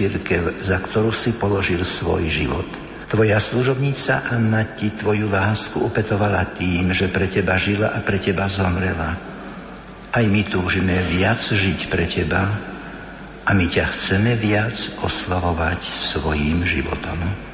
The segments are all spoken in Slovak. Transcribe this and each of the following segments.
církev, za ktorú si položil svoj život. Tvoja služobnica Anna ti tvoju lásku upetovala tým, že pre teba žila a pre teba zomrela. Aj my túžime viac žiť pre teba a my ťa chceme viac oslavovať svojim životom.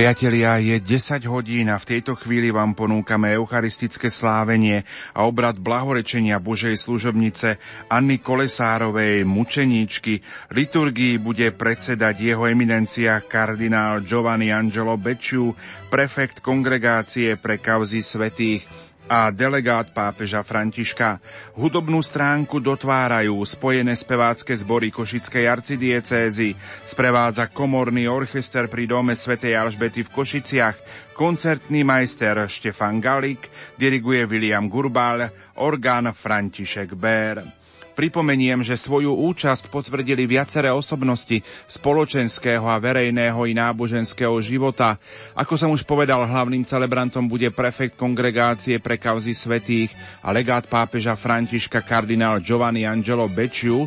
Priatelia, je 10 hodín a v tejto chvíli vám ponúkame eucharistické slávenie a obrad blahorečenia Božej služobnice Anny Kolesárovej, mučeníčky. Liturgii bude predsedať jeho eminencia kardinál Giovanni Angelo Becciu, prefekt kongregácie pre kauzy svetých a delegát pápeža Františka. Hudobnú stránku dotvárajú spojené spevácké zbory Košickej arcidiecézy, sprevádza komorný orchester pri dome svätej Alžbety v Košiciach, koncertný majster Štefan Galik, diriguje William Gurbal, orgán František Bér. Pripomeniem, že svoju účasť potvrdili viaceré osobnosti spoločenského a verejného i náboženského života. Ako som už povedal, hlavným celebrantom bude prefekt kongregácie pre kauzy svetých a legát pápeža Františka kardinál Giovanni Angelo Becciu,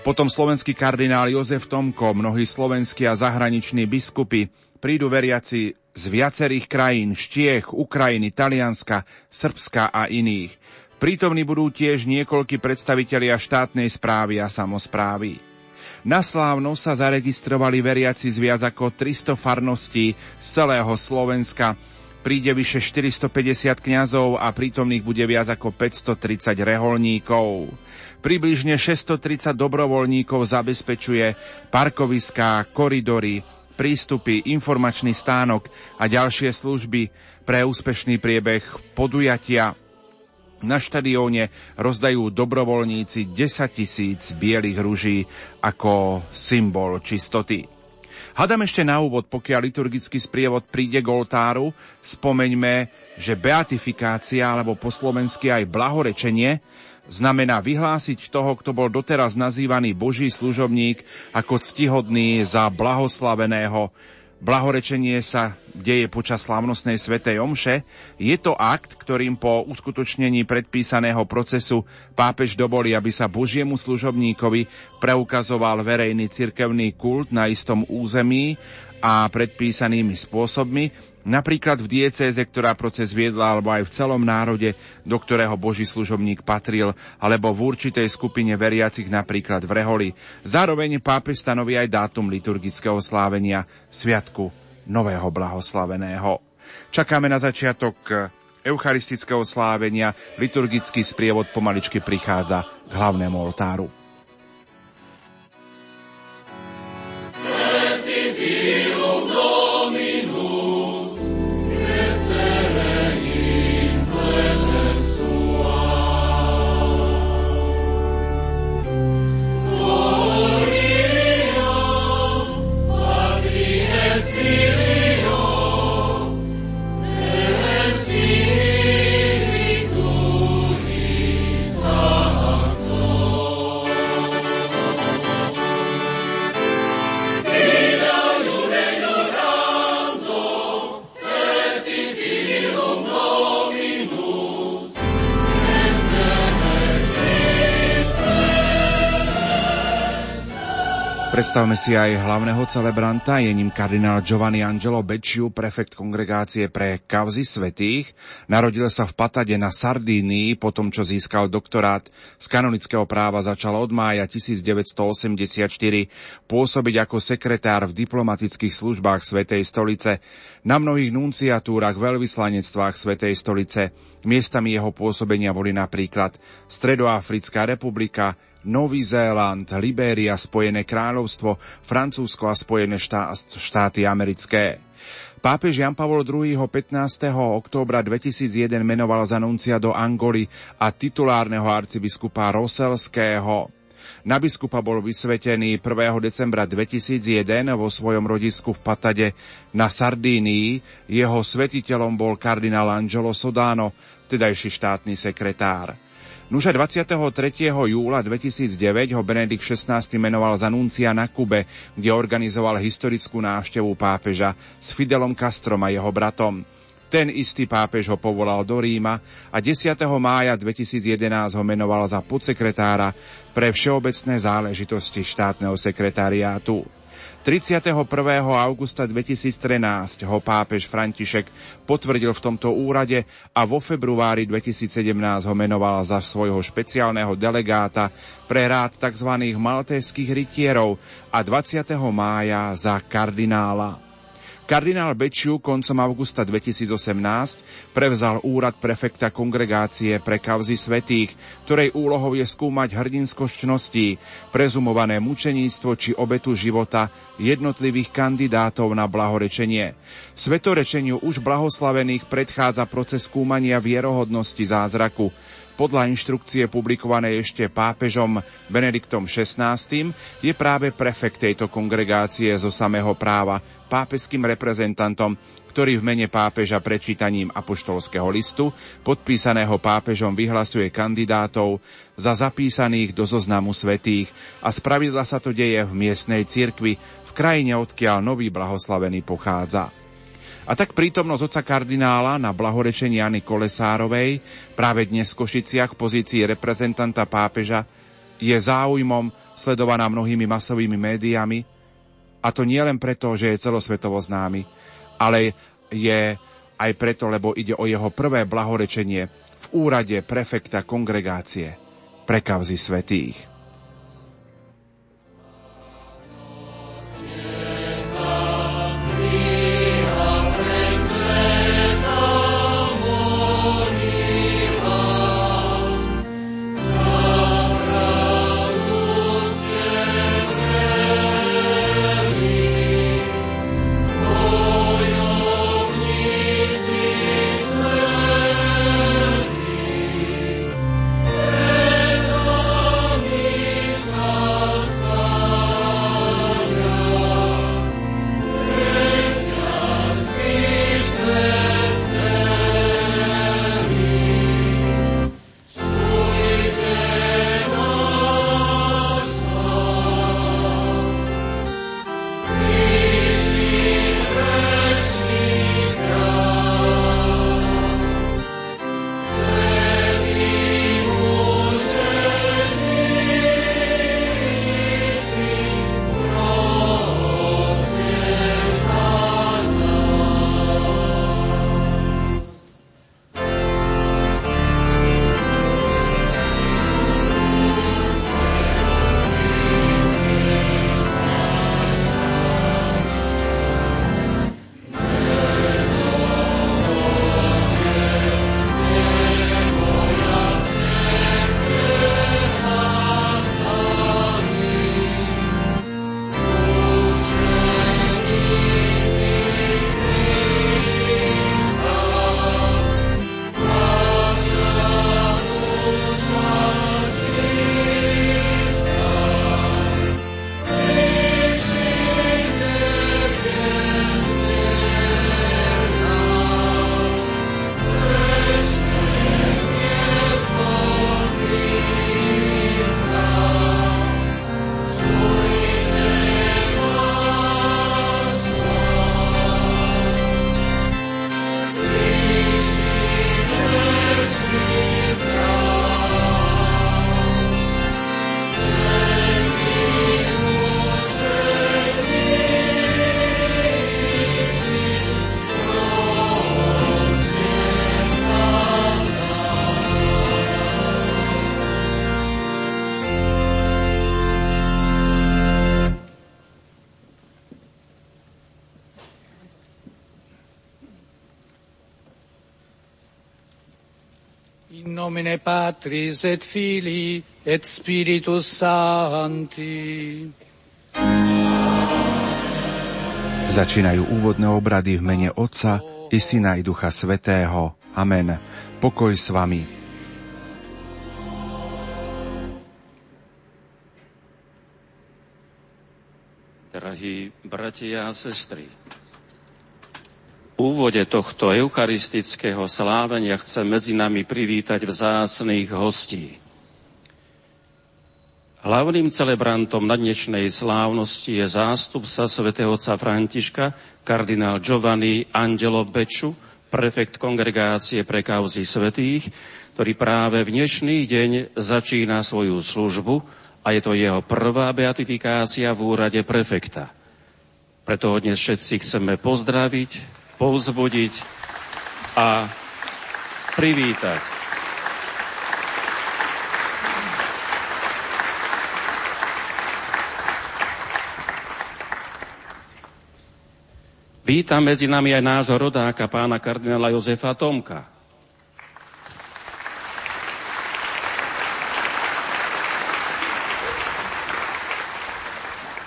potom slovenský kardinál Jozef Tomko, mnohí slovenskí a zahraniční biskupy, prídu veriaci z viacerých krajín, Štiech, Ukrajiny, Talianska, Srbska a iných. Prítomní budú tiež niekoľkí predstavitelia štátnej správy a samozprávy. Na slávno sa zaregistrovali veriaci z viac ako 300 farností z celého Slovenska. Príde vyše 450 kňazov a prítomných bude viac ako 530 reholníkov. Približne 630 dobrovoľníkov zabezpečuje parkoviská, koridory, prístupy, informačný stánok a ďalšie služby pre úspešný priebeh podujatia na štadióne rozdajú dobrovoľníci 10 tisíc bielých ruží ako symbol čistoty. Hadam ešte na úvod, pokiaľ liturgický sprievod príde k oltáru, spomeňme, že beatifikácia alebo po slovensky aj blahorečenie znamená vyhlásiť toho, kto bol doteraz nazývaný Boží služobník ako ctihodný za blahoslaveného Blahorečenie sa deje počas slávnostnej svetej omše. Je to akt, ktorým po uskutočnení predpísaného procesu pápež dovolí, aby sa Božiemu služobníkovi preukazoval verejný cirkevný kult na istom území a predpísanými spôsobmi, napríklad v diecéze, ktorá proces viedla, alebo aj v celom národe, do ktorého Boží služobník patril, alebo v určitej skupine veriacich, napríklad v Reholi. Zároveň pápež stanoví aj dátum liturgického slávenia Sviatku Nového blahoslaveného. Čakáme na začiatok eucharistického slávenia, liturgický sprievod pomaličky prichádza k hlavnému oltáru. Predstavme si aj hlavného celebranta, je ním kardinál Giovanni Angelo Becciu, prefekt kongregácie pre kauzy svetých. Narodil sa v Patade na Sardínii, po tom, čo získal doktorát z kanonického práva, začal od mája 1984 pôsobiť ako sekretár v diplomatických službách Svetej stolice, na mnohých nunciatúrach, veľvyslanectvách Svetej stolice. Miestami jeho pôsobenia boli napríklad Stredoafrická republika, Nový Zéland, Libéria, Spojené kráľovstvo, Francúzsko a Spojené štáty americké. Pápež Jan Pavol II. ho 15. októbra 2001 menoval za nuncia do Angoly a titulárneho arcibiskupa Roselského. Na biskupa bol vysvetený 1. decembra 2001 vo svojom rodisku v Patade na Sardínii. Jeho svetiteľom bol kardinál Angelo Sodano, tedajší štátny sekretár. Nuže 23. júla 2009 ho Benedikt XVI menoval za nuncia na Kube, kde organizoval historickú návštevu pápeža s Fidelom Castrom a jeho bratom. Ten istý pápež ho povolal do Ríma a 10. mája 2011 ho menoval za podsekretára pre všeobecné záležitosti štátneho sekretariátu. 31. augusta 2013 ho pápež František potvrdil v tomto úrade a vo februári 2017 ho menoval za svojho špeciálneho delegáta pre rád tzv. maltéských rytierov a 20. mája za kardinála. Kardinál Bečiu koncom augusta 2018 prevzal úrad prefekta kongregácie pre kauzy svetých, ktorej úlohou je skúmať hrdinskosť čností, prezumované mučeníctvo či obetu života jednotlivých kandidátov na blahorečenie. Svetorečeniu už blahoslavených predchádza proces skúmania vierohodnosti zázraku, podľa inštrukcie publikovanej ešte pápežom Benediktom XVI je práve prefekt tejto kongregácie zo samého práva pápežským reprezentantom, ktorý v mene pápeža prečítaním apoštolského listu, podpísaného pápežom, vyhlasuje kandidátov za zapísaných do zoznamu svetých a spravidla sa to deje v miestnej cirkvi, v krajine, odkiaľ nový blahoslavený pochádza. A tak prítomnosť oca kardinála na blahorečení Jany Kolesárovej práve dnes v Košiciach pozícii reprezentanta pápeža je záujmom sledovaná mnohými masovými médiami, a to nie len preto, že je celosvetovo známy, ale je aj preto, lebo ide o jeho prvé blahorečenie v úrade prefekta kongregácie pre kavzy svetých. Nomine Patris et Filii et Spiritus Sancti. Začínajú úvodné obrady v mene Otca i Syna i Ducha Svetého. Amen. Pokoj s vami. Drahí bratia a sestry, úvode tohto eucharistického slávenia chcem medzi nami privítať vzácných hostí. Hlavným celebrantom na dnešnej slávnosti je zástupca svätého otca Františka, kardinál Giovanni Angelo Beču, prefekt kongregácie pre kauzy svetých, ktorý práve v dnešný deň začína svoju službu a je to jeho prvá beatifikácia v úrade prefekta. Preto ho dnes všetci chceme pozdraviť, povzbudiť a privítať. Vítam medzi nami aj nášho rodáka, pána kardinála Jozefa Tomka.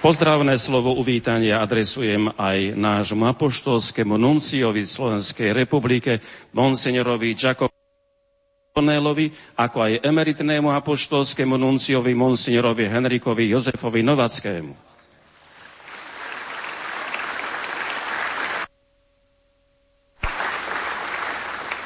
Pozdravné slovo uvítania adresujem aj nášmu apoštolskému nunciovi Slovenskej republike, monsignorovi Giacomonelovi, ako aj emeritnému apoštolskému nunciovi, monsignorovi Henrikovi Jozefovi Novackému.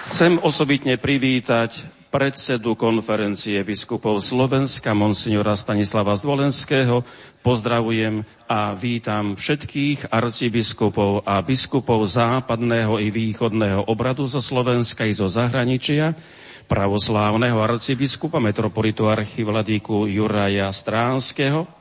Chcem osobitne privítať predsedu konferencie biskupov Slovenska, monsignora Stanislava Zvolenského. Pozdravujem a vítam všetkých arcibiskupov a biskupov západného i východného obradu zo Slovenska i zo zahraničia, pravoslávneho arcibiskupa metropolitu archivladíku Juraja Stránskeho,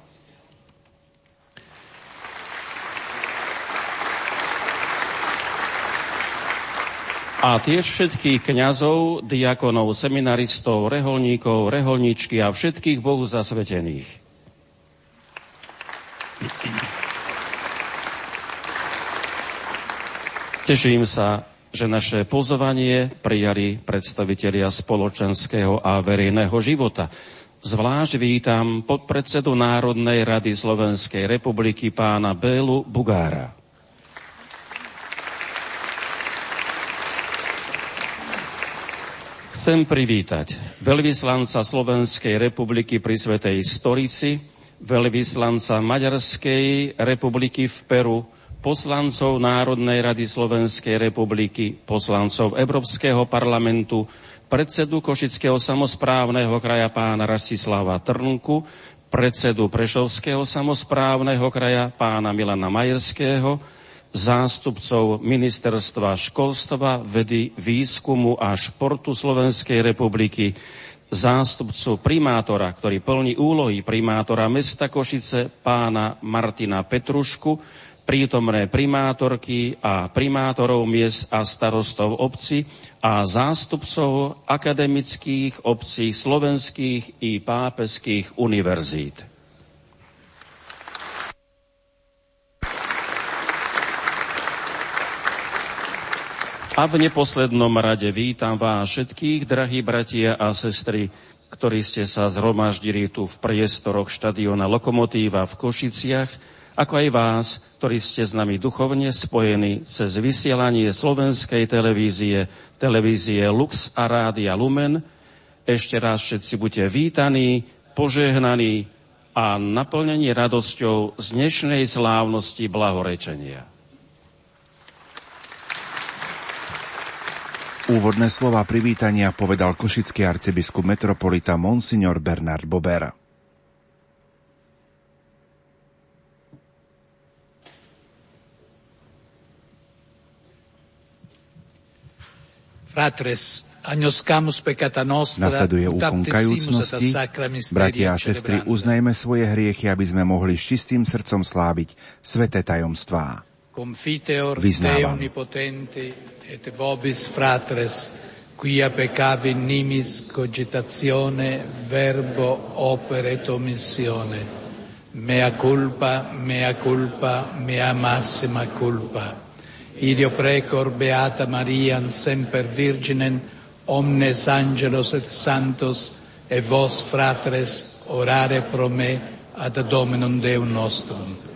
a tiež všetkých kňazov, diakonov, seminaristov, reholníkov, reholničky a všetkých Bohu zasvetených. Teším sa, že naše pozvanie prijali predstavitelia spoločenského a verejného života. Zvlášť vítam podpredsedu Národnej rady Slovenskej republiky pána Bélu Bugára. Chcem privítať veľvyslanca Slovenskej republiky pri Svetej Stolici, veľvyslanca Maďarskej republiky v Peru, poslancov Národnej rady Slovenskej republiky, poslancov Európskeho parlamentu, predsedu Košického samozprávneho kraja pána Rastislava Trnku, predsedu Prešovského samozprávneho kraja pána Milana Majerského, zástupcov Ministerstva školstva, vedy, výskumu a športu Slovenskej republiky, zástupcu primátora, ktorý plní úlohy primátora mesta Košice, pána Martina Petrušku, prítomné primátorky a primátorov miest a starostov obci a zástupcov akademických obcí slovenských i pápeských univerzít. A v neposlednom rade vítam vás všetkých, drahí bratia a sestry, ktorí ste sa zhromaždili tu v priestoroch štadiona Lokomotíva v Košiciach, ako aj vás, ktorí ste s nami duchovne spojení cez vysielanie slovenskej televízie, televízie Lux a Rádia Lumen. Ešte raz všetci buďte vítaní, požehnaní a naplnení radosťou z dnešnej slávnosti blahorečenia. Úvodné slova privítania povedal košický arcibiskup metropolita Monsignor Bernard Bobera. Fratres, Nasleduje úkon kajúcnosti. Bratia a sestry, uznajme svoje hriechy, aby sme mohli s čistým srdcom sláviť sveté tajomstvá. Confiteor te omnipotenti et vobis fratres, quia peccavi nimis cogitazione verbo, opere et omissione. Mea culpa, mea culpa, mea massima culpa. Idio precor Beata Mariam semper Virginem, omnes angelos et santos, et vos fratres orare pro me ad Dominum Deum nostrum.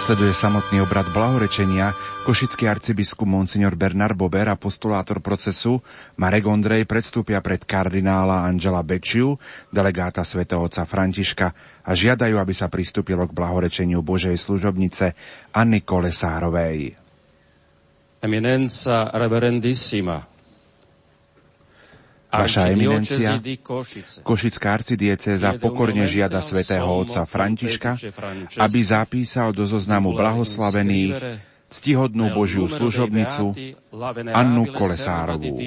Nasleduje samotný obrad blahorečenia. Košický arcibiskup Monsignor Bernard Bober, postulátor procesu, Marek Ondrej predstúpia pred kardinála Angela Bečiu, delegáta svätého otca Františka a žiadajú, aby sa pristúpilo k blahorečeniu Božej služobnice Anny Kolesárovej. Eminenza reverendissima, Vaša eminencia, Košická arcidieceza pokorne žiada svätého otca Františka, aby zapísal do zoznamu blahoslavených ctihodnú Božiu služobnicu Annu Kolesárovú.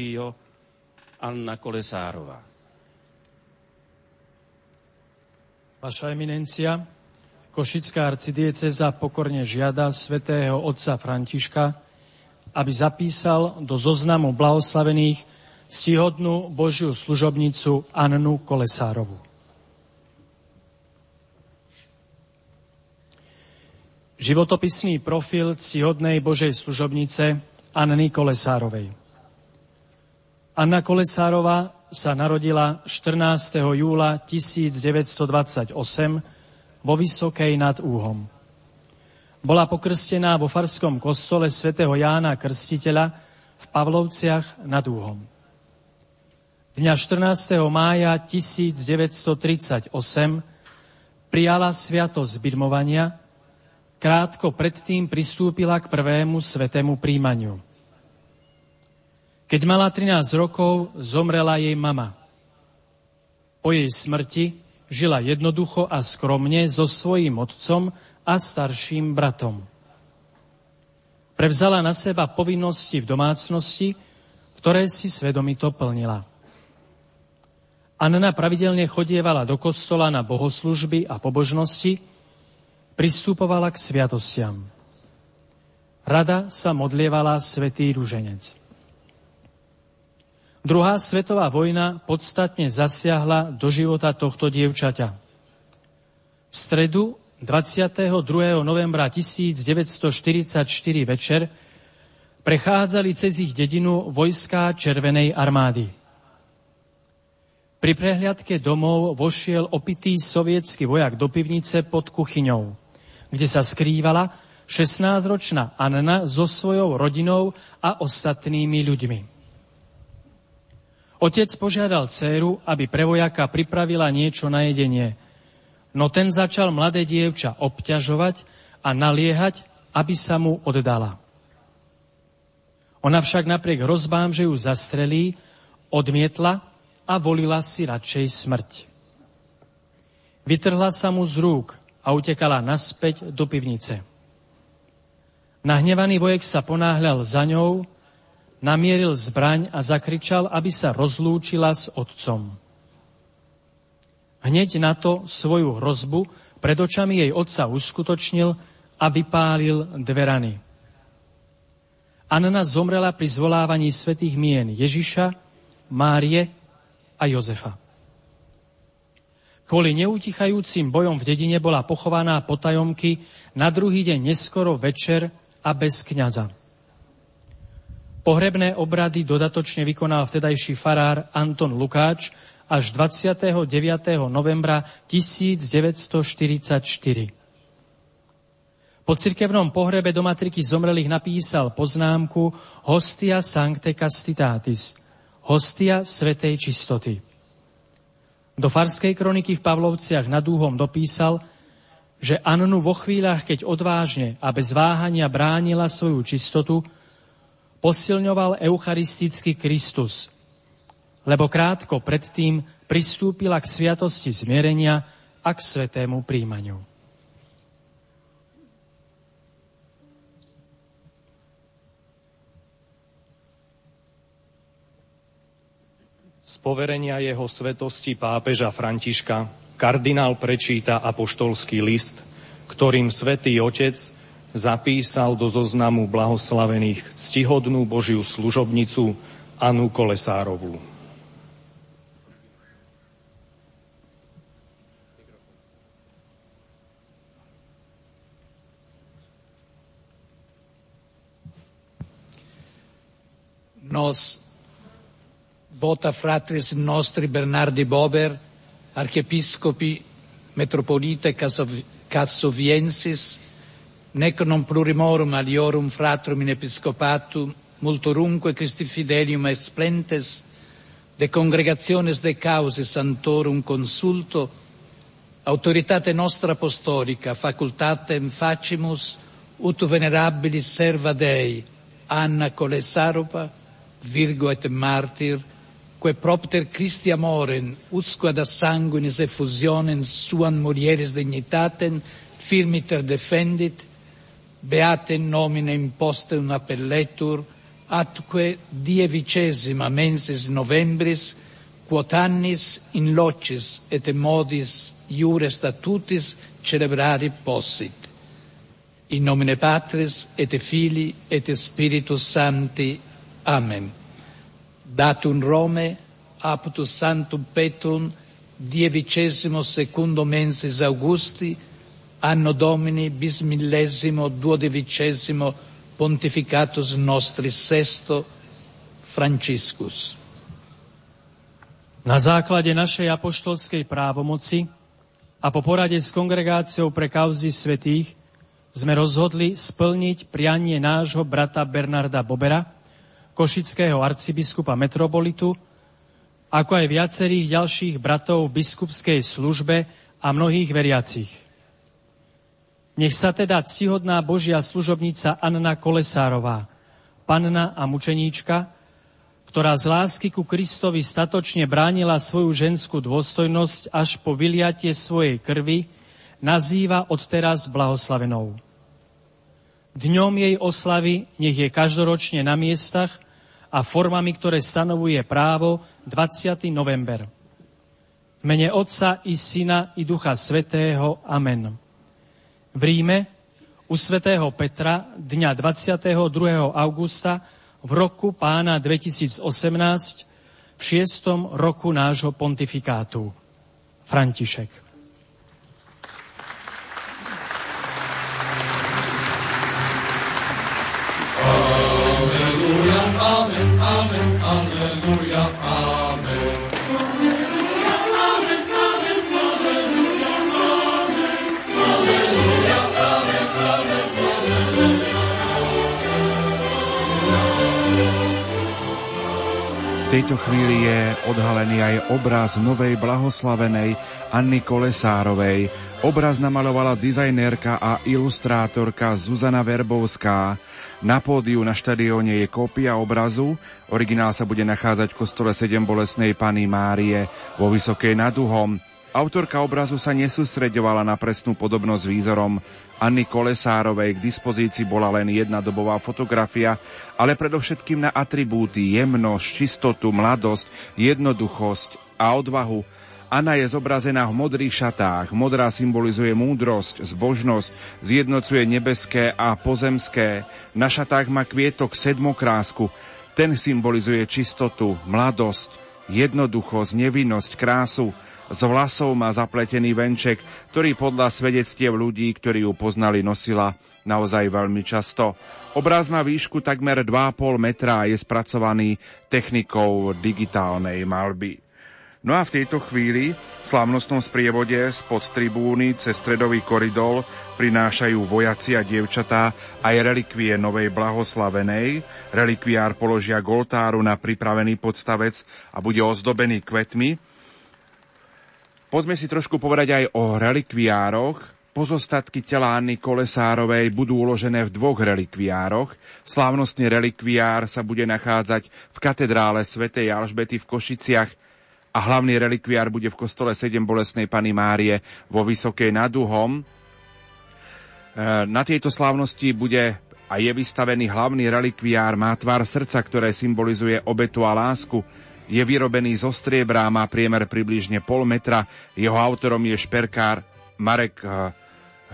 Vaša eminencia, Košická arcidieceza pokorne žiada svätého otca Františka, aby zapísal do zoznamu blahoslavených ctihodnú Božiu služobnicu Annu Kolesárovu. Životopisný profil ctihodnej Božej služobnice Anny Kolesárovej. Anna Kolesárova sa narodila 14. júla 1928 vo Vysokej nad Úhom. Bola pokrstená vo farskom kostole svätého Jána Krstiteľa v Pavlovciach nad Úhom. Dňa 14. mája 1938 prijala sviatosť birmovania, krátko predtým pristúpila k prvému svetému príjmaniu. Keď mala 13 rokov, zomrela jej mama. Po jej smrti žila jednoducho a skromne so svojím otcom a starším bratom. Prevzala na seba povinnosti v domácnosti, ktoré si svedomito plnila. Anna pravidelne chodievala do kostola na bohoslužby a pobožnosti, pristupovala k sviatostiam. Rada sa modlievala svetý ruženec. Druhá svetová vojna podstatne zasiahla do života tohto dievčaťa. V stredu 22. novembra 1944 večer prechádzali cez ich dedinu vojská Červenej armády. Pri prehliadke domov vošiel opitý sovietský vojak do pivnice pod kuchyňou, kde sa skrývala 16-ročná Anna so svojou rodinou a ostatnými ľuďmi. Otec požiadal dceru, aby pre vojaka pripravila niečo na jedenie, no ten začal mladé dievča obťažovať a naliehať, aby sa mu oddala. Ona však napriek hrozbám, že ju zastrelí, odmietla a volila si radšej smrť. Vytrhla sa mu z rúk a utekala naspäť do pivnice. Nahnevaný vojek sa ponáhľal za ňou, namieril zbraň a zakričal, aby sa rozlúčila s otcom. Hneď na to svoju hrozbu pred očami jej otca uskutočnil a vypálil dve rany. Anna zomrela pri zvolávaní svetých mien Ježiša, Márie a Jozefa. Kvôli neutichajúcim bojom v dedine bola pochovaná potajomky na druhý deň neskoro večer a bez kňaza. Pohrebné obrady dodatočne vykonal vtedajší farár Anton Lukáč až 29. novembra 1944. Po cirkevnom pohrebe do matriky zomrelých napísal poznámku Hostia Sancte Castitatis – hostia svetej čistoty. Do farskej kroniky v Pavlovciach nad Úhom dopísal, že Annu vo chvíľach, keď odvážne a bez váhania bránila svoju čistotu, posilňoval eucharistický Kristus, lebo krátko predtým pristúpila k sviatosti zmierenia a k svetému príjmaniu. Z poverenia jeho svetosti pápeža Františka kardinál prečíta apoštolský list, ktorým svätý Otec zapísal do zoznamu blahoslavených ctihodnú Božiu služobnicu Anu Kolesárovú. Nos vota fratris nostri Bernardi Bober, archiepiscopi metropolite Cassoviensis, nec non plurimorum aliorum fratrum in episcopatum, multorumque Christi fidelium et splentes, de congregationes de causis santorum consulto, autoritate nostra apostolica, facultatem facimus, ut venerabilis serva Dei, Anna Colesaropa, Virgo et martir, quae propter Christi amoren, usque ad sanguinis effusionen suan mulieris dignitaten, firmiter defendit, beate nomine imposte un appelletur, atque die vicesima mensis novembris, quotannis in locis et modis iure statutis celebrari possit. In nomine Patris et Filii et Spiritus Sancti. Amen. Datum Rome, aptus Sanctum Petrum, die vicesimo secundo mensis Augusti, anno Domini bis millesimo duodevicesimo pontificatus nostris sesto Franciscus. Na základe našej apoštolskej právomoci a po porade s kongregáciou pre kauzy svetých sme rozhodli splniť prianie nášho brata Bernarda Bobera, košického arcibiskupa metropolitu, ako aj viacerých ďalších bratov v biskupskej službe a mnohých veriacich. Nech sa teda ctihodná Božia služobnica Anna Kolesárová, panna a mučeníčka, ktorá z lásky ku Kristovi statočne bránila svoju ženskú dôstojnosť až po vyliatie svojej krvi, nazýva odteraz blahoslavenou. Dňom jej oslavy nech je každoročne na miestach a formami, ktoré stanovuje právo 20. november. V mene Otca i Syna i Ducha Svetého. Amen. V Ríme u svätého Petra dňa 22. augusta v roku pána 2018 v šiestom roku nášho pontifikátu. František. Amen, amen, aleluja, amen. tejto chvíli je odhalený aj obraz novej blahoslavenej Anny Kolesárovej. Obraz namalovala dizajnérka a ilustrátorka Zuzana Verbovská. Na pódiu na štadióne je kópia obrazu. Originál sa bude nachádzať v kostole 7 bolesnej Pany Márie vo Vysokej nad Uhom. Autorka obrazu sa nesústreďovala na presnú podobnosť výzorom Anny Kolesárovej. K dispozícii bola len jedna dobová fotografia, ale predovšetkým na atribúty, jemnosť, čistotu, mladosť, jednoduchosť a odvahu. Anna je zobrazená v modrých šatách. Modrá symbolizuje múdrosť, zbožnosť, zjednocuje nebeské a pozemské. Na šatách má kvietok sedmokrásku. Ten symbolizuje čistotu, mladosť, jednoduchosť, nevinnosť, krásu. Z vlasov má zapletený venček, ktorý podľa svedectiev ľudí, ktorí ju poznali, nosila naozaj veľmi často. Obraz má výšku takmer 2,5 metra a je spracovaný technikou digitálnej malby. No a v tejto chvíli v slávnostnom sprievode spod tribúny cez stredový koridor prinášajú vojaci a dievčatá aj relikvie novej blahoslavenej. Relikviár položia goltáru na pripravený podstavec a bude ozdobený kvetmi, Poďme si trošku povedať aj o relikviároch. Pozostatky tela Anny Kolesárovej budú uložené v dvoch relikviároch. Slávnostný relikviár sa bude nachádzať v katedrále svätej Alžbety v Košiciach a hlavný relikviár bude v kostole 7 bolesnej Pany Márie vo Vysokej nad Uhom. E, na tejto slávnosti bude a je vystavený hlavný relikviár, má tvár srdca, ktoré symbolizuje obetu a lásku. Je vyrobený zo striebra má priemer približne pol metra. Jeho autorom je šperkár Marek eh,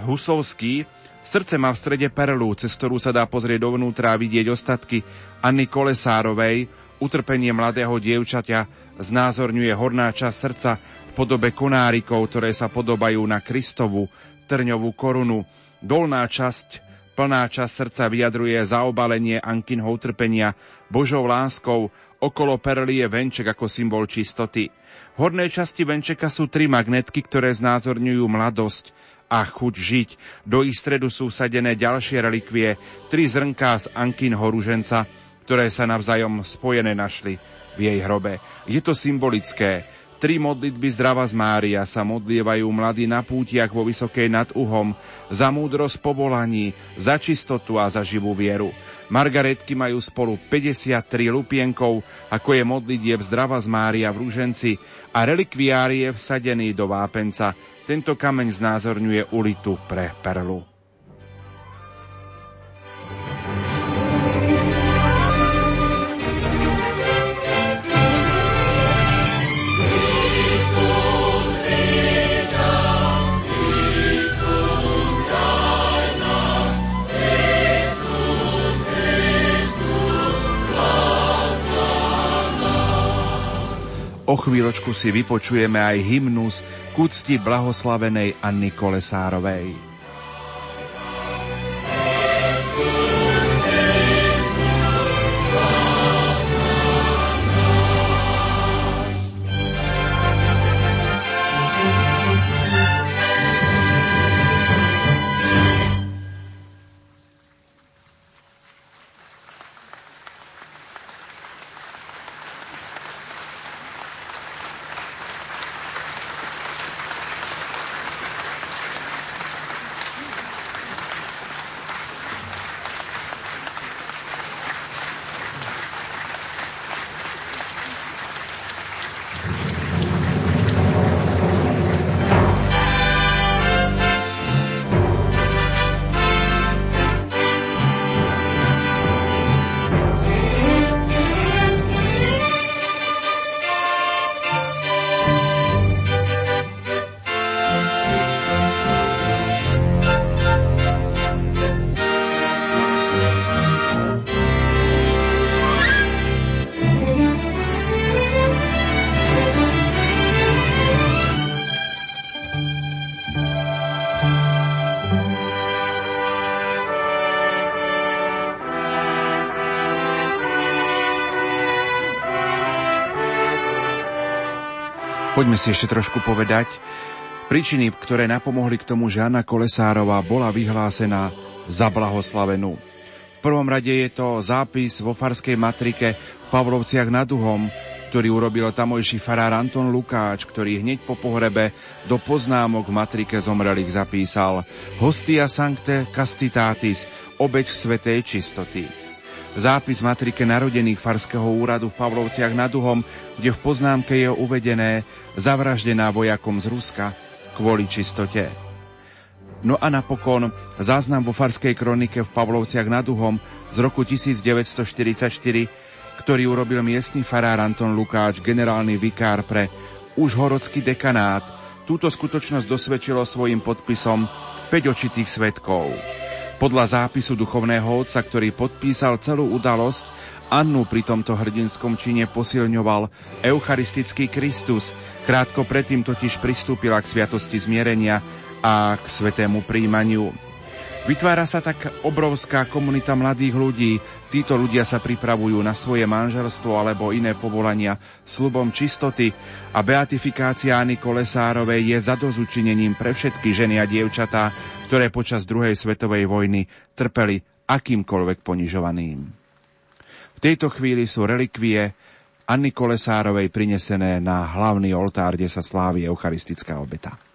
Husovský. Srdce má v strede perlu, cez ktorú sa dá pozrieť dovnútra a vidieť ostatky Anny Kolesárovej. Utrpenie mladého dievčaťa znázorňuje horná časť srdca v podobe konárikov, ktoré sa podobajú na Kristovu trňovú korunu. Dolná časť plná časť srdca vyjadruje zaobalenie Ankinho utrpenia Božou láskou, Okolo perly je venček ako symbol čistoty. V hornej časti venčeka sú tri magnetky, ktoré znázorňujú mladosť a chuť žiť. Do ich stredu sú sadené ďalšie relikvie, tri zrnká z Ankinho ruženca, ktoré sa navzájom spojené našli v jej hrobe. Je to symbolické. Tri modlitby zdrava z Mária sa modlievajú mladí na pútiach vo Vysokej nad Uhom za múdrosť povolaní, za čistotu a za živú vieru. Margaretky majú spolu 53 lupienkov, ako je modlitieb zdrava z Mária v Rúženci a relikviárie vsadený do vápenca. Tento kameň znázorňuje ulitu pre perlu. O chvíľočku si vypočujeme aj hymnus k úcti blahoslavenej Anny Kolesárovej. Poďme si ešte trošku povedať príčiny, ktoré napomohli k tomu, že Anna Kolesárová bola vyhlásená za blahoslavenú. V prvom rade je to zápis vo farskej matrike v Pavlovciach nad Uhom, ktorý urobil tamojší farár Anton Lukáč, ktorý hneď po pohrebe do poznámok v matrike zomrelých zapísal Hostia Sancte Castitatis, obeď svetej čistoty. Zápis matrike narodených Farského úradu v Pavlovciach nad Uhom, kde v poznámke je uvedené zavraždená vojakom z Ruska kvôli čistote. No a napokon záznam vo Farskej kronike v Pavlovciach nad Uhom z roku 1944, ktorý urobil miestny farár Anton Lukáč, generálny vikár pre užhorodský dekanát. Túto skutočnosť dosvedčilo svojim podpisom 5 očitých svetkov. Podľa zápisu duchovného otca, ktorý podpísal celú udalosť, Annu pri tomto hrdinskom čine posilňoval eucharistický Kristus. Krátko predtým totiž pristúpila k sviatosti zmierenia a k svetému príjmaniu. Vytvára sa tak obrovská komunita mladých ľudí. Títo ľudia sa pripravujú na svoje manželstvo alebo iné povolania slubom čistoty a beatifikácia Anny Kolesárovej je zadozučinením pre všetky ženy a dievčatá, ktoré počas druhej svetovej vojny trpeli akýmkoľvek ponižovaným. V tejto chvíli sú relikvie Anny Kolesárovej prinesené na hlavný oltár, kde sa slávi eucharistická obeta.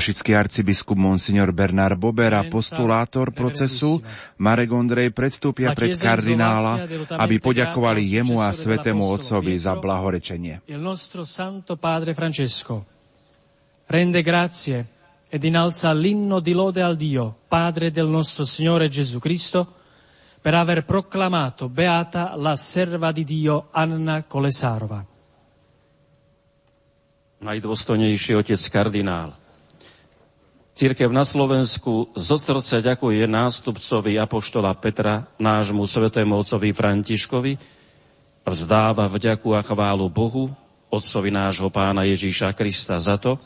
Košický arcibiskup Monsignor Bernard Bober a postulátor procesu Marek Ondrej predstúpia pred kardinála, aby poďakovali jemu a svetému otcovi za blahorečenie. Rende grazie ed innalza l'inno di lode al Dio, Padre del nostro Signore Gesù Cristo, per aver proclamato beata la serva di Dio Anna Kolesárova. Najdôstojnejší otec kardinál, Církev na Slovensku zo srdca ďakuje nástupcovi Apoštola Petra, nášmu svetému otcovi Františkovi, vzdáva vďaku a chválu Bohu, otcovi nášho pána Ježíša Krista za to,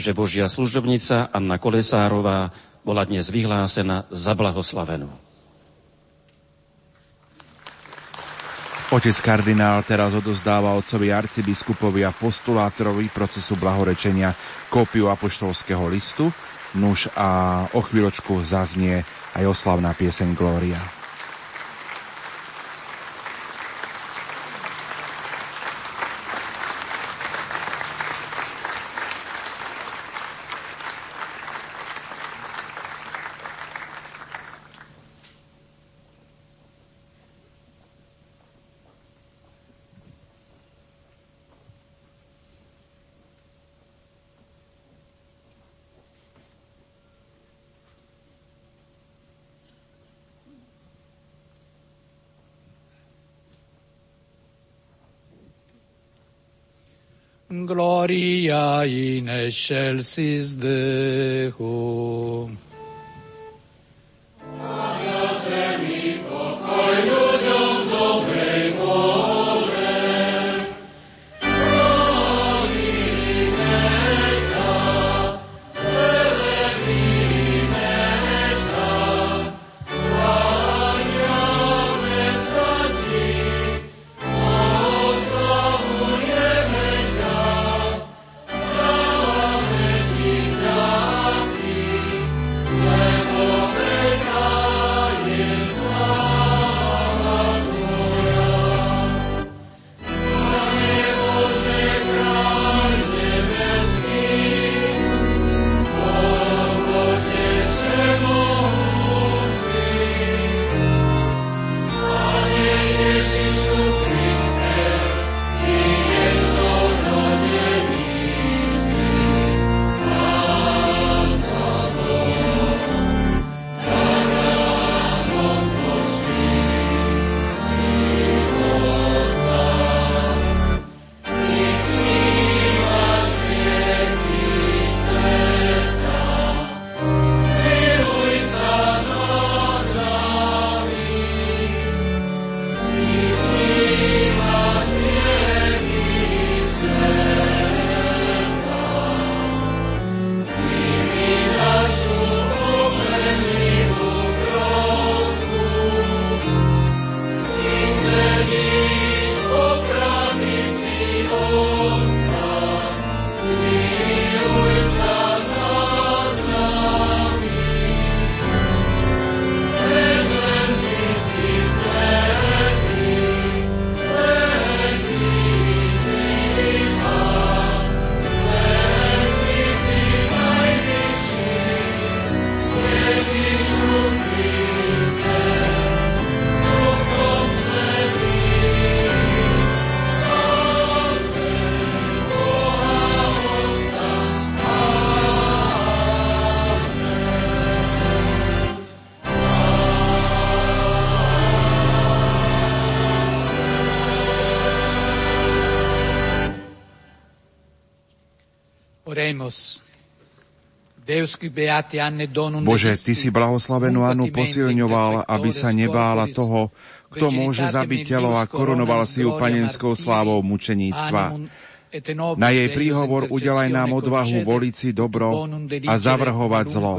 že Božia služobnica Anna Kolesárová bola dnes vyhlásená za blahoslavenú. Otec kardinál teraz odozdáva otcovi arcibiskupovi a postulátorovi procesu blahorečenia kópiu apoštolského listu, nuž a o chvíľočku zaznie aj oslavná pieseň Glória. Gloria in excelsis Deo. Bože, Ty si blahoslavenú Anu posilňoval, aby sa nebála toho, kto môže zabiť telo a korunoval si ju panenskou slávou mučeníctva. Na jej príhovor udelaj nám odvahu voliť si dobro a zavrhovať zlo.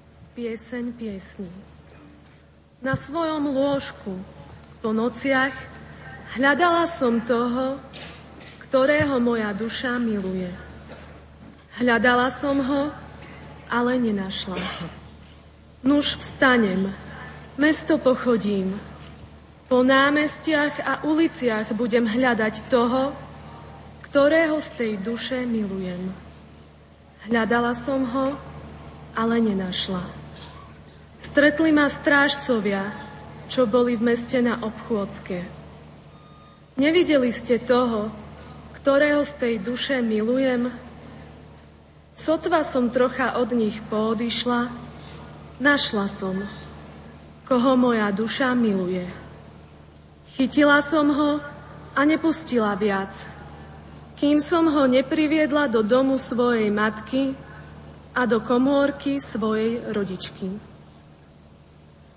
Pieseň piesní. Na svojom lôžku po nociach hľadala som toho, ktorého moja duša miluje. Hľadala som ho, ale nenašla. Nuž vstanem, mesto pochodím, po námestiach a uliciach budem hľadať toho, ktorého z tej duše milujem. Hľadala som ho, ale nenašla. Stretli ma strážcovia, čo boli v meste na obchôdzke. Nevideli ste toho, ktorého z tej duše milujem? Sotva som trocha od nich poodišla, našla som, koho moja duša miluje. Chytila som ho a nepustila viac, kým som ho nepriviedla do domu svojej matky a do komórky svojej rodičky.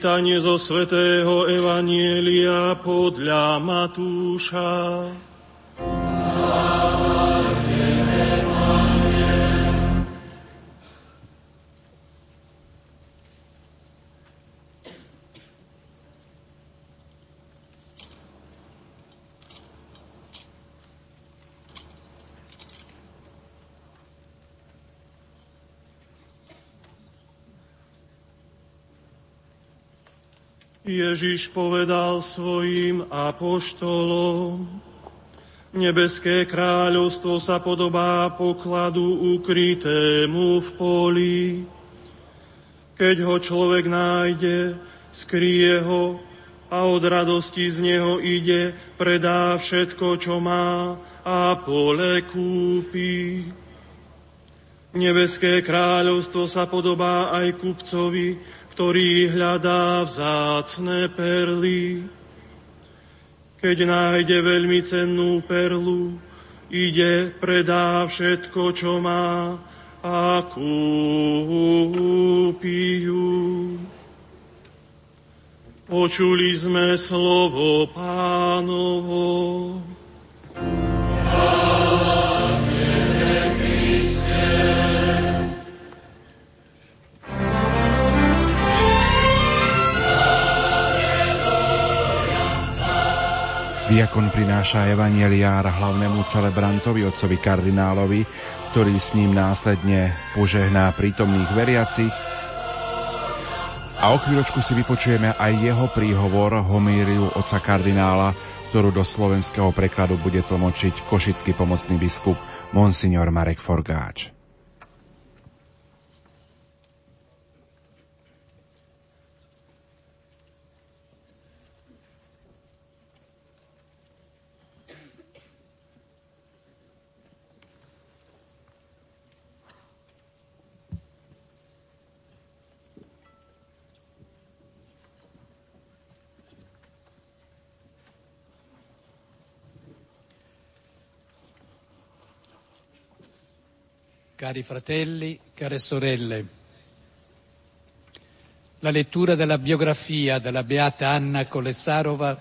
Čítanie zo svätého Evanielia podľa Matúša. Ježiš povedal svojim apoštolom, Nebeské kráľovstvo sa podobá pokladu ukrytému v poli. Keď ho človek nájde, skrie ho a od radosti z neho ide, predá všetko, čo má a pole kúpi. Nebeské kráľovstvo sa podobá aj kupcovi, ktorý hľadá vzácne perly. Keď nájde veľmi cennú perlu, ide, predá všetko, čo má a kúpi ju. Počuli sme slovo pánovo. Diakon prináša evanieliár hlavnému celebrantovi, otcovi kardinálovi, ktorý s ním následne požehná prítomných veriacich. A o chvíľočku si vypočujeme aj jeho príhovor, homíriu otca kardinála, ktorú do slovenského prekladu bude tlmočiť košický pomocný biskup Monsignor Marek Forgáč. Cari fratelli, care sorelle, la lettura della biografia della beata Anna Kolesarova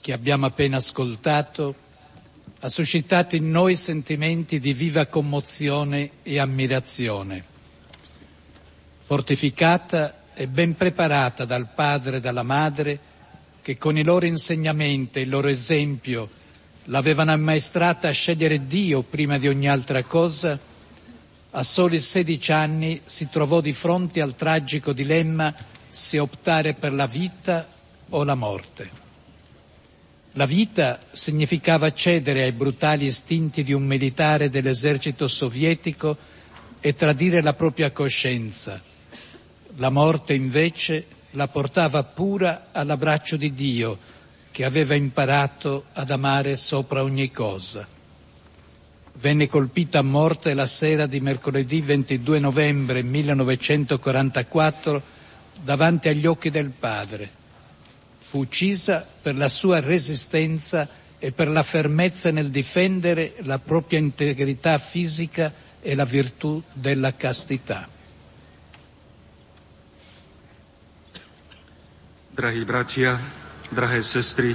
che abbiamo appena ascoltato ha suscitato in noi sentimenti di viva commozione e ammirazione. Fortificata e ben preparata dal padre e dalla madre che con i loro insegnamenti e il loro esempio l'avevano ammaestrata a scegliere Dio prima di ogni altra cosa, a soli 16 anni si trovò di fronte al tragico dilemma se optare per la vita o la morte. La vita significava cedere ai brutali istinti di un militare dell'esercito sovietico e tradire la propria coscienza. La morte invece la portava pura all'abbraccio di Dio che aveva imparato ad amare sopra ogni cosa venne colpita a morte la sera di mercoledì 22 novembre 1944 davanti agli occhi del padre. Fu uccisa per la sua resistenza e per la fermezza nel difendere la propria integrità fisica e la virtù della castità. Drahí bratia, drahé sestry,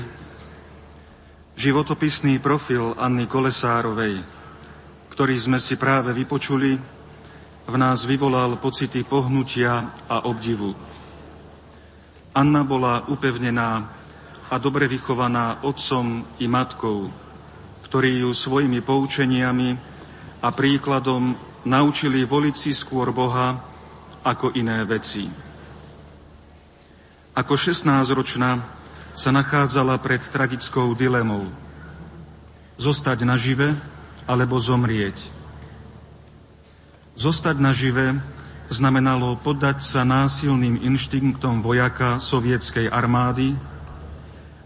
životopisný profil Anny Kolesárovej ktorý sme si práve vypočuli, v nás vyvolal pocity pohnutia a obdivu. Anna bola upevnená a dobre vychovaná otcom i matkou, ktorí ju svojimi poučeniami a príkladom naučili voliť si skôr Boha ako iné veci. Ako 16-ročná sa nachádzala pred tragickou dilemou. Zostať nažive alebo zomrieť. Zostať nažive znamenalo poddať sa násilným inštinktom vojaka sovietskej armády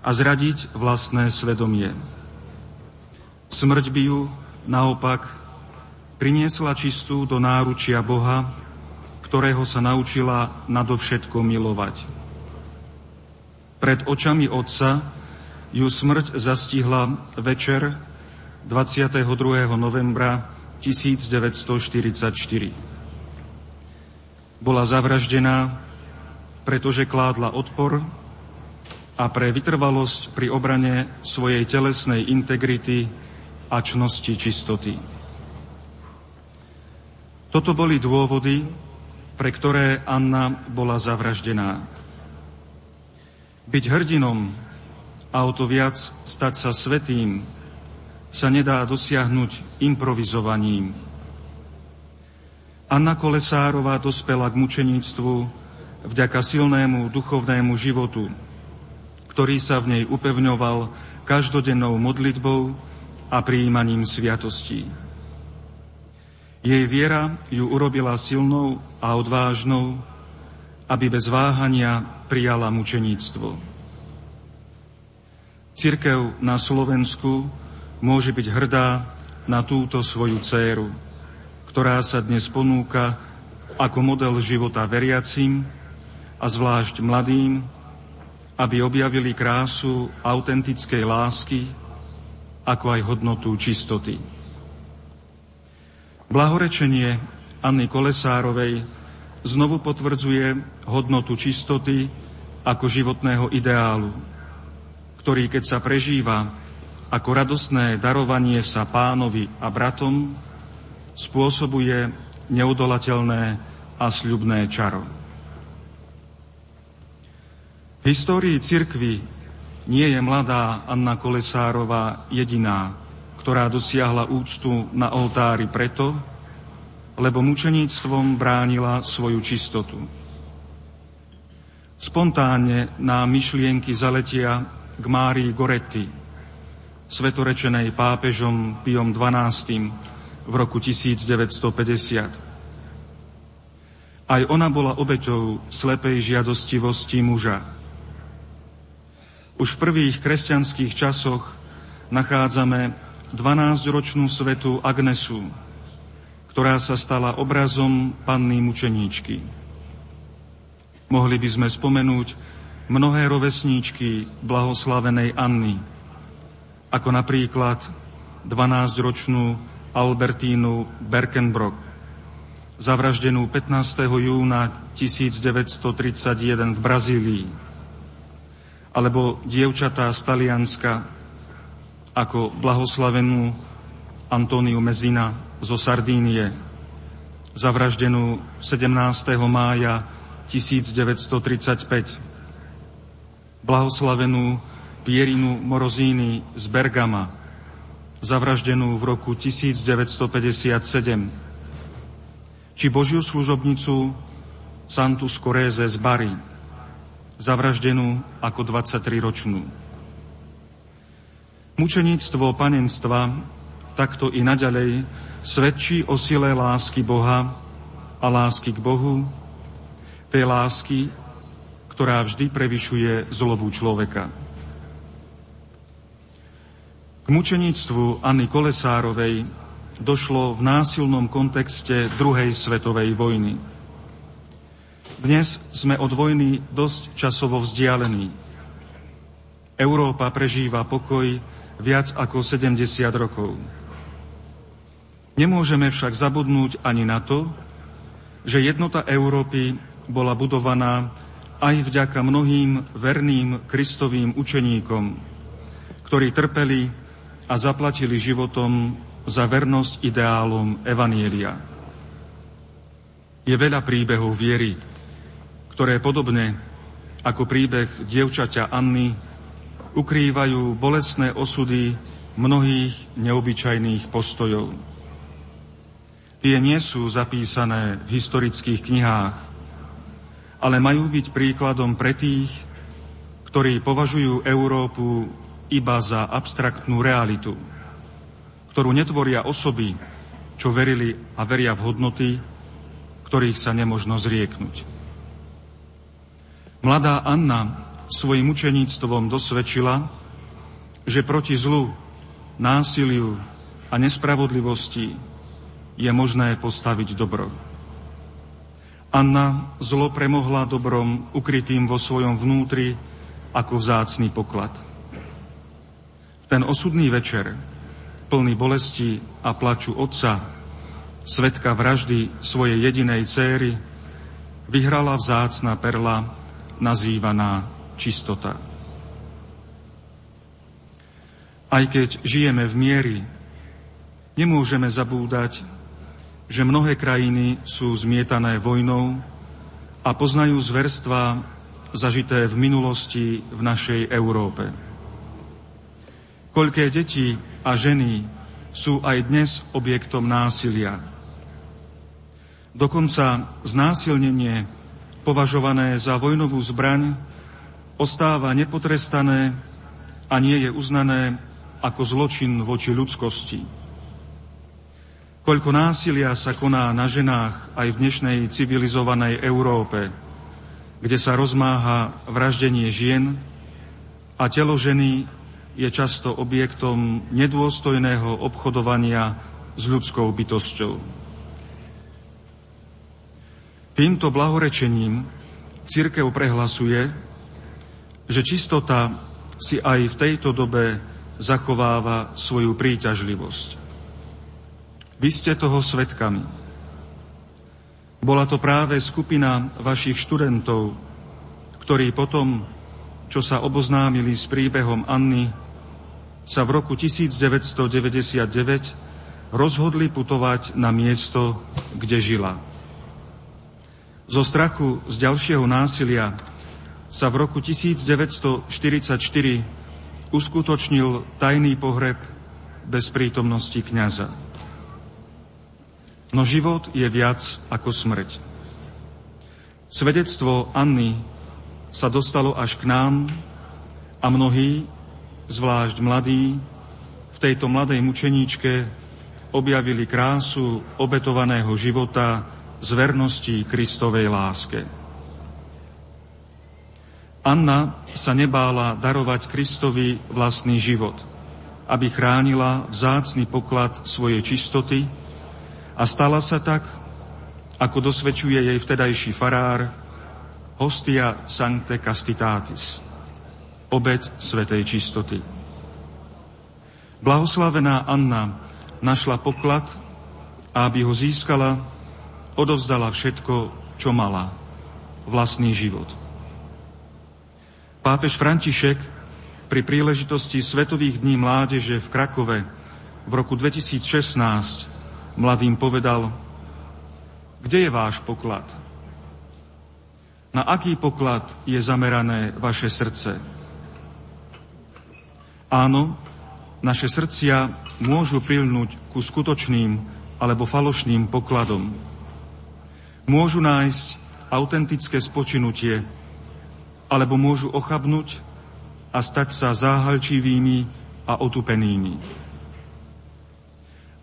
a zradiť vlastné svedomie. Smrť by ju, naopak, priniesla čistú do náručia Boha, ktorého sa naučila nadovšetko milovať. Pred očami otca ju smrť zastihla večer 22. novembra 1944. Bola zavraždená, pretože kládla odpor a pre vytrvalosť pri obrane svojej telesnej integrity a čnosti čistoty. Toto boli dôvody, pre ktoré Anna bola zavraždená. Byť hrdinom a o to viac stať sa svetým sa nedá dosiahnuť improvizovaním. Anna Kolesárová dospela k mučeníctvu vďaka silnému duchovnému životu, ktorý sa v nej upevňoval každodennou modlitbou a prijímaním sviatostí. Jej viera ju urobila silnou a odvážnou, aby bez váhania prijala mučeníctvo. Cirkev na Slovensku môže byť hrdá na túto svoju dceru, ktorá sa dnes ponúka ako model života veriacim a zvlášť mladým, aby objavili krásu autentickej lásky, ako aj hodnotu čistoty. Blahorečenie Anny Kolesárovej znovu potvrdzuje hodnotu čistoty ako životného ideálu, ktorý keď sa prežíva ako radostné darovanie sa pánovi a bratom spôsobuje neodolateľné a sľubné čaro. V histórii cirkvy nie je mladá Anna Kolesárová jediná, ktorá dosiahla úctu na oltári preto, lebo mučeníctvom bránila svoju čistotu. Spontánne na myšlienky zaletia k Márii Goretti, svetorečenej pápežom Piom XII v roku 1950. Aj ona bola obeťou slepej žiadostivosti muža. Už v prvých kresťanských časoch nachádzame 12-ročnú svetu Agnesu, ktorá sa stala obrazom panny mučeníčky. Mohli by sme spomenúť mnohé rovesníčky blahoslavenej Anny, ako napríklad 12-ročnú Albertínu Berkenbrock, zavraždenú 15. júna 1931 v Brazílii, alebo dievčatá z Talianska ako blahoslavenú Antóniu Mezina zo Sardínie, zavraždenú 17. mája 1935, blahoslavenú Pierinu Morozíny z Bergama, zavraždenú v roku 1957, či Božiu služobnicu Santu Skoréze z Bary, zavraždenú ako 23-ročnú. Mučeníctvo panenstva takto i naďalej svedčí o sile lásky Boha a lásky k Bohu, tej lásky, ktorá vždy prevyšuje zlobu človeka. K mučeníctvu Anny Kolesárovej došlo v násilnom kontexte druhej svetovej vojny. Dnes sme od vojny dosť časovo vzdialení. Európa prežíva pokoj viac ako 70 rokov. Nemôžeme však zabudnúť ani na to, že jednota Európy bola budovaná aj vďaka mnohým verným kristovým učeníkom, ktorí trpeli a zaplatili životom za vernosť ideálom Evanielia. Je veľa príbehov viery, ktoré podobne ako príbeh dievčaťa Anny ukrývajú bolestné osudy mnohých neobyčajných postojov. Tie nie sú zapísané v historických knihách, ale majú byť príkladom pre tých, ktorí považujú Európu iba za abstraktnú realitu, ktorú netvoria osoby, čo verili a veria v hodnoty, ktorých sa nemožno zrieknúť. Mladá Anna svojim učeníctvom dosvedčila, že proti zlu, násiliu a nespravodlivosti je možné postaviť dobro. Anna zlo premohla dobrom ukrytým vo svojom vnútri ako vzácný poklad. Ten osudný večer, plný bolesti a plaču otca, svetka vraždy svojej jedinej céry, vyhrala vzácna perla, nazývaná čistota. Aj keď žijeme v miery, nemôžeme zabúdať, že mnohé krajiny sú zmietané vojnou a poznajú zverstva zažité v minulosti v našej Európe. Koľké deti a ženy sú aj dnes objektom násilia. Dokonca znásilnenie, považované za vojnovú zbraň, ostáva nepotrestané a nie je uznané ako zločin voči ľudskosti. Koľko násilia sa koná na ženách aj v dnešnej civilizovanej Európe, kde sa rozmáha vraždenie žien a telo ženy je často objektom nedôstojného obchodovania s ľudskou bytosťou. Týmto blahorečením církev prehlasuje, že čistota si aj v tejto dobe zachováva svoju príťažlivosť. Vy ste toho svetkami. Bola to práve skupina vašich študentov, ktorí potom, čo sa oboznámili s príbehom Anny, sa v roku 1999 rozhodli putovať na miesto, kde žila. Zo strachu z ďalšieho násilia sa v roku 1944 uskutočnil tajný pohreb bez prítomnosti kniaza. No život je viac ako smrť. Svedectvo Anny sa dostalo až k nám a mnohí zvlášť mladí, v tejto mladej mučeníčke objavili krásu obetovaného života z vernosti Kristovej láske. Anna sa nebála darovať Kristovi vlastný život, aby chránila vzácny poklad svojej čistoty a stala sa tak, ako dosvedčuje jej vtedajší farár, hostia sancte castitatis obed svetej čistoty. Blahoslavená Anna našla poklad a aby ho získala, odovzdala všetko, čo mala, vlastný život. Pápež František pri príležitosti Svetových dní mládeže v Krakove v roku 2016 mladým povedal, kde je váš poklad? Na aký poklad je zamerané vaše srdce? Áno, naše srdcia môžu prilnúť ku skutočným alebo falošným pokladom. Môžu nájsť autentické spočinutie, alebo môžu ochabnúť a stať sa záhalčivými a otupenými.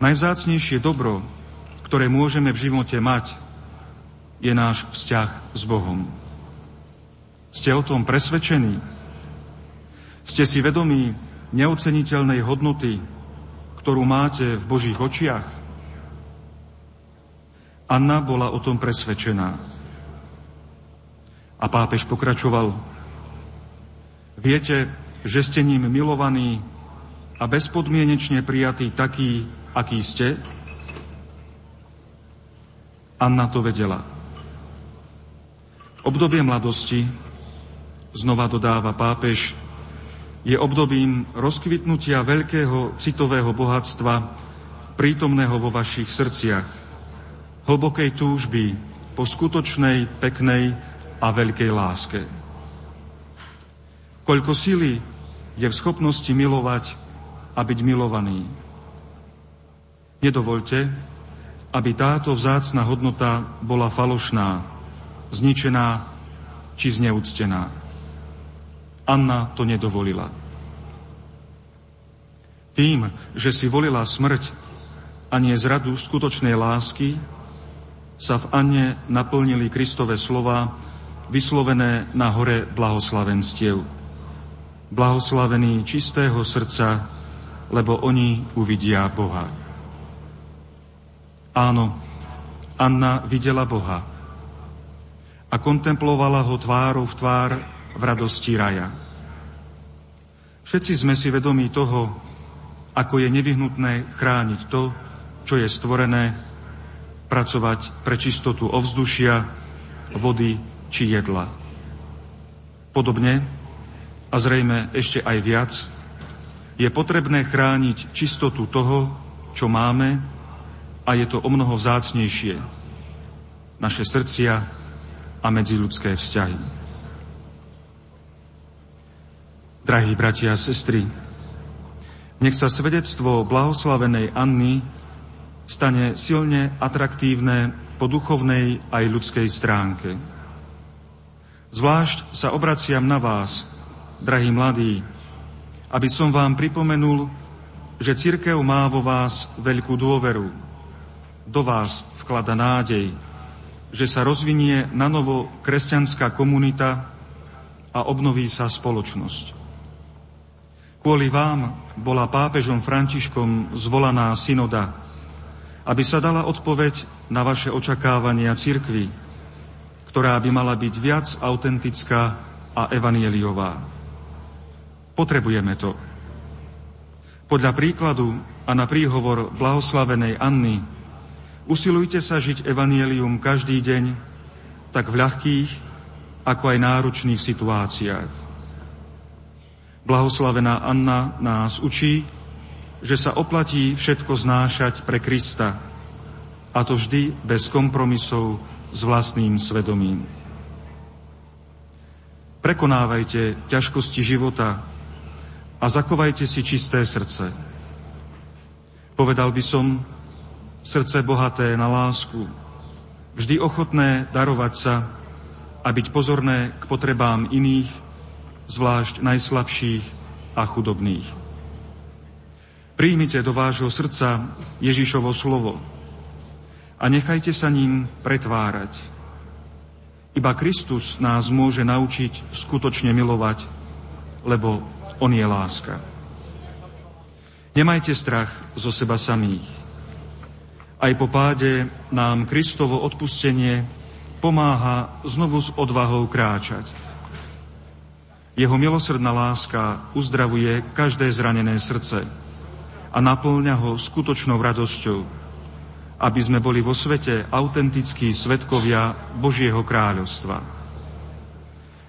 Najvzácnejšie dobro, ktoré môžeme v živote mať, je náš vzťah s Bohom. Ste o tom presvedčení? Ste si vedomí neoceniteľnej hodnoty, ktorú máte v Božích očiach? Anna bola o tom presvedčená. A pápež pokračoval. Viete, že ste ním milovaní a bezpodmienečne prijatí taký, aký ste? Anna to vedela. Obdobie mladosti, znova dodáva pápež, je obdobím rozkvitnutia veľkého citového bohatstva, prítomného vo vašich srdciach, hlbokej túžby po skutočnej, peknej a veľkej láske. Koľko sily je v schopnosti milovať a byť milovaný. Nedovolte, aby táto vzácna hodnota bola falošná, zničená či zneúctená. Anna to nedovolila. Tým, že si volila smrť a nie zradu skutočnej lásky, sa v Anne naplnili Kristove slova, vyslovené na hore blahoslavenstiev. Blahoslavení čistého srdca, lebo oni uvidia Boha. Áno, Anna videla Boha a kontemplovala ho tvárou v tvár v radosti raja. Všetci sme si vedomí toho, ako je nevyhnutné chrániť to, čo je stvorené pracovať pre čistotu ovzdušia, vody či jedla. Podobne, a zrejme ešte aj viac, je potrebné chrániť čistotu toho, čo máme a je to o mnoho vzácnejšie. Naše srdcia a medziľudské vzťahy. Drahí bratia a sestry, nech sa svedectvo blahoslavenej Anny stane silne atraktívne po duchovnej aj ľudskej stránke. Zvlášť sa obraciam na vás, drahí mladí, aby som vám pripomenul, že církev má vo vás veľkú dôveru. Do vás vklada nádej, že sa rozvinie na novo kresťanská komunita a obnoví sa spoločnosť. Kvôli vám bola pápežom Františkom zvolaná synoda, aby sa dala odpoveď na vaše očakávania cirkvy, ktorá by mala byť viac autentická a evanieliová. Potrebujeme to. Podľa príkladu a na príhovor blahoslavenej Anny usilujte sa žiť evanielium každý deň, tak v ľahkých, ako aj náročných situáciách. Blahoslavená Anna nás učí, že sa oplatí všetko znášať pre Krista, a to vždy bez kompromisov s vlastným svedomím. Prekonávajte ťažkosti života a zakovajte si čisté srdce. Povedal by som, srdce bohaté na lásku, vždy ochotné darovať sa a byť pozorné k potrebám iných zvlášť najslabších a chudobných. Príjmite do vášho srdca Ježišovo slovo a nechajte sa ním pretvárať. Iba Kristus nás môže naučiť skutočne milovať, lebo On je láska. Nemajte strach zo seba samých. Aj po páde nám Kristovo odpustenie pomáha znovu s odvahou kráčať. Jeho milosrdná láska uzdravuje každé zranené srdce a naplňa ho skutočnou radosťou, aby sme boli vo svete autentickí svetkovia Božieho kráľovstva.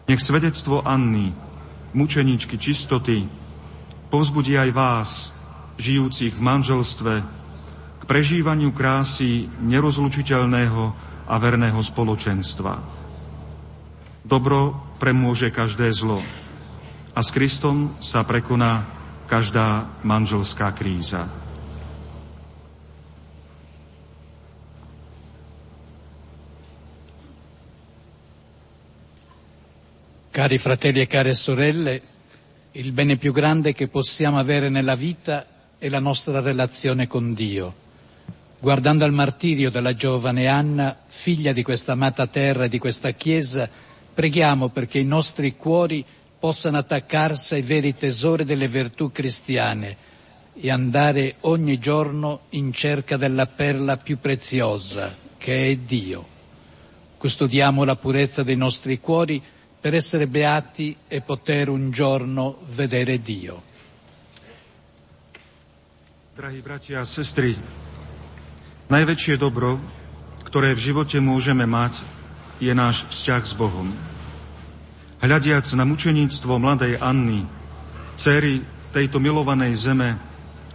Nech svedectvo Anny, mučeničky čistoty, povzbudí aj vás, žijúcich v manželstve, k prežívaniu krásy nerozlučiteľného a verného spoločenstva. Dobro premôže každé zlo a s Kristom sa prekoná každá manželská kríza. Cari fratelli e care sorelle, il bene più grande che possiamo avere nella vita è la nostra relazione con Dio. Guardando al martirio della giovane Anna, figlia di questa amata terra e di questa Chiesa, Preghiamo perché i nostri cuori possano attaccarsi ai veri tesori delle virtù cristiane e andare ogni giorno in cerca della perla più preziosa, che è Dio. Custodiamo la purezza dei nostri cuori per essere beati e poter un giorno vedere Dio. Drahí bratia a sestry, najväčšie dobro, ktoré v živote môžeme mať, je náš vzťah s Bohom. Hľadiac na mučeníctvo mladej Anny, céry tejto milovanej zeme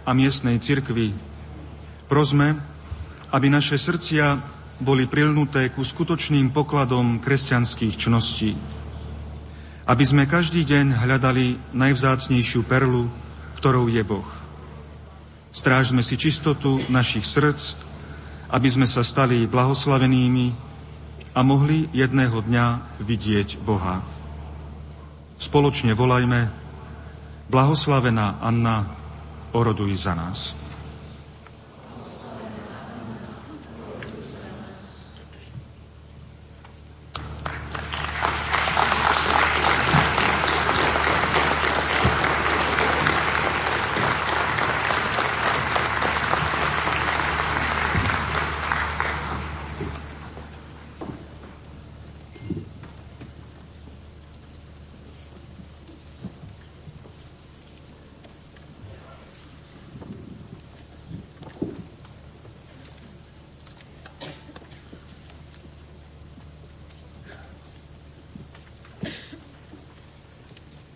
a miestnej cirkvi, prosme, aby naše srdcia boli prilnuté ku skutočným pokladom kresťanských čností. Aby sme každý deň hľadali najvzácnejšiu perlu, ktorou je Boh. Strážme si čistotu našich srdc, aby sme sa stali blahoslavenými a mohli jedného dňa vidieť Boha. Spoločne volajme, blahoslavená Anna, oroduj za nás.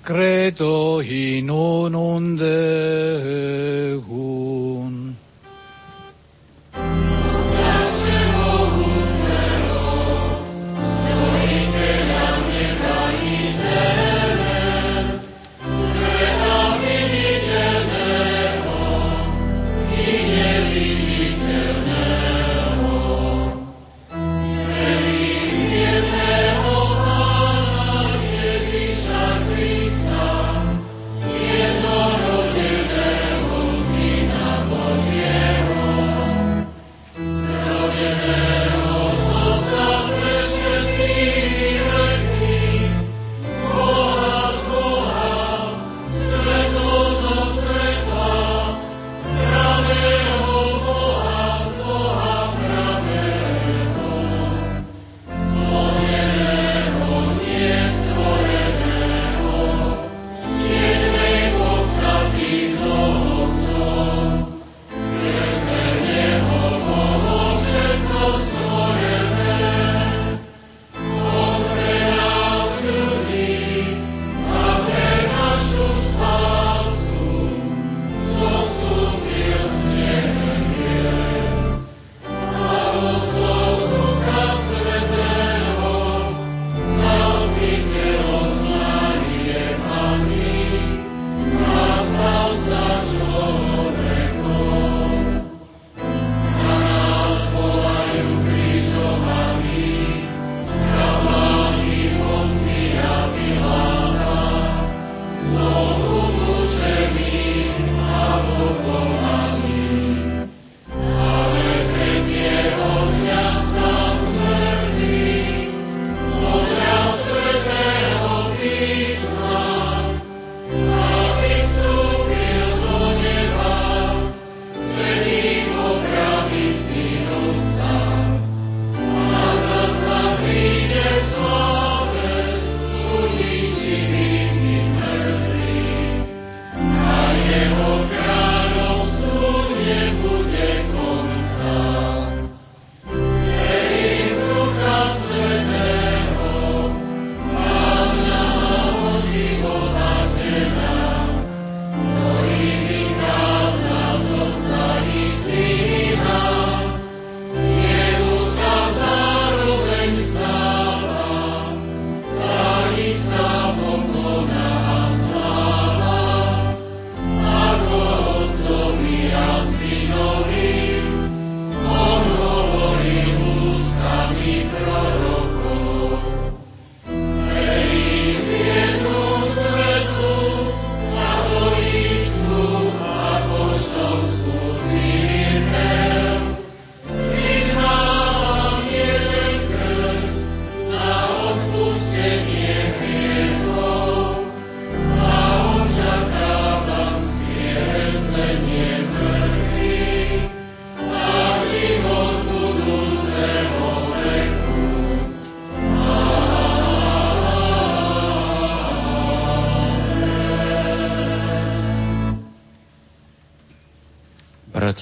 Credo in unum Deum.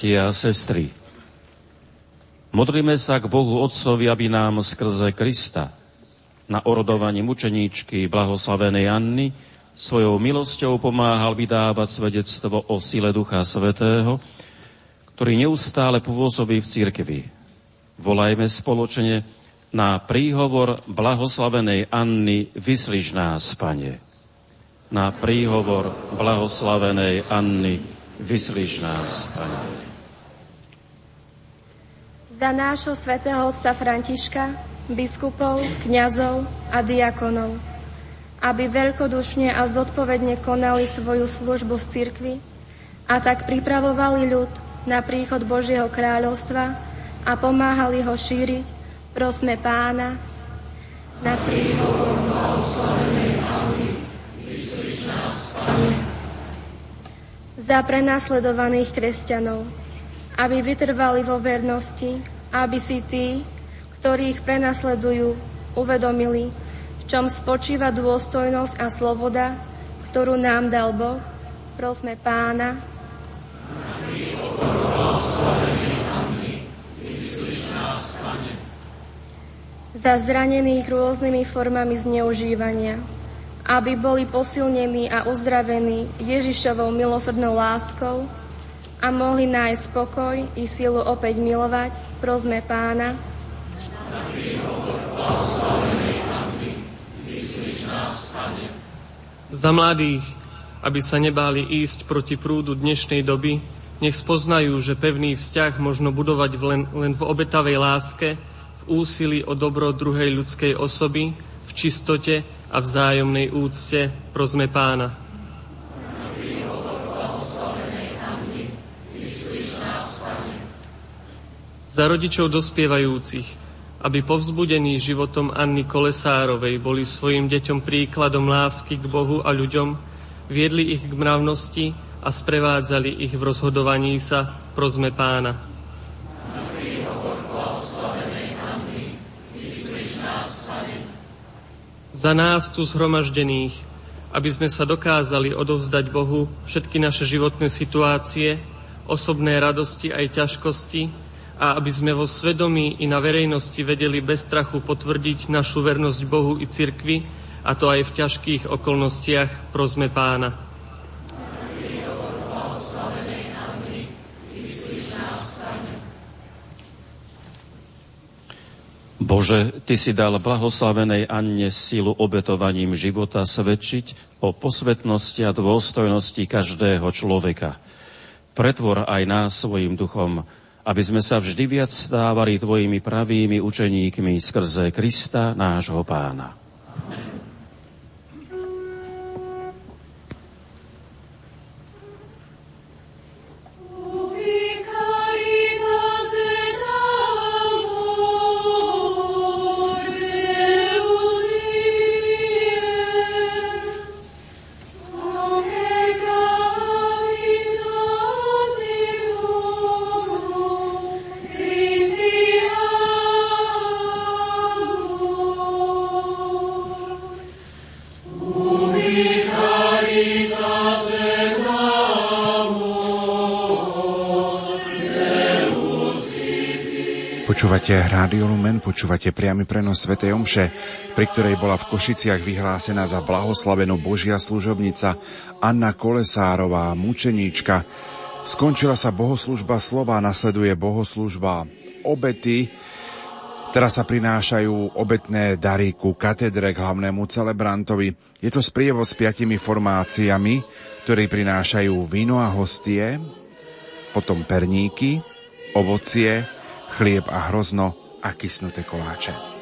Bratia a sestry. Modlíme sa k Bohu Otcovi, aby nám skrze Krista na orodovaní mučeníčky blahoslavenej Anny svojou milosťou pomáhal vydávať svedectvo o sile Ducha Svetého, ktorý neustále pôsobí v cirkvi. Volajme spoločne na príhovor blahoslavenej Anny Vyslíš nás, Pane. Na príhovor blahoslavenej Anny Vyslíš nás, Pane za nášho svätého otca Františka, biskupov, kňazov a diakonov, aby veľkodušne a zodpovedne konali svoju službu v cirkvi a tak pripravovali ľud na príchod Božieho kráľovstva a pomáhali ho šíriť, prosme pána, na príhovor za prenasledovaných kresťanov, aby vytrvali vo vernosti aby si tí, ktorí ich prenasledujú, uvedomili, v čom spočíva dôstojnosť a sloboda, ktorú nám dal Boh. Prosme pána. Za zranených rôznymi formami zneužívania aby boli posilnení a uzdravení Ježišovou milosrdnou láskou a mohli nájsť spokoj i silu opäť milovať, prosme pána. Za mladých, aby sa nebáli ísť proti prúdu dnešnej doby, nech spoznajú, že pevný vzťah možno budovať len, len v obetavej láske, v úsilí o dobro druhej ľudskej osoby, v čistote a vzájomnej úcte prosme pána. Za rodičov dospievajúcich, aby povzbudení životom Anny Kolesárovej boli svojim deťom príkladom lásky k Bohu a ľuďom, viedli ich k mravnosti a sprevádzali ich v rozhodovaní sa, prosme pána. za nás tu zhromaždených, aby sme sa dokázali odovzdať Bohu všetky naše životné situácie, osobné radosti aj ťažkosti a aby sme vo svedomí i na verejnosti vedeli bez strachu potvrdiť našu vernosť Bohu i cirkvi, a to aj v ťažkých okolnostiach, prosme pána. Bože, Ty si dal blahoslavenej Anne silu obetovaním života svedčiť o posvetnosti a dôstojnosti každého človeka. Pretvor aj nás svojim duchom, aby sme sa vždy viac stávali Tvojimi pravými učeníkmi skrze Krista, nášho pána. Počúvate Rádio Lumen, počúvate priamy prenos Sv. Omše, pri ktorej bola v Košiciach vyhlásená za blahoslavenú Božia služobnica Anna Kolesárová, mučeníčka. Skončila sa bohoslužba slova, nasleduje bohoslužba obety. Teraz sa prinášajú obetné dary ku katedre k hlavnému celebrantovi. Je to sprievod s piatimi formáciami, ktorí prinášajú víno a hostie, potom perníky, ovocie, chlieb a hrozno a kysnuté koláče.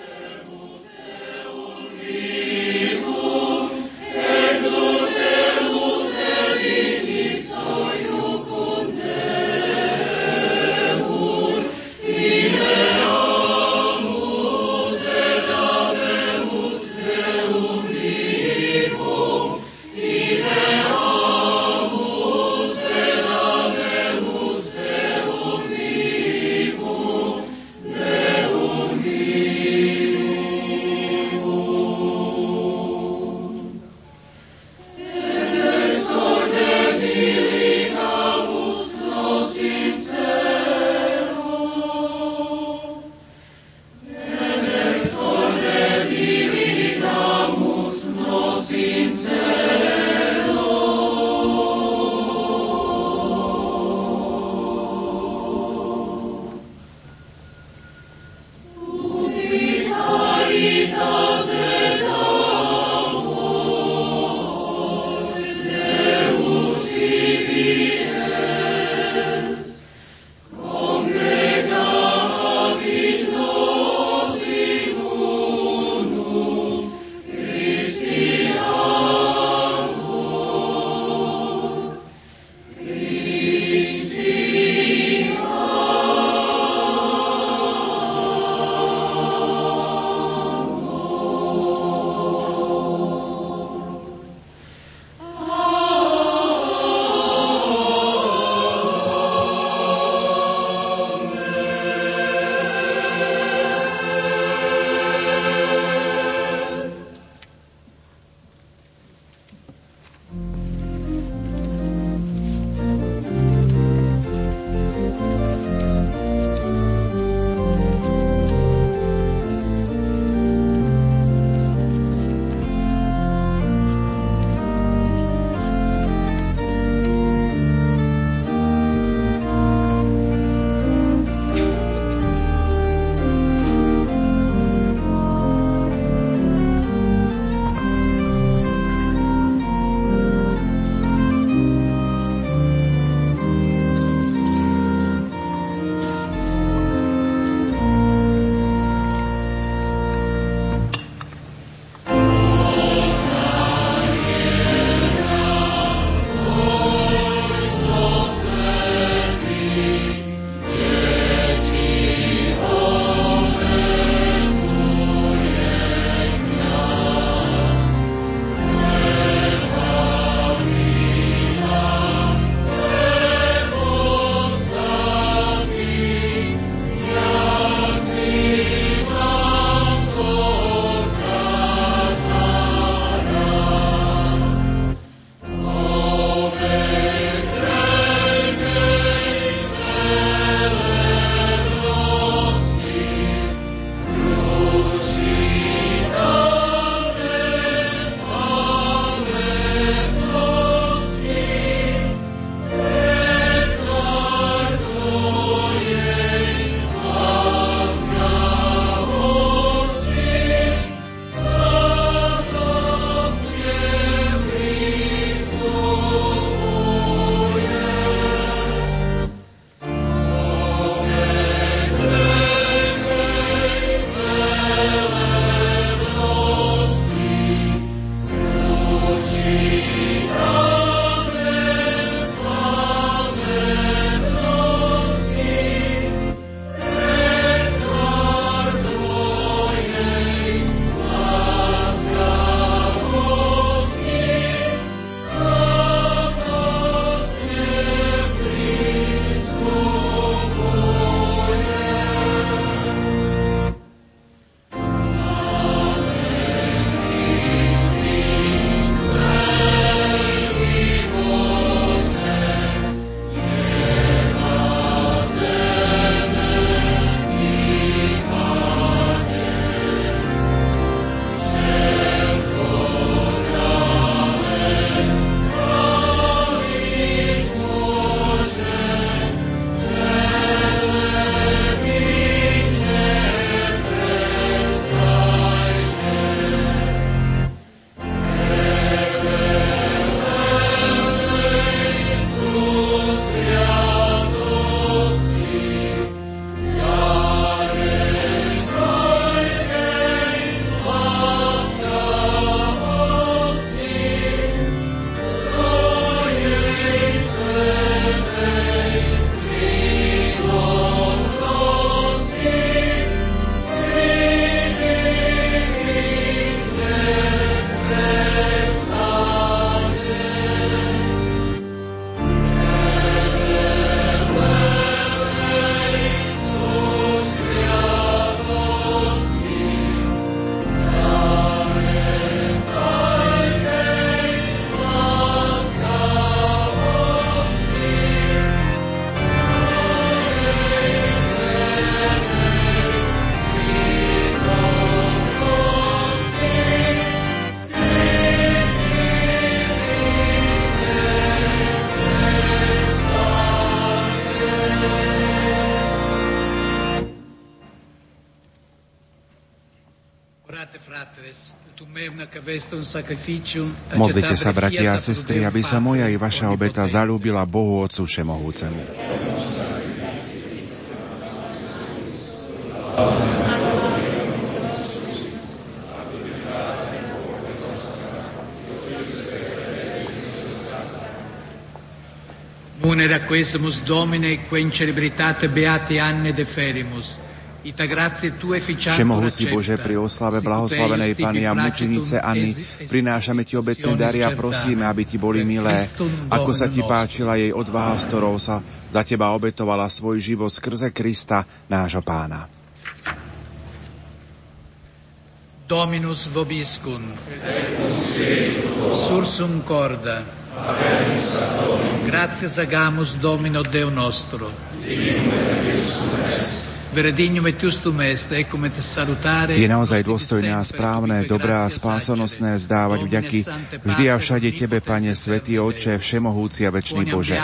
Modlite sa, bratia a sestry, aby sa moja i vaša obeta zalúbila Bohu Otcu Všemohúcemu. Munera quesumus Domine, quen celebritate beati anne deferimus, Všemohúci Bože, pri oslave blahoslavenej Pany a mučenice Anny prinášame Ti obetné dary a prosíme, aby Ti boli milé, ako sa Ti páčila jej odvaha, s ktorou sa za Teba obetovala svoj život skrze Krista, nášho Pána. Dominus vobiscum, sursum corda, Grazie agamus Domino Deo nostro. Je naozaj dôstojné a správne, dobré a spásonosné zdávať vďaky vždy a všade Tebe, Pane, Svetý Oče, Všemohúci a Večný Bože.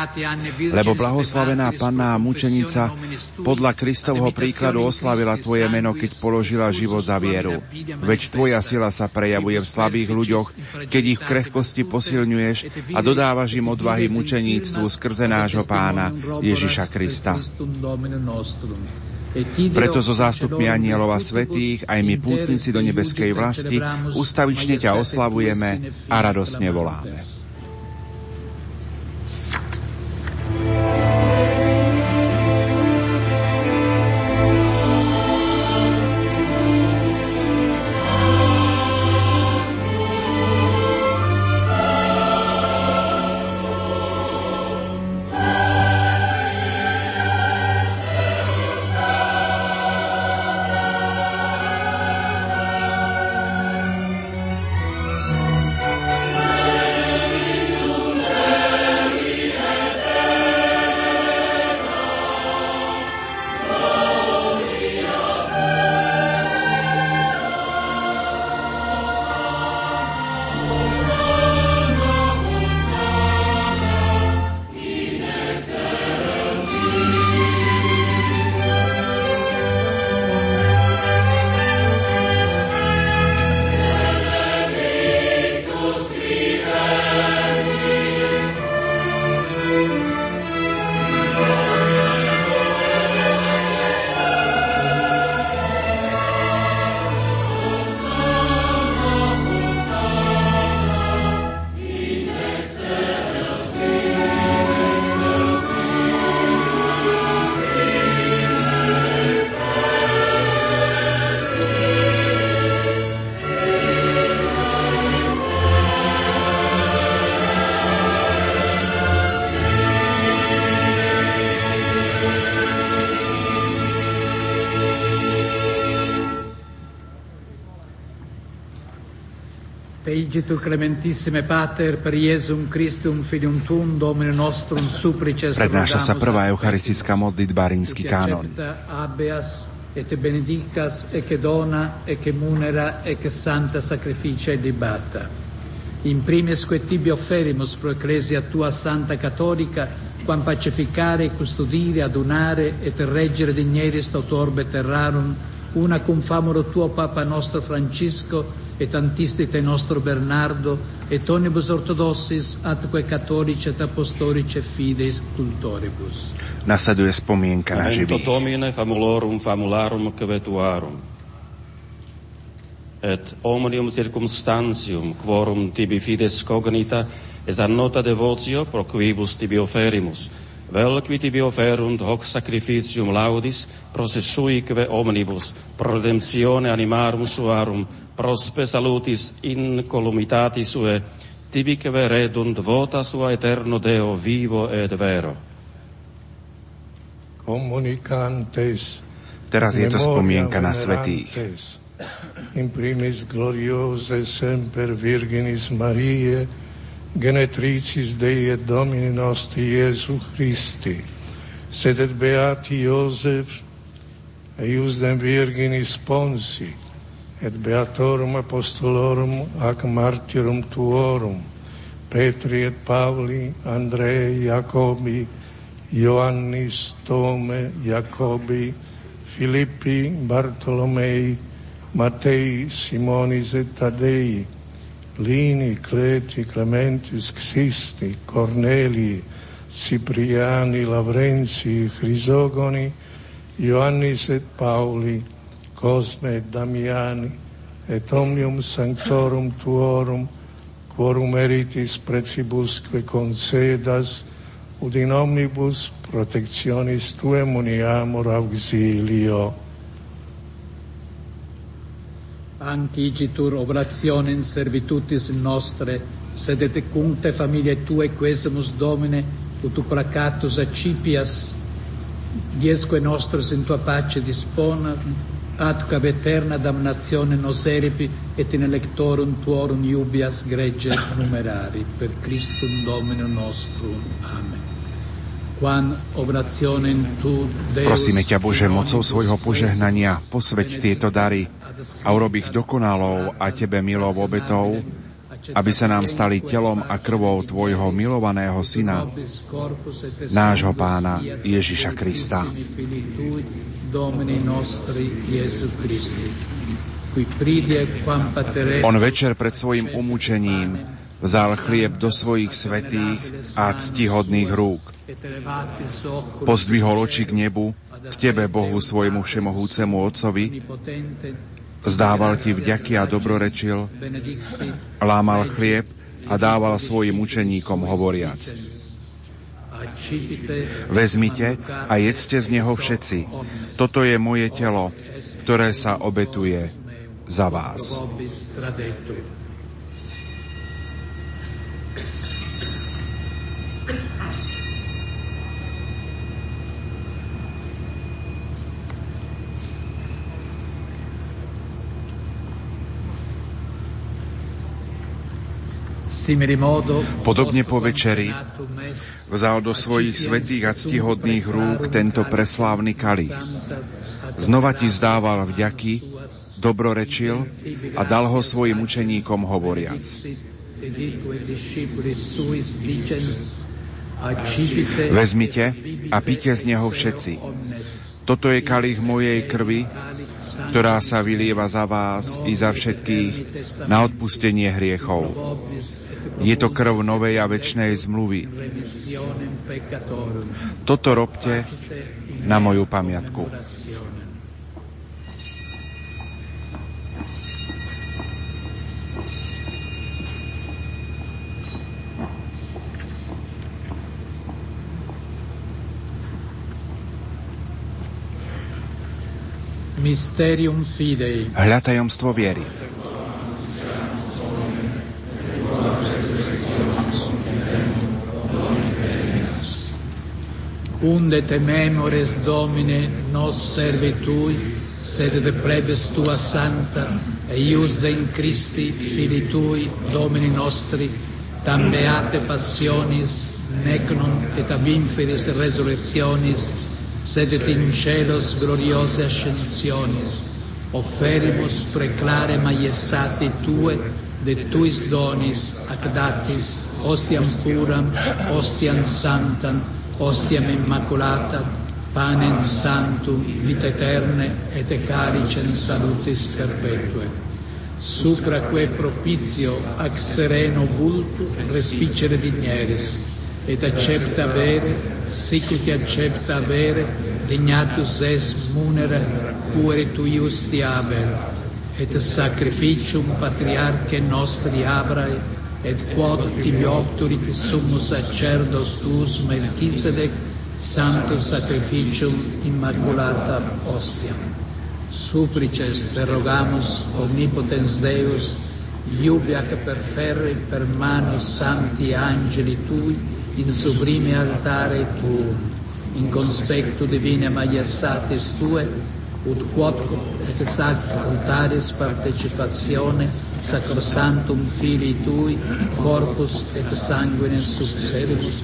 Lebo blahoslavená Panna a mučenica podľa Kristovho príkladu oslavila Tvoje meno, keď položila život za vieru. Veď Tvoja sila sa prejavuje v slabých ľuďoch, keď ich v krehkosti posilňuješ a dodávaš im odvahy mučeníctvu skrze nášho Pána Ježiša Krista. Preto so zástupmi anielov a svetých, aj my pútnici do nebeskej vlasti, ustavične ťa oslavujeme a radosne voláme. Igitur clementissime Pater per Iesum Christum filium tuum Domine nostrum supplices Prednáša sa prvá eucharistická modlitba rímsky kánon. Abeas et benedicas e che dona e che munera e che santa sacrificia e libata. In primis que tibi offerimus pro ecclesia tua santa cattolica quam pacificare, custodire, adunare et reggere digneris autorbe terrarum una cum famolo tuo Papa nostro Francisco et antistite nostro Bernardo, et onibus ortodossis atque catholici et apostolici fides cultoribus. Nasleduje spomienka na živých. Domine famulorum famularum quetuarum. Et omnium circumstantium quorum tibi fides cognita es annota devotio pro quibus tibi oferimus, vel qui tibi offerunt hoc sacrificium laudis processuique omnibus pro redemptione animarum suarum prospe salutis in columitati sue tibique redunt vota sua eterno Deo vivo et vero comunicantes Teraz je to spomienka na svetých. In primis gloriose semper Virginis Mariae genetricis Dei et Domini nostri Iesu Christi, sedet beati Iosef, eiusdem Virginis Ponsi, et beatorum apostolorum ac martyrum tuorum, Petri et Pauli, Andrei, Jacobi, Ioannis, Tome, Jacobi, Filippi, Bartolomei, Mattei, Simonis et Tadei, Lini, Creti, Clementis, Xisti, Cornelii, Cipriani, Lavrenzi, Crisogoni, Ioannis et Pauli, Cosme et Damiani, et omnium sanctorum tuorum, quorum meritis precibusque concedas, ut in omnibus protectionis tuem uniamur auxilio. Ancigitur oblationem servitutis nostre, sed et cunte familiae tue quesemus Domine, ut tu placatus accipias, diesque nostros in tua pace dispona, ad cab eterna damnazione nos eripi, et in electorum tuorum iubias gregge numerari, per Christum Domino nostrum. Amen. Prosíme ťa, Bože, mocou svojho požehnania posveď tieto dary a urob ich dokonalou a Tebe milou obetou, aby sa nám stali telom a krvou Tvojho milovaného Syna, nášho Pána Ježiša Krista. On večer pred svojim umúčením vzal chlieb do svojich svetých a ctihodných rúk. Pozdvihol oči k nebu, k Tebe, Bohu svojmu všemohúcemu Otcovi, zdával Ti vďaky a dobrorečil, lámal chlieb a dával svojim učeníkom hovoriac. Vezmite a jedzte z neho všetci. Toto je moje telo, ktoré sa obetuje za vás. Podobne po večeri vzal do svojich svetých a ctihodných rúk tento preslávny kalich. Znova ti zdával vďaky, dobrorečil a dal ho svojim učeníkom hovoriac. Vezmite a pite z neho všetci. Toto je kalich mojej krvi, ktorá sa vylieva za vás i za všetkých na odpustenie hriechov. Je to krv novej a väčšnej zmluvy. Toto robte na moju pamiatku. Hľa tajomstvo viery. Unde te memores domine nos servi tui, sed de plebes tua santa, e ius de in Christi, fili tui, domini nostri, tam beate passionis, nec non et ab inferis resurrectionis, sed et in celos gloriose ascensionis, offerimus preclare maiestati tue, de tuis donis, ac datis, ostiam puram, ostiam santam, ostiam immaculata, panem santum, vita eterne, et caricem salutis perpetue. Supra que propizio ac sereno vultu respicere digneris, et accepta avere, sicut accepta avere, dignatus es munere, puere tuius diaber, et sacrificium patriarche nostri Abrae, et quod tibi opturit summus sacerdos tuus Melchisedec sanctum sacrificium immaculata ostia. Supplices te rogamus, omnipotens Deus, iubiac per ferri per manus santi angeli tui in sublime altare tuum, in conspectu divine maiestatis tue, ut quod et sac altaris partecipatione sacrosantum filii tui, corpus et sanguine subservus,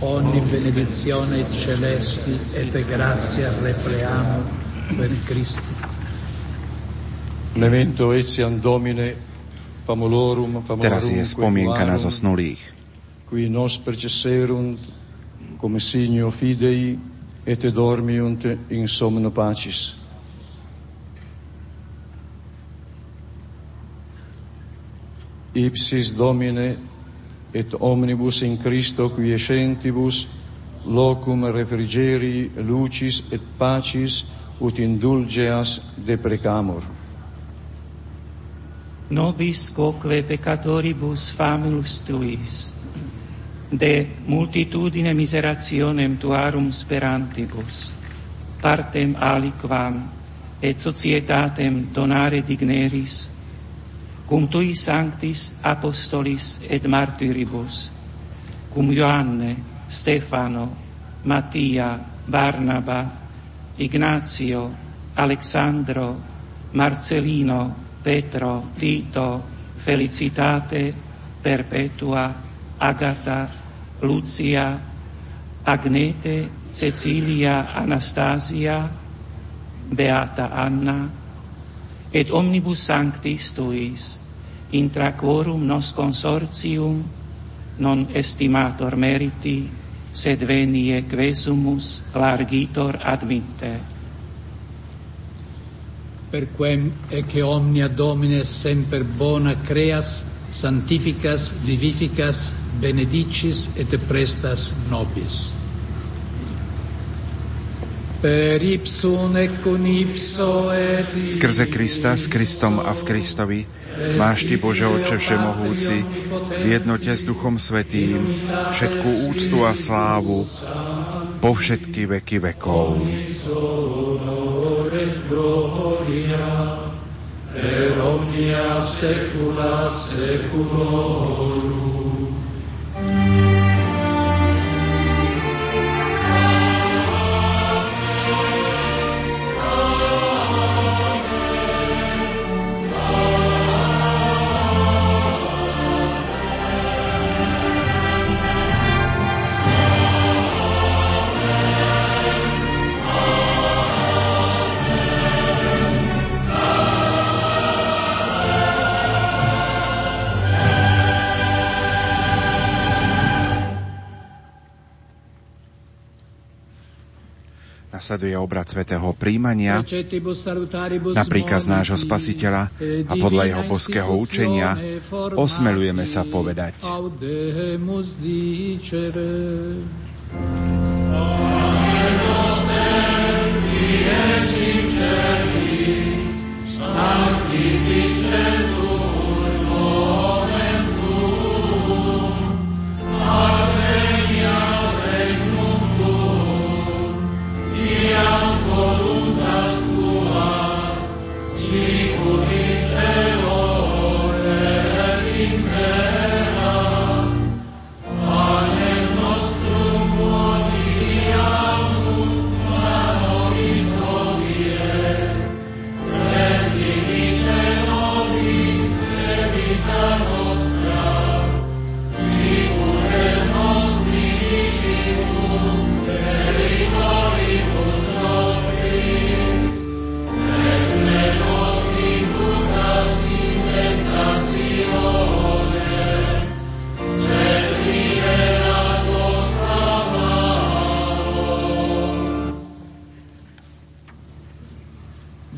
ogni benedizione celesti et gratia repleamo per Cristo. Memento etiam Domine, famulorum, famulorum Teraz je spomienka na zosnulých. Qui nos percesserunt come signo fidei et dormiunt in somno pacis. ipsis Domine et omnibus in Christo quiescentibus locum refrigerii lucis et pacis ut indulgeas deprecamur. Nobis quoque peccatoribus famulus tuis, de multitudine miserationem tuarum sperantibus, partem aliquam et societatem donare digneris, cum tui sanctis apostolis et martyribus, cum Ioanne, Stefano, Mattia, Barnaba, Ignazio, Alexandro, Marcelino, Petro, Tito, Felicitate, Perpetua, Agata, Lucia, Agnete, Cecilia, Anastasia, Beata Anna, et omnibus sanctis tuis, intra quorum nos consortium, non estimator meriti, sed venie quesumus largitor admitte. Per quem e che omnia Domine semper bona creas, santificas, vivificas, benedicis et prestas nobis. Per ipsum et con ipso et Skrze Krista, s Kristom a v Kristovi, máš Ty, Bože Oče Všemohúci, v jednote s Duchom Svetým, všetku úctu a slávu po všetky veky vekov. Per omnia secula seculorum. Nasleduje obrad svätého príjmania na príkaz nášho spasiteľa a podľa jeho boského učenia osmelujeme sa povedať. Sanctificetur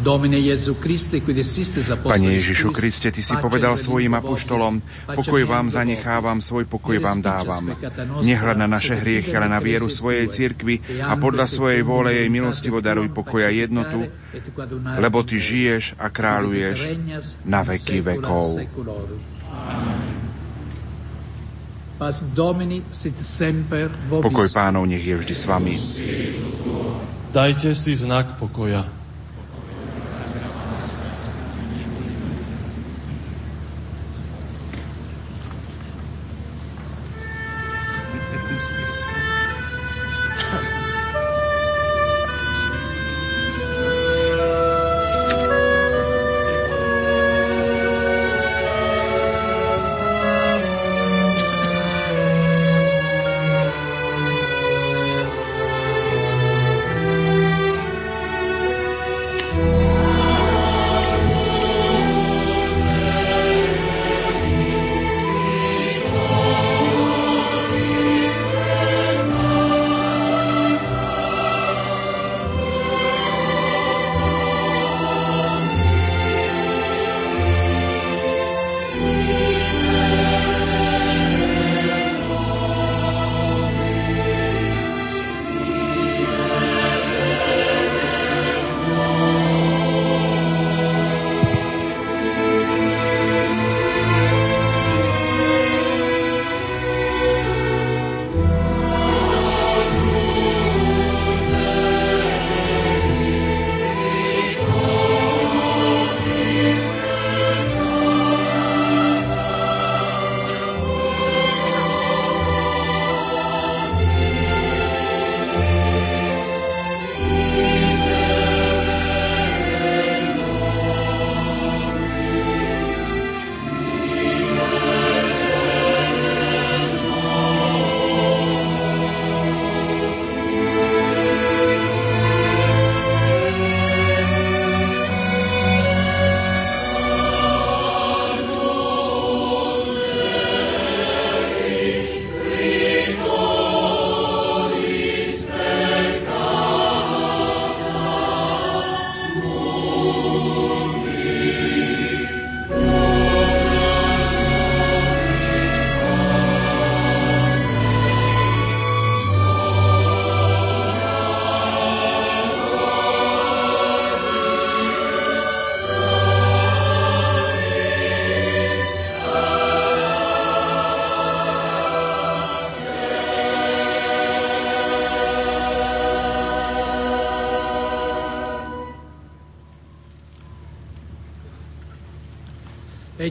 Pane Ježišu Kriste, Ty si povedal svojim apoštolom, pokoj vám zanechávam, svoj pokoj vám dávam. Nehľad na naše hriechy, ale na vieru svojej cirkvi a podľa svojej vôle jej milostivo daruj pokoja jednotu, lebo Ty žiješ a kráľuješ na veky vekov. Pokoj pánov nech je vždy s vami. Dajte si znak pokoja.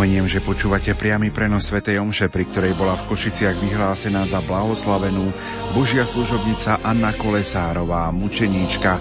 Pripomeniem, že počúvate priamy prenos Sv. Omše, pri ktorej bola v Košiciach vyhlásená za blahoslavenú Božia služobnica Anna Kolesárová, mučeníčka.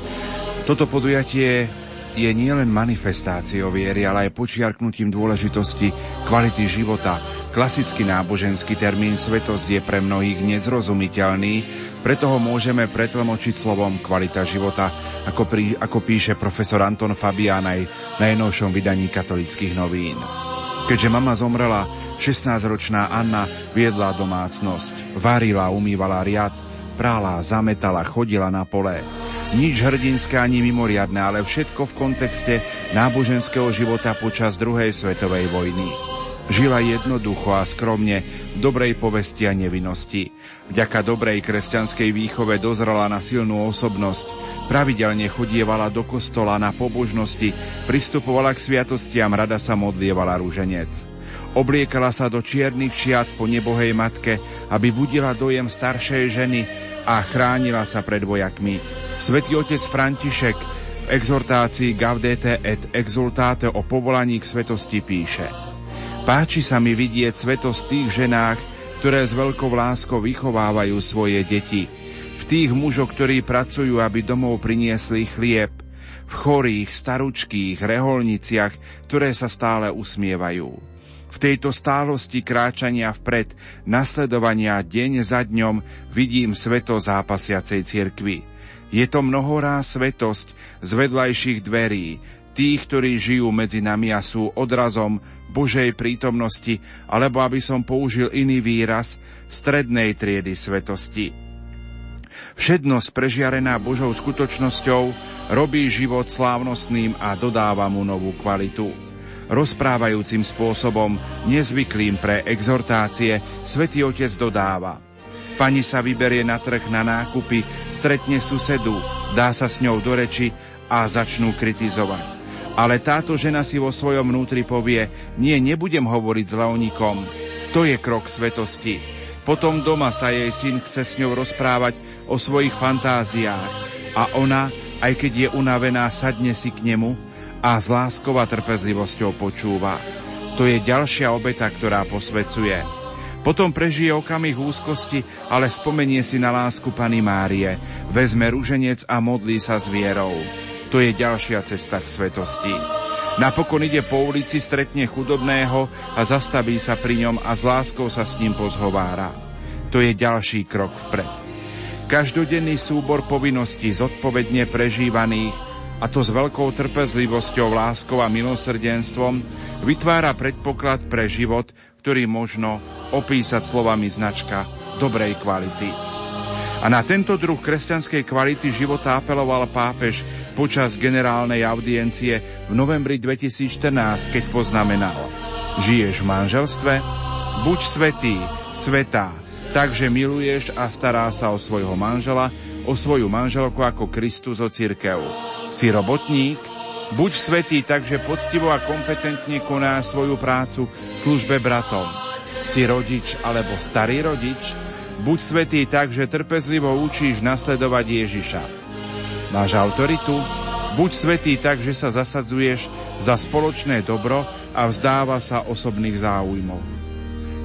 Toto podujatie je nielen manifestáciou viery, ale aj počiarknutím dôležitosti kvality života. Klasický náboženský termín svetosť je pre mnohých nezrozumiteľný, preto ho môžeme pretlmočiť slovom kvalita života, ako, pri, ako píše profesor Anton Fabián aj v najnovšom vydaní katolických novín. Keďže mama zomrela, 16-ročná Anna viedla domácnosť, varila, umývala riad, prála, zametala, chodila na pole. Nič hrdinské ani mimoriadne, ale všetko v kontexte náboženského života počas druhej svetovej vojny. Žila jednoducho a skromne, v dobrej povesti a nevinnosti. Vďaka dobrej kresťanskej výchove dozrela na silnú osobnosť, pravidelne chodievala do kostola na pobožnosti, pristupovala k sviatostiam, rada sa modlievala rúženec. Obliekala sa do čiernych šiat po nebohej matke, aby budila dojem staršej ženy a chránila sa pred vojakmi. Svetý otec František v exhortácii Gaudete et exultate o povolaní k svetosti píše – Páči sa mi vidieť svetosť tých ženách, ktoré s veľkou láskou vychovávajú svoje deti. V tých mužoch, ktorí pracujú, aby domov priniesli chlieb. V chorých, staručkých, reholniciach, ktoré sa stále usmievajú. V tejto stálosti kráčania vpred, nasledovania deň za dňom vidím sveto zápasiacej cirkvi. Je to mnohorá svetosť z vedľajších dverí, tých, ktorí žijú medzi nami a sú odrazom Božej prítomnosti, alebo aby som použil iný výraz, strednej triedy svetosti. Všednosť prežiarená Božou skutočnosťou robí život slávnostným a dodáva mu novú kvalitu. Rozprávajúcim spôsobom, nezvyklým pre exhortácie, svätý Otec dodáva. Pani sa vyberie na trh na nákupy, stretne susedu, dá sa s ňou do reči a začnú kritizovať. Ale táto žena si vo svojom vnútri povie, nie, nebudem hovoriť s Leonikom. To je krok svetosti. Potom doma sa jej syn chce s ňou rozprávať o svojich fantáziách. A ona, aj keď je unavená, sadne si k nemu a s láskou a trpezlivosťou počúva. To je ďalšia obeta, ktorá posvecuje. Potom prežije okamih úzkosti, ale spomenie si na lásku Pany Márie, vezme rúženec a modlí sa s vierou. To je ďalšia cesta k svetosti. Napokon ide po ulici, stretne chudobného a zastaví sa pri ňom a s láskou sa s ním pozhovára. To je ďalší krok vpred. Každodenný súbor povinností zodpovedne prežívaných a to s veľkou trpezlivosťou, láskou a milosrdenstvom vytvára predpoklad pre život, ktorý možno opísať slovami značka dobrej kvality. A na tento druh kresťanskej kvality života apeloval pápež počas generálnej audiencie v novembri 2014, keď poznamenal Žiješ v manželstve? Buď svetý, svetá, takže miluješ a stará sa o svojho manžela, o svoju manželku ako Kristus o cirkev. Si robotník? Buď svetý, takže poctivo a kompetentne koná svoju prácu v službe bratom. Si rodič alebo starý rodič? Buď svetý tak, že trpezlivo učíš nasledovať Ježiša. Máš autoritu? Buď svetý tak, že sa zasadzuješ za spoločné dobro a vzdáva sa osobných záujmov.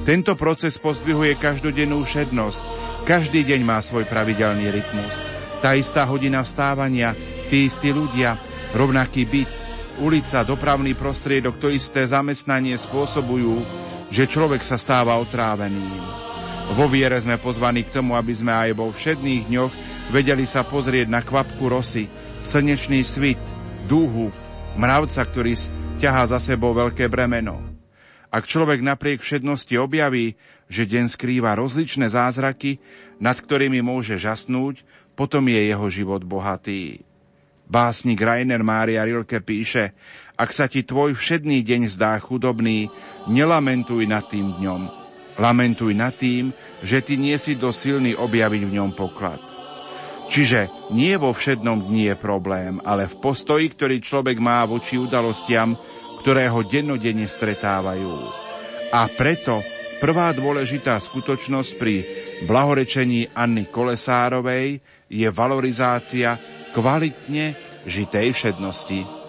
Tento proces pozdvihuje každodennú všednosť. Každý deň má svoj pravidelný rytmus. Tá istá hodina vstávania, tí istí ľudia, rovnaký byt, ulica, dopravný prostriedok, to isté zamestnanie spôsobujú, že človek sa stáva otráveným. Vo viere sme pozvaní k tomu, aby sme aj vo všedných dňoch vedeli sa pozrieť na kvapku rosy, slnečný svit, dúhu, mravca, ktorý ťahá za sebou veľké bremeno. Ak človek napriek všednosti objaví, že deň skrýva rozličné zázraky, nad ktorými môže žasnúť, potom je jeho život bohatý. Básnik Rainer Mária Rilke píše, ak sa ti tvoj všedný deň zdá chudobný, nelamentuj nad tým dňom, Lamentuj nad tým, že ty nie si dosilný objaviť v ňom poklad. Čiže nie vo všednom dni je problém, ale v postoji, ktorý človek má voči udalostiam, ktoré ho dennodenne stretávajú. A preto prvá dôležitá skutočnosť pri blahorečení Anny Kolesárovej je valorizácia kvalitne žitej všednosti.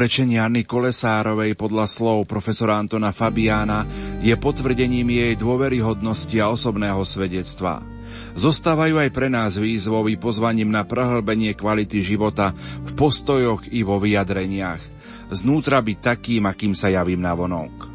Blahorečenie Anny Kolesárovej podľa slov profesora Antona Fabiána je potvrdením jej dôveryhodnosti a osobného svedectva. Zostávajú aj pre nás výzvou pozvaním na prehlbenie kvality života v postojoch i vo vyjadreniach. Znútra byť takým, akým sa javím na vonok.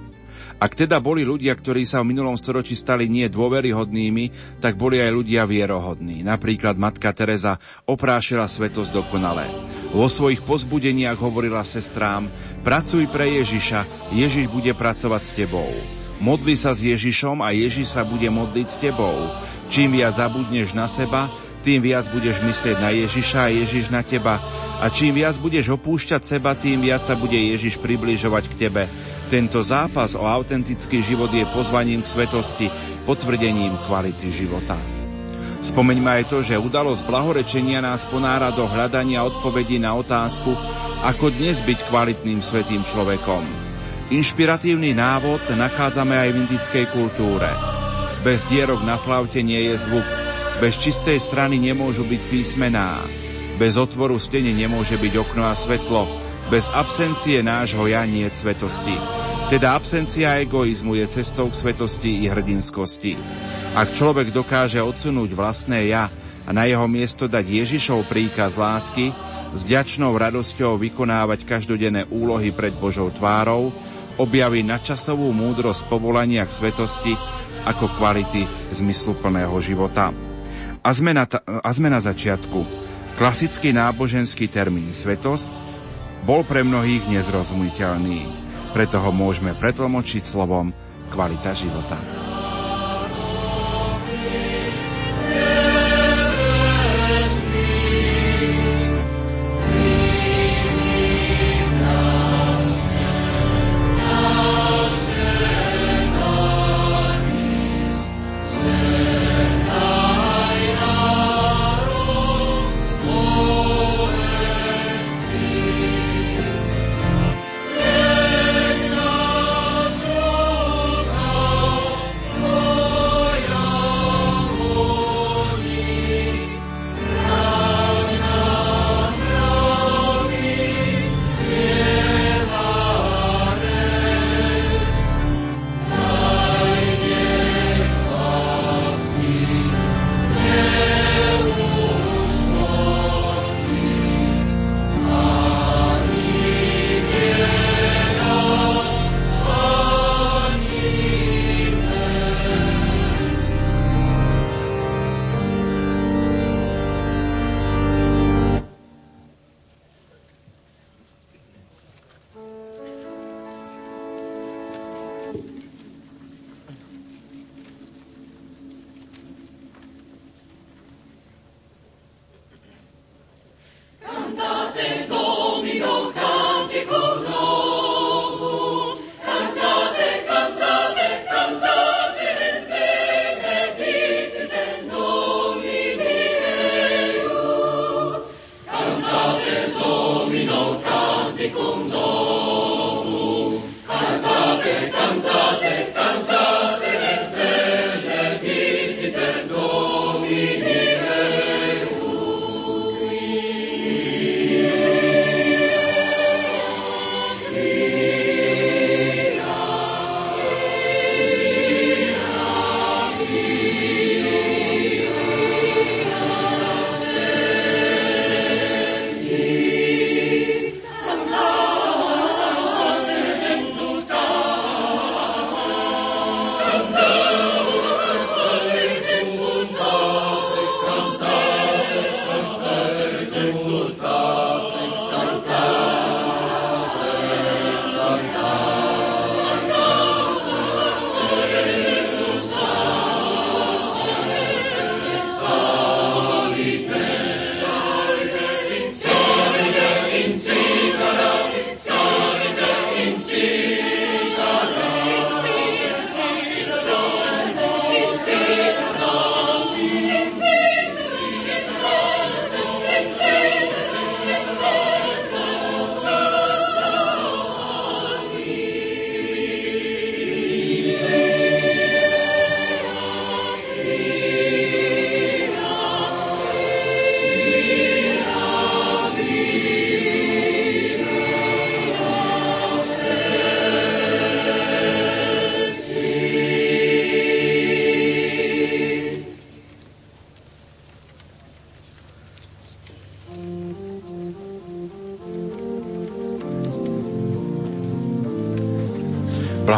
Ak teda boli ľudia, ktorí sa v minulom storočí stali nie dôveryhodnými, tak boli aj ľudia vierohodní. Napríklad matka Teresa oprášila svetosť dokonale. Vo svojich pozbudeniach hovorila sestrám, pracuj pre Ježiša, Ježiš bude pracovať s tebou. Modli sa s Ježišom a Ježiš sa bude modliť s tebou. Čím viac zabudneš na seba, tým viac budeš myslieť na Ježiša a Ježiš na teba. A čím viac budeš opúšťať seba, tým viac sa bude Ježiš približovať k tebe. Tento zápas o autentický život je pozvaním k svetosti, potvrdením kvality života. Spomeňme aj to, že udalosť blahorečenia nás ponára do hľadania odpovedí na otázku, ako dnes byť kvalitným svetým človekom. Inšpiratívny návod nachádzame aj v indickej kultúre. Bez dierok na flaute nie je zvuk, bez čistej strany nemôžu byť písmená, bez otvoru stene nemôže byť okno a svetlo, bez absencie nášho ja nie svetosti. Teda absencia egoizmu je cestou k svetosti i hrdinskosti. Ak človek dokáže odsunúť vlastné ja a na jeho miesto dať Ježišov príkaz lásky, s ďačnou radosťou vykonávať každodenné úlohy pred Božou tvárou, objaví nadčasovú múdrosť povolania k svetosti ako kvality zmysluplného života. A sme na, ta, a sme na začiatku. Klasický náboženský termín svetosť bol pre mnohých nezrozumiteľný. Preto ho môžeme pretlmočiť slovom kvalita života.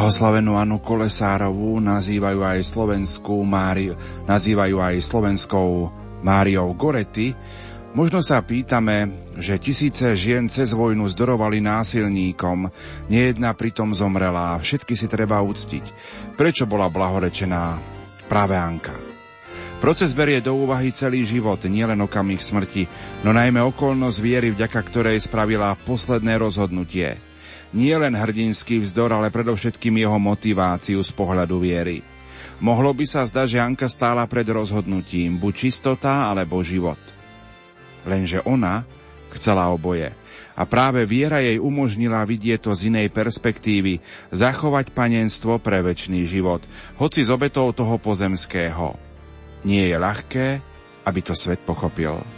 Blahoslavenú Anu Kolesárovú nazývajú aj slovenskú Máriu, nazývajú aj slovenskou Máriou Gorety. Možno sa pýtame, že tisíce žien cez vojnu zdorovali násilníkom, nejedna pritom zomrela a všetky si treba úctiť. Prečo bola blahorečená práve Anka? Proces berie do úvahy celý život, nielen okamih smrti, no najmä okolnosť viery, vďaka ktorej spravila posledné rozhodnutie – nie len hrdinský vzdor, ale predovšetkým jeho motiváciu z pohľadu viery. Mohlo by sa zdať, že Anka stála pred rozhodnutím, buď čistota alebo život. Lenže ona chcela oboje. A práve viera jej umožnila vidieť to z inej perspektívy, zachovať panenstvo pre väčší život, hoci z obetou toho pozemského. Nie je ľahké, aby to svet pochopil.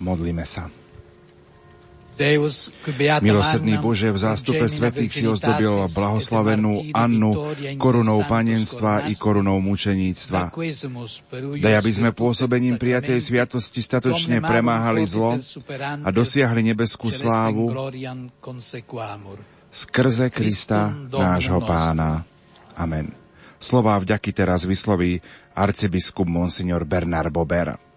Modlíme sa. Milosrdný Bože, v zástupe svetých si ozdobil blahoslavenú Annu korunou panenstva i korunou mučeníctva. Daj, aby sme pôsobením prijatej sviatosti statočne premáhali zlo a dosiahli nebeskú slávu skrze Krista, nášho pána. Amen. Slová vďaky teraz vysloví arcibiskup Monsignor Bernard Bober.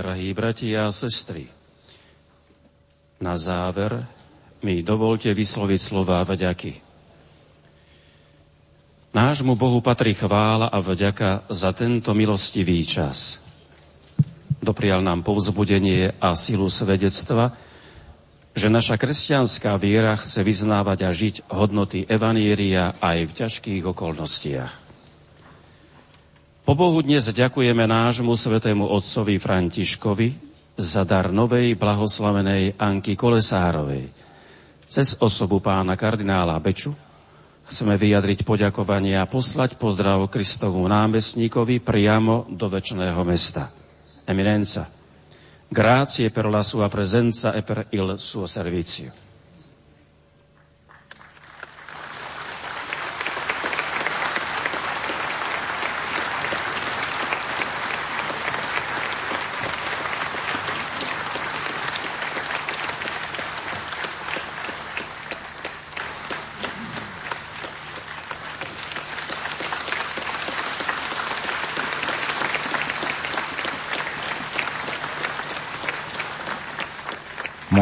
Drahí bratia a sestry, na záver mi dovolte vysloviť slova vďaky. Nášmu Bohu patrí chvála a vďaka za tento milostivý čas. Doprial nám povzbudenie a silu svedectva, že naša kresťanská viera chce vyznávať a žiť hodnoty Evanieria aj v ťažkých okolnostiach. Po Bohu dnes ďakujeme nášmu svetému otcovi Františkovi za dar novej blahoslavenej Anky Kolesárovej. Cez osobu pána kardinála Beču chceme vyjadriť poďakovanie a poslať pozdrav Kristovu námestníkovi priamo do väčšného mesta. Eminenca. Grazie per la sua presenza e per il suo servizio.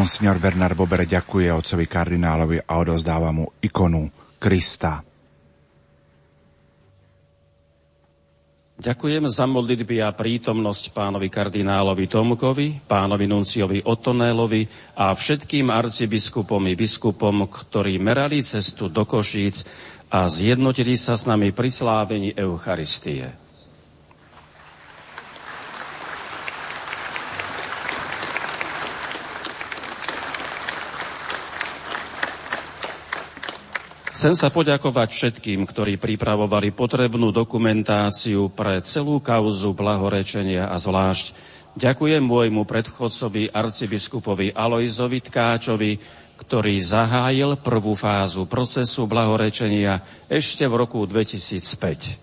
Monsignor Bernard Bober ďakuje otcovi kardinálovi a odozdáva mu ikonu Krista. Ďakujem za modlitby a prítomnosť pánovi kardinálovi Tomkovi, pánovi Nunciovi Otonélovi a všetkým arcibiskupom i biskupom, ktorí merali cestu do Košíc a zjednotili sa s nami pri slávení Eucharistie. Chcem sa poďakovať všetkým, ktorí pripravovali potrebnú dokumentáciu pre celú kauzu blahorečenia a zvlášť ďakujem môjmu predchodcovi arcibiskupovi Alojzovi Tkáčovi, ktorý zahájil prvú fázu procesu blahorečenia ešte v roku 2005.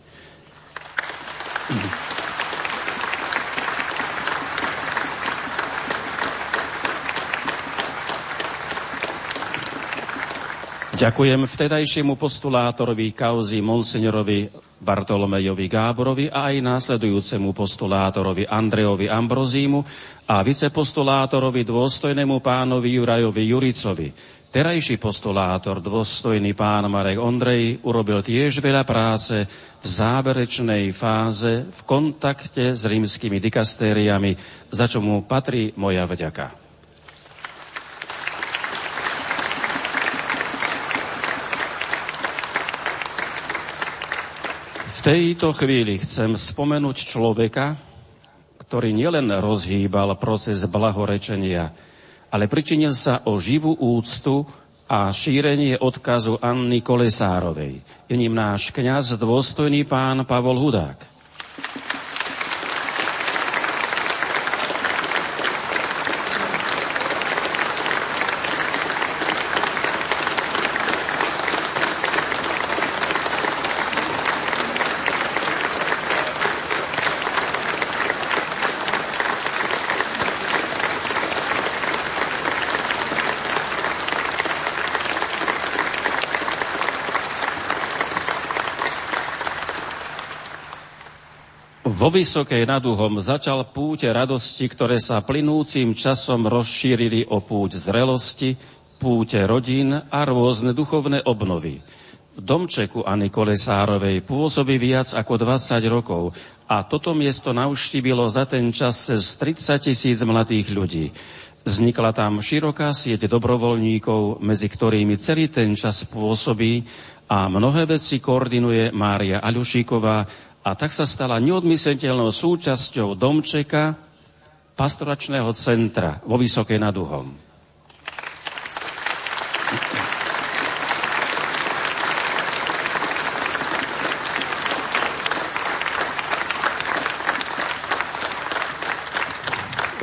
Ďakujem vtedajšiemu postulátorovi kauzy monsignorovi Bartolomejovi Gáborovi a aj následujúcemu postulátorovi Andrejovi Ambrozímu a vicepostulátorovi dôstojnému pánovi Jurajovi Juricovi. Terajší postulátor, dôstojný pán Marek Ondrej, urobil tiež veľa práce v záverečnej fáze v kontakte s rímskymi dikastériami, za čo mu patrí moja vďaka. Tejto chvíli chcem spomenúť človeka, ktorý nielen rozhýbal proces blahorečenia, ale pričinil sa o živú úctu a šírenie odkazu Anny Kolesárovej. Je ním náš kňaz, dôstojný pán Pavol Hudák. Vo Vysokej nad Uhom začal púte radosti, ktoré sa plynúcim časom rozšírili o púť zrelosti, púte rodín a rôzne duchovné obnovy. V domčeku Ani Kolesárovej pôsobí viac ako 20 rokov a toto miesto navštívilo za ten čas cez 30 tisíc mladých ľudí. Vznikla tam široká sieť dobrovoľníkov, medzi ktorými celý ten čas pôsobí a mnohé veci koordinuje Mária Aľušíková, a tak sa stala neodmysliteľnou súčasťou domčeka pastoračného centra vo Vysokej nad Uhom.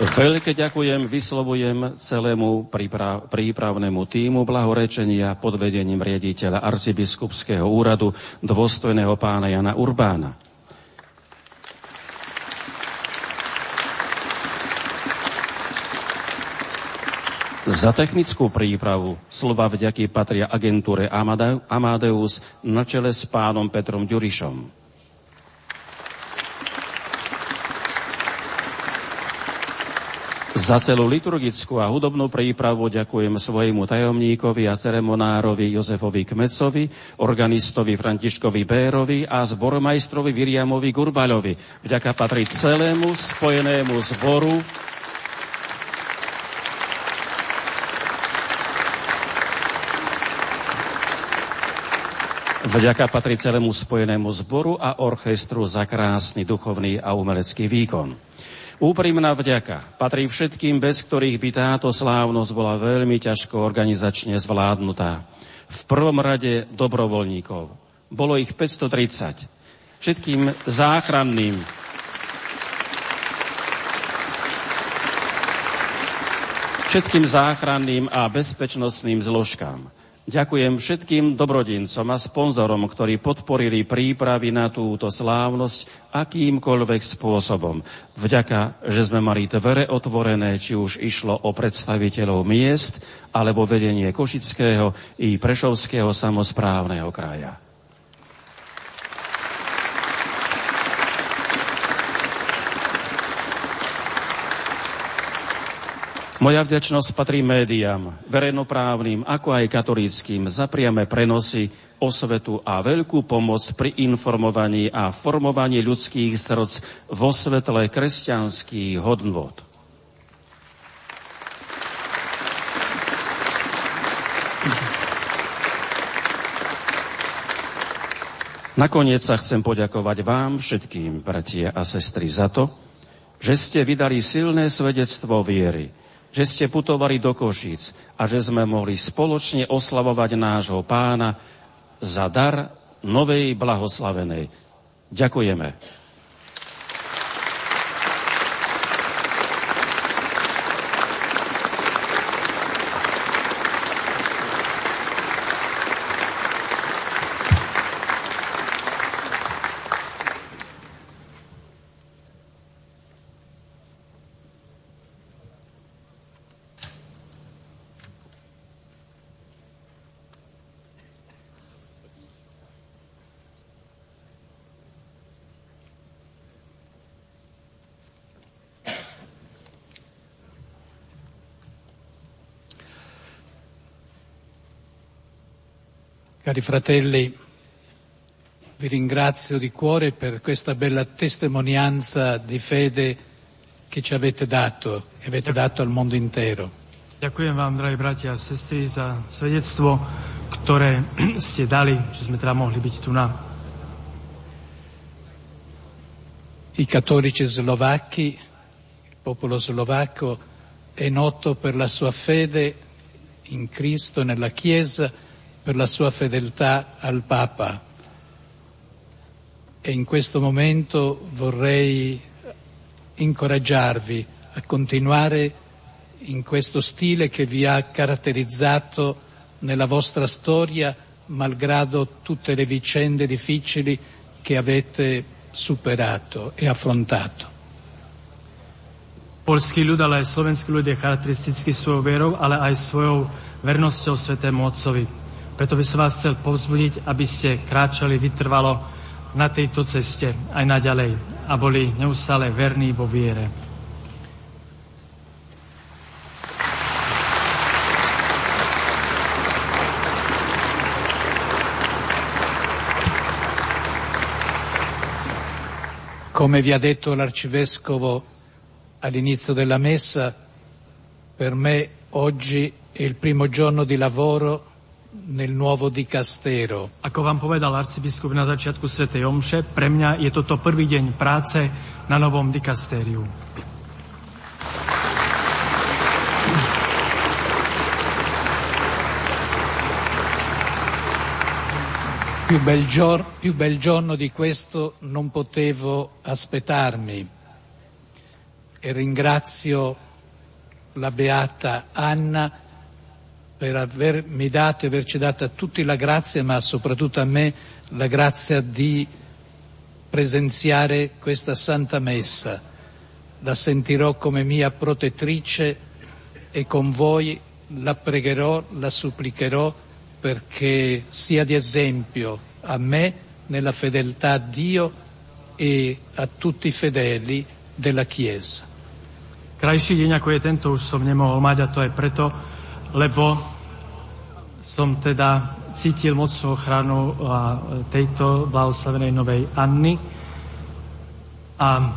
Veľké ďakujem, vyslovujem celému príprav, prípravnému týmu blahorečenia pod vedením riaditeľa arcibiskupského úradu dôstojného pána Jana Urbána. Za technickú prípravu slova vďaky patria agentúre Amadeus na čele s pánom Petrom Ďurišom. Za celú liturgickú a hudobnú prípravu ďakujem svojmu tajomníkovi a ceremonárovi Jozefovi Kmecovi, organistovi Františkovi Bérovi a zbormajstrovi Viriamovi Gurbaľovi. Vďaka patrí celému spojenému zboru Vďaka patrí celému spojenému zboru a orchestru za krásny duchovný a umelecký výkon. Úprimná vďaka patrí všetkým, bez ktorých by táto slávnosť bola veľmi ťažko organizačne zvládnutá. V prvom rade dobrovoľníkov. Bolo ich 530. Všetkým záchranným, všetkým záchranným a bezpečnostným zložkám Ďakujem všetkým dobrodincom a sponzorom, ktorí podporili prípravy na túto slávnosť akýmkoľvek spôsobom. Vďaka, že sme mali dvere otvorené, či už išlo o predstaviteľov miest, alebo vedenie Košického i Prešovského samozprávneho kraja. Moja vďačnosť patrí médiám, verejnoprávnym, ako aj katolíckým, za priame prenosy, osvetu a veľkú pomoc pri informovaní a formovaní ľudských srdc vo svetle kresťanských hodnôt. Nakoniec sa chcem poďakovať vám všetkým, bratia a sestry, za to, že ste vydali silné svedectvo viery, že ste putovali do Košíc a že sme mohli spoločne oslavovať nášho pána za dar novej blahoslavenej. Ďakujeme. Cari fratelli, vi ringrazio di cuore per questa bella testimonianza di fede che ci avete dato e avete dato al mondo intero. Ďakujem vám, drahí bratia a sestry, za svedectvo, ktoré ste dali, že sme teda mohli byť tu na. I cattolici slovacchi, il popolo slovacco, è noto per la sua fede in Cristo, nella Chiesa, per la sua fedeltà al Papa e in questo momento vorrei incoraggiarvi a continuare in questo stile che vi ha caratterizzato nella vostra storia, malgrado tutte le vicende difficili che avete superato e affrontato. Polský ľud, ale aj slovenský ľud je charakteristický svojou vierou, ale aj svojou vernosťou Svetému Otcovi. Preto by som vás chcel povzbudiť, aby ste kráčali vytrvalo na tejto ceste aj naďalej a boli neustále verní vo viere. Come vi ha detto l'arcivescovo all'inizio della messa, per me oggi è il primo giorno di lavoro nel nuovo dicastero. Ako vám povedal arcibiskup na začiatku svätej omše, pre mňa je toto prvý deň práce na novom dikastériu. Più bel, giorno, più bel giorno di questo non potevo aspettarmi e ringrazio la beata Anna per avermi dato e averci dato a tutti la grazia, ma soprattutto a me la grazia di presenziare questa Santa Messa. La sentirò come mia protettrice e con voi la pregherò, la supplicherò perché sia di esempio a me nella fedeltà a Dio e a tutti i fedeli della Chiesa. Krajší deň ako je tento už som nemohol mať a to aj preto, lebo som teda cítil mocnú ochranu tejto blahoslavenej novej Anny a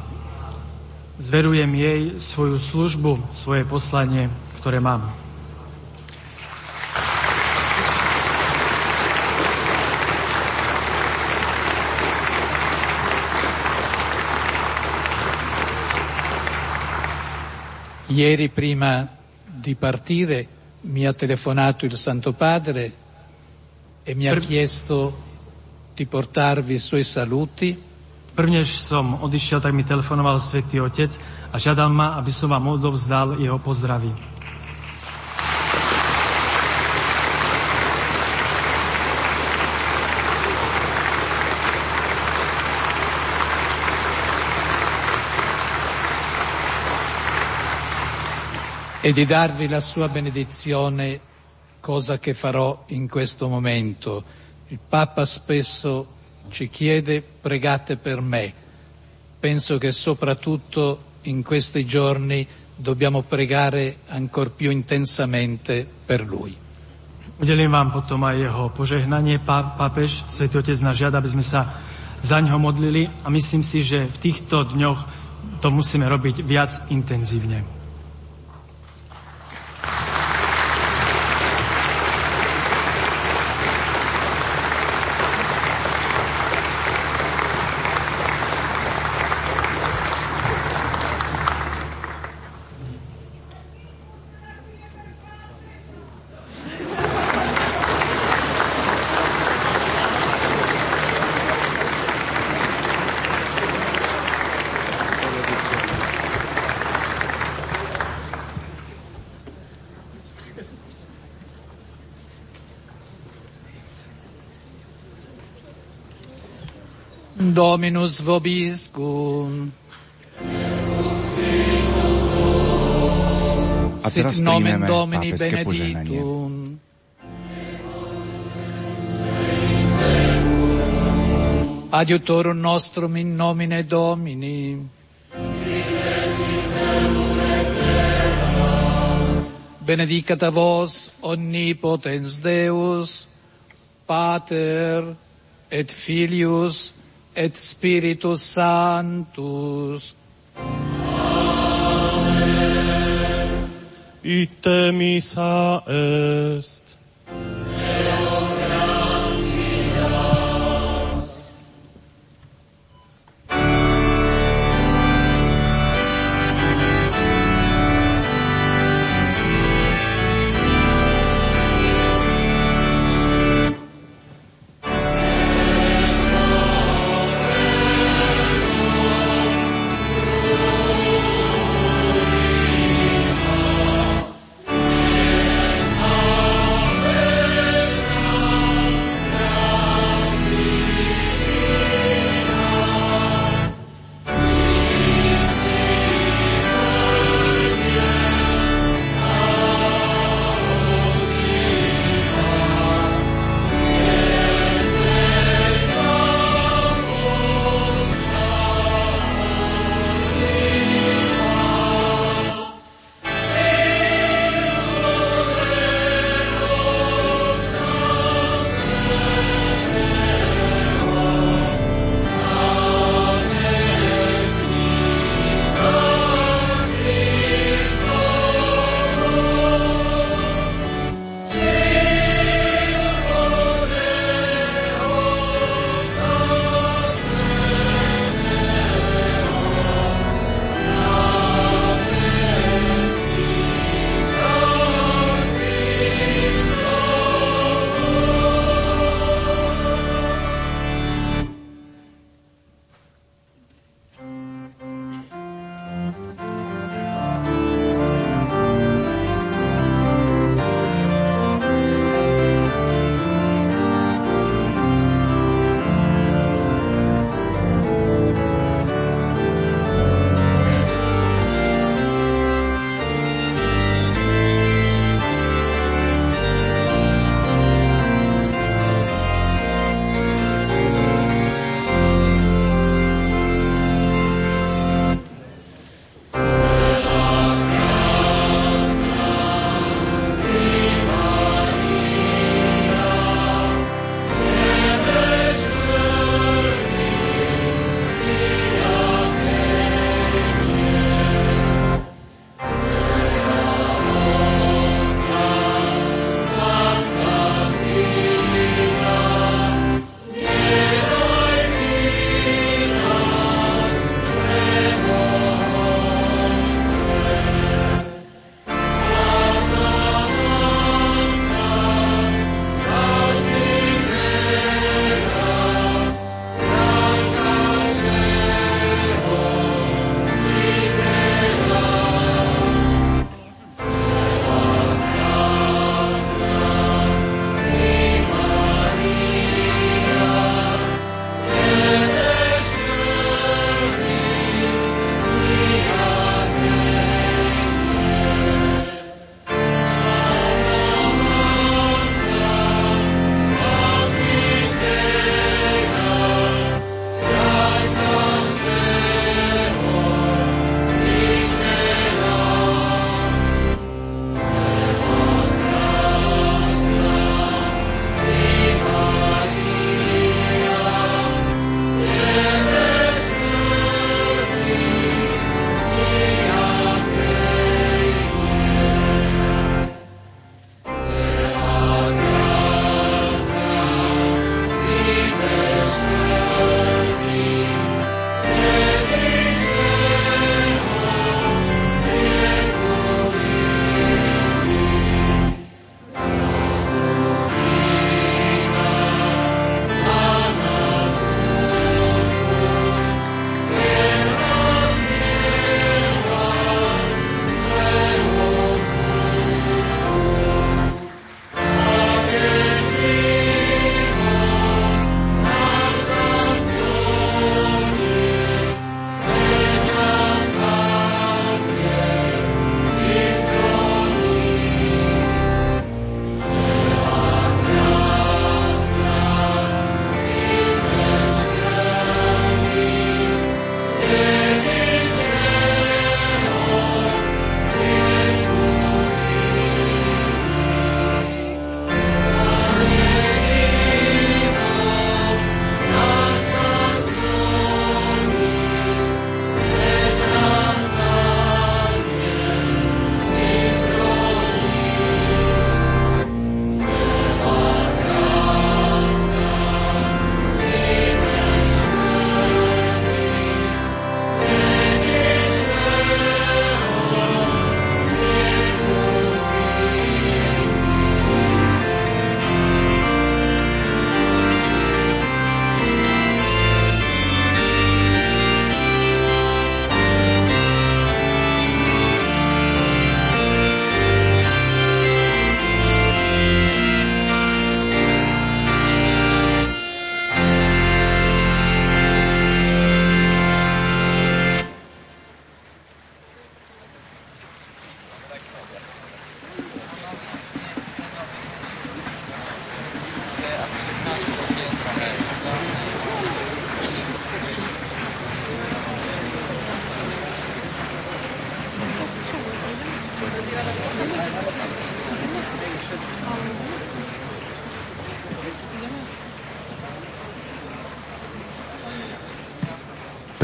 zverujem jej svoju službu, svoje poslanie, ktoré mám. Ieri prima di partire mi ha telefonato il Santo Padre e mi ha chiesto di portarvi i suoi saluti. Prvnež som odišiel, tak mi telefonoval Svetý Otec a žiadal ma, aby som vám odovzdal jeho pozdravy. E di darvi la sua benedizione, cosa che farò in questo momento. Il Papa spesso ci chiede pregate per me. Penso che soprattutto in questi giorni dobbiamo pregare ancor più intensamente per lui. Udelím vám potom aj jeho požehnanie. Pápež, Svetý Otec nás žiada, aby sme sa za ňo modlili a myslím si, že v týchto dňoch to musíme robiť viac intenzívne. Dominus vobiscum. A teraz príjmeme Domini pápežské požehnanie. benedictum. Adiutorum nostrum in nomine Domini. Benedicat a vos omnipotens Deus, Pater et Filius et Spiritus Sanctus. Ite misa est.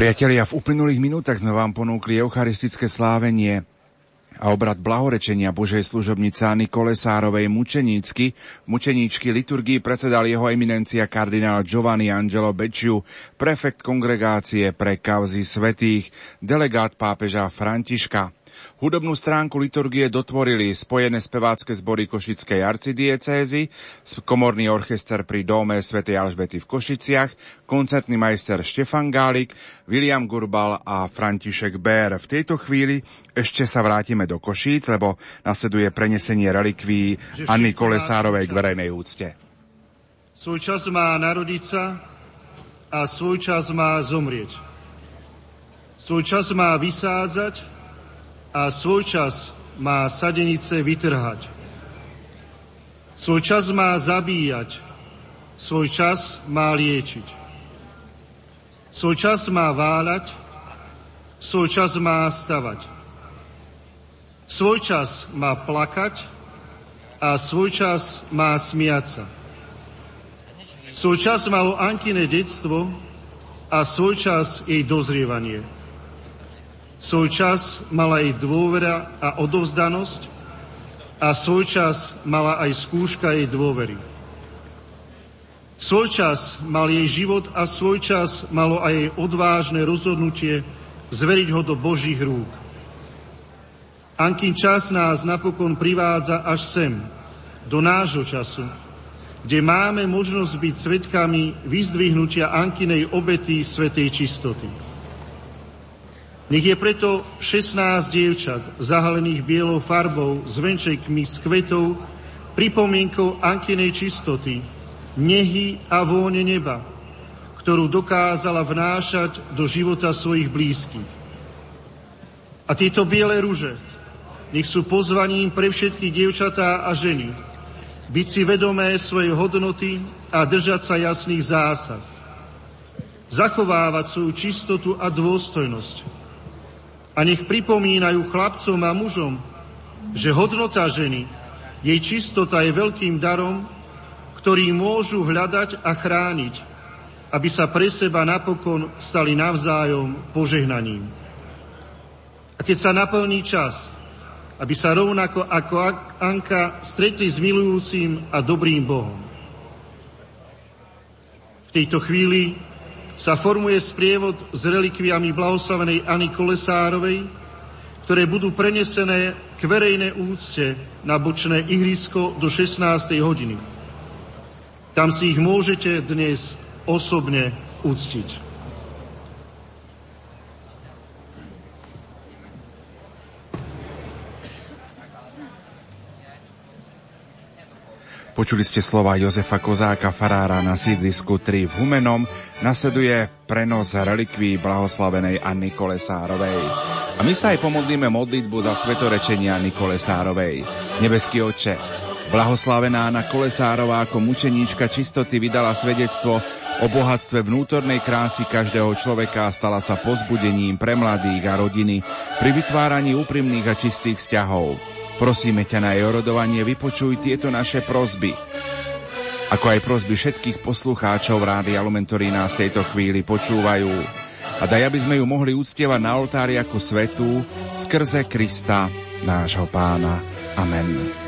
Priatelia, v uplynulých minútach sme vám ponúkli eucharistické slávenie a obrad blahorečenia Božej služobnice Anny Kolesárovej mučenícky. Mučeníčky liturgii predsedal jeho eminencia kardinál Giovanni Angelo Becciu, prefekt kongregácie pre kauzy svetých, delegát pápeža Františka. Hudobnú stránku liturgie dotvorili spojené spevácké zbory Košickej arcidiecézy, komorný orchester pri Dome svätej Alžbety v Košiciach, koncertný majster Štefan Gálik, William Gurbal a František Bér. V tejto chvíli ešte sa vrátime do Košíc, lebo nasleduje prenesenie relikví Anny Kolesárovej k verejnej úcte. Svoj čas má narodiť sa a svoj čas má zomrieť. Svoj čas má vysádzať a svoj čas má sadenice vytrhať. Svoj čas má zabíjať, svoj čas má liečiť. Svoj čas má váľať, svoj čas má stavať. Svoj čas má plakať a svoj čas má smiať sa. Svoj čas malo Ankine detstvo a svoj čas jej dozrievanie. Svoj čas mala aj dôvera a odovzdanosť a svoj čas mala aj skúška jej dôvery. Svoj čas mal jej život a svoj čas malo aj jej odvážne rozhodnutie zveriť ho do Božích rúk. Ankin čas nás napokon privádza až sem, do nášho času, kde máme možnosť byť svetkami vyzdvihnutia Ankinej obety svetej čistoty. Nech je preto 16 dievčat zahalených bielou farbou s venčekmi z kvetov pripomienkou Ankinej čistoty, nehy a vône neba, ktorú dokázala vnášať do života svojich blízkych. A tieto biele rúže nech sú pozvaním pre všetky dievčatá a ženy, byť si vedomé svojej hodnoty a držať sa jasných zásad. Zachovávať svoju čistotu a dôstojnosť, a nech pripomínajú chlapcom a mužom, že hodnota ženy, jej čistota je veľkým darom, ktorý môžu hľadať a chrániť, aby sa pre seba napokon stali navzájom požehnaním. A keď sa naplní čas, aby sa rovnako ako Anka stretli s milujúcim a dobrým Bohom. V tejto chvíli sa formuje sprievod s relikviami blahoslavenej Ani Kolesárovej, ktoré budú prenesené k verejnej úcte na bočné ihrisko do 16. hodiny. Tam si ich môžete dnes osobne uctiť. Počuli ste slova Jozefa Kozáka, farára na sídlisku 3 v Humenom. Nasleduje prenos relikví blahoslavenej Anny Kolesárovej. A my sa aj pomodlíme modlitbu za svetorečenia Anny Kolesárovej. Nebeský oče, blahoslavená Anna Kolesárová ako mučeníčka čistoty vydala svedectvo o bohatstve vnútornej krásy každého človeka a stala sa pozbudením pre mladých a rodiny pri vytváraní úprimných a čistých vzťahov. Prosíme ťa na jej orodovanie, vypočuj tieto naše prozby. Ako aj prozby všetkých poslucháčov Rádia Lumen, ktorí nás tejto chvíli počúvajú. A daj, aby sme ju mohli uctievať na oltári ako svetú skrze Krista, nášho pána. Amen.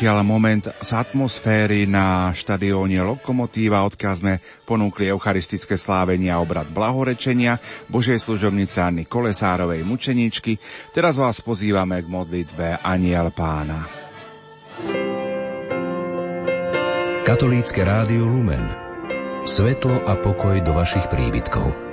Zatiaľ moment z atmosféry na štadióne Lokomotíva, odkiaľ sme ponúkli eucharistické slávenia a obrad blahorečenia Božej služobnice Anny Kolesárovej mučeničky. Teraz vás pozývame k modlitbe Aniel Pána. Katolícke rádio Lumen. Svetlo a pokoj do vašich príbytkov.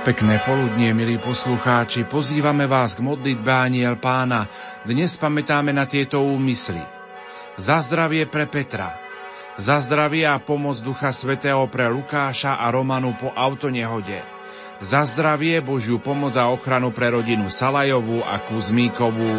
Pekné poludnie, milí poslucháči, pozývame vás k modlitbe Aniel Pána. Dnes pamätáme na tieto úmysly. Za zdravie pre Petra. Za zdravie a pomoc Ducha Svetého pre Lukáša a Romanu po autonehode. Za zdravie, Božiu pomoc a ochranu pre rodinu Salajovú a Kuzmíkovú.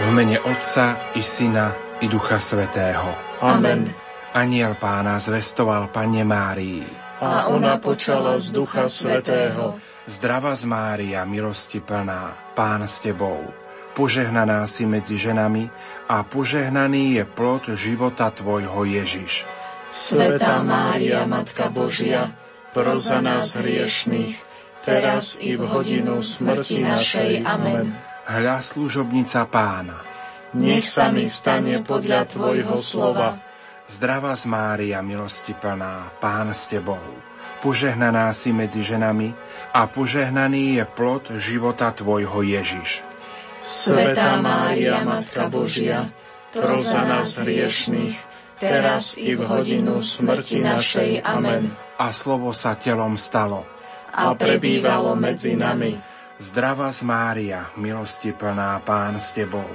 V mene Otca i Syna i Ducha Svetého. Amen. Aniel pána zvestoval Pane Márii. A ona počala z Ducha Svetého. Zdrava z Mária, milosti plná, Pán s Tebou. Požehnaná si medzi ženami a požehnaný je plod života Tvojho Ježiš. Svetá Mária, Matka Božia, pros za nás hriešných, teraz i v hodinu smrti našej. Amen. Hľa služobnica pána. Nech sa mi stane podľa Tvojho slova, Zdravá z Mária, milosti plná, Pán s Tebou. Požehnaná si medzi ženami a požehnaný je plod života Tvojho Ježiš. Svetá Mária, Matka Božia, pros za nás hriešných, teraz i v hodinu smrti našej. Amen. A slovo sa telom stalo. A prebývalo medzi nami. Zdravá z Mária, milosti plná, Pán s Tebou.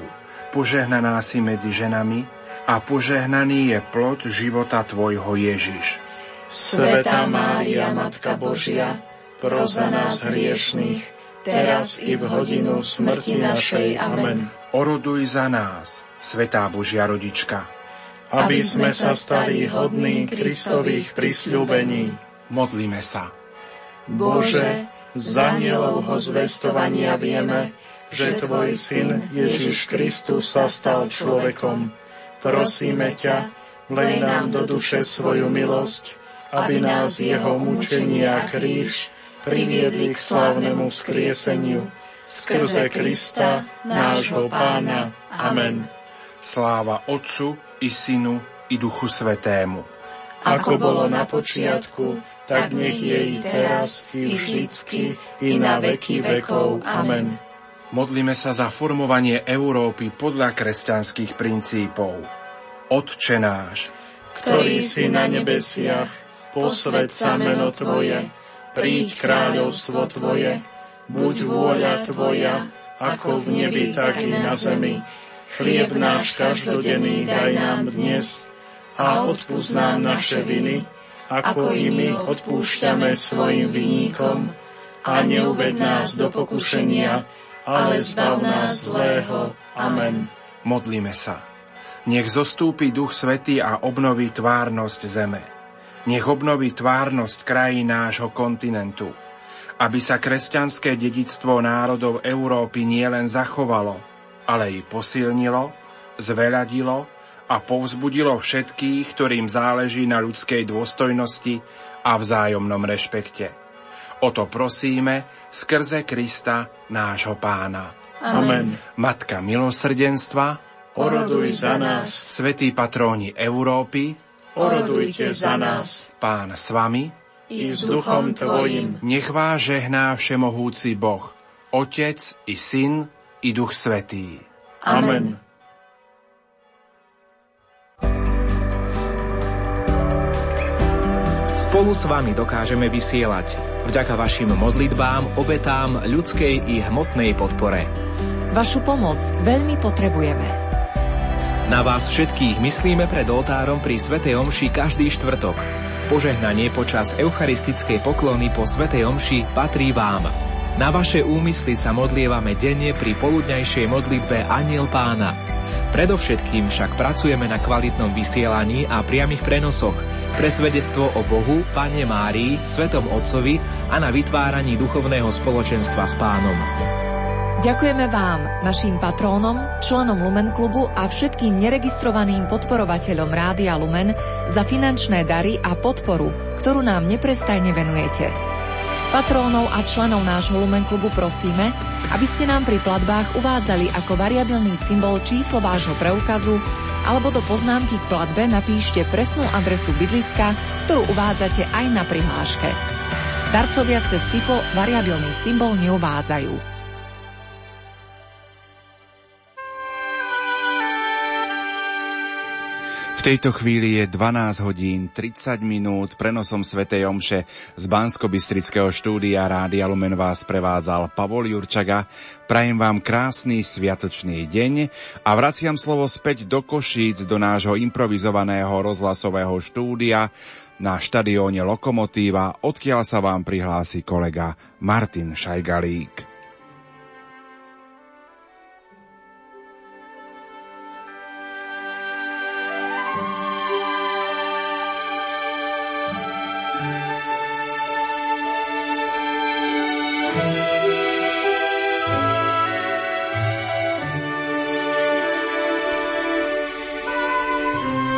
Požehnaná si medzi ženami a požehnaný je plod života Tvojho Ježiš. Svetá Mária, Matka Božia, pros za nás hriešných, teraz i v hodinu smrti našej. Amen. Oroduj za nás, Svetá Božia Rodička. Aby sme sa stali hodní Kristových prisľúbení. Modlíme sa. Bože, z anielovho zvestovania vieme, že Tvoj Syn Ježiš Kristus sa stal človekom Prosíme ťa, vlej nám do duše svoju milosť, aby nás jeho mučenia a kríž priviedli k slávnemu vzkrieseniu. Skrze Krista, nášho Pána. Amen. Sláva Otcu i Synu i Duchu Svetému. Ako bolo na počiatku, tak nech je i teraz, i vždycky, i na veky vekov. Amen. Modlíme sa za formovanie Európy podľa kresťanských princípov. Otče náš, ktorý si na nebesiach, posved sa meno Tvoje, príď kráľovstvo Tvoje, buď vôľa Tvoja, ako v nebi, tak i na zemi. Chlieb náš každodenný daj nám dnes a odpúsť nám naše viny, ako i my odpúšťame svojim vinníkom a neuved nás do pokušenia, ale zbav nás zlého. Amen. Modlíme sa. Nech zostúpi Duch Svetý a obnoví tvárnosť zeme. Nech obnoví tvárnosť krají nášho kontinentu. Aby sa kresťanské dedictvo národov Európy nielen zachovalo, ale i posilnilo, zveľadilo a povzbudilo všetkých, ktorým záleží na ľudskej dôstojnosti a vzájomnom rešpekte. O to prosíme skrze Krista, nášho pána. Amen. Matka milosrdenstva, oroduj za nás. Svetí patróni Európy, orodujte za nás. Pán s vami, i s duchom Tvojim. Nech vás žehná všemohúci Boh, Otec i Syn i Duch Svetý. Amen. Spolu s vami dokážeme vysielať vďaka vašim modlitbám, obetám, ľudskej i hmotnej podpore. Vašu pomoc veľmi potrebujeme. Na vás všetkých myslíme pred oltárom pri Svetej Omši každý štvrtok. Požehnanie počas eucharistickej poklony po Svetej Omši patrí vám. Na vaše úmysly sa modlievame denne pri poludňajšej modlitbe Aniel Pána. Predovšetkým však pracujeme na kvalitnom vysielaní a priamých prenosoch, pre svedectvo o Bohu, Pane Márii, Svetom Otcovi a na vytváraní duchovného spoločenstva s Pánom. Ďakujeme vám, našim patrónom, členom Lumen klubu a všetkým neregistrovaným podporovateľom Rádia Lumen za finančné dary a podporu, ktorú nám neprestajne venujete. Patrónov a členov nášho Lumen klubu prosíme, aby ste nám pri platbách uvádzali ako variabilný symbol číslo vášho preukazu alebo do poznámky k platbe napíšte presnú adresu bydliska, ktorú uvádzate aj na prihláške. Darcovia cez SIPO variabilný symbol neuvádzajú. Tejto chvíli je 12 hodín 30 minút prenosom Svetej Omše z bansko štúdia Rádia Lumen vás prevádzal Pavol Jurčaga. Prajem vám krásny sviatočný deň a vraciam slovo späť do Košíc, do nášho improvizovaného rozhlasového štúdia na štadióne Lokomotíva, odkiaľ sa vám prihlási kolega Martin Šajgalík.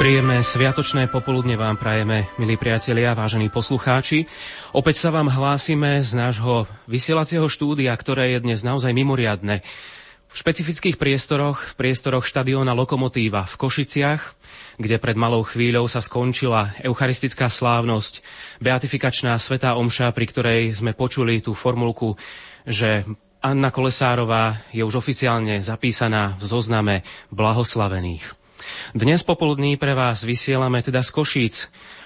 Príjemné sviatočné popoludne vám prajeme, milí priatelia, vážení poslucháči. Opäť sa vám hlásime z nášho vysielacieho štúdia, ktoré je dnes naozaj mimoriadne. V špecifických priestoroch, v priestoroch štadióna Lokomotíva v Košiciach, kde pred malou chvíľou sa skončila eucharistická slávnosť, beatifikačná svetá omša, pri ktorej sme počuli tú formulku, že Anna Kolesárová je už oficiálne zapísaná v zozname blahoslavených. Dnes popoludní pre vás vysielame teda z Košíc.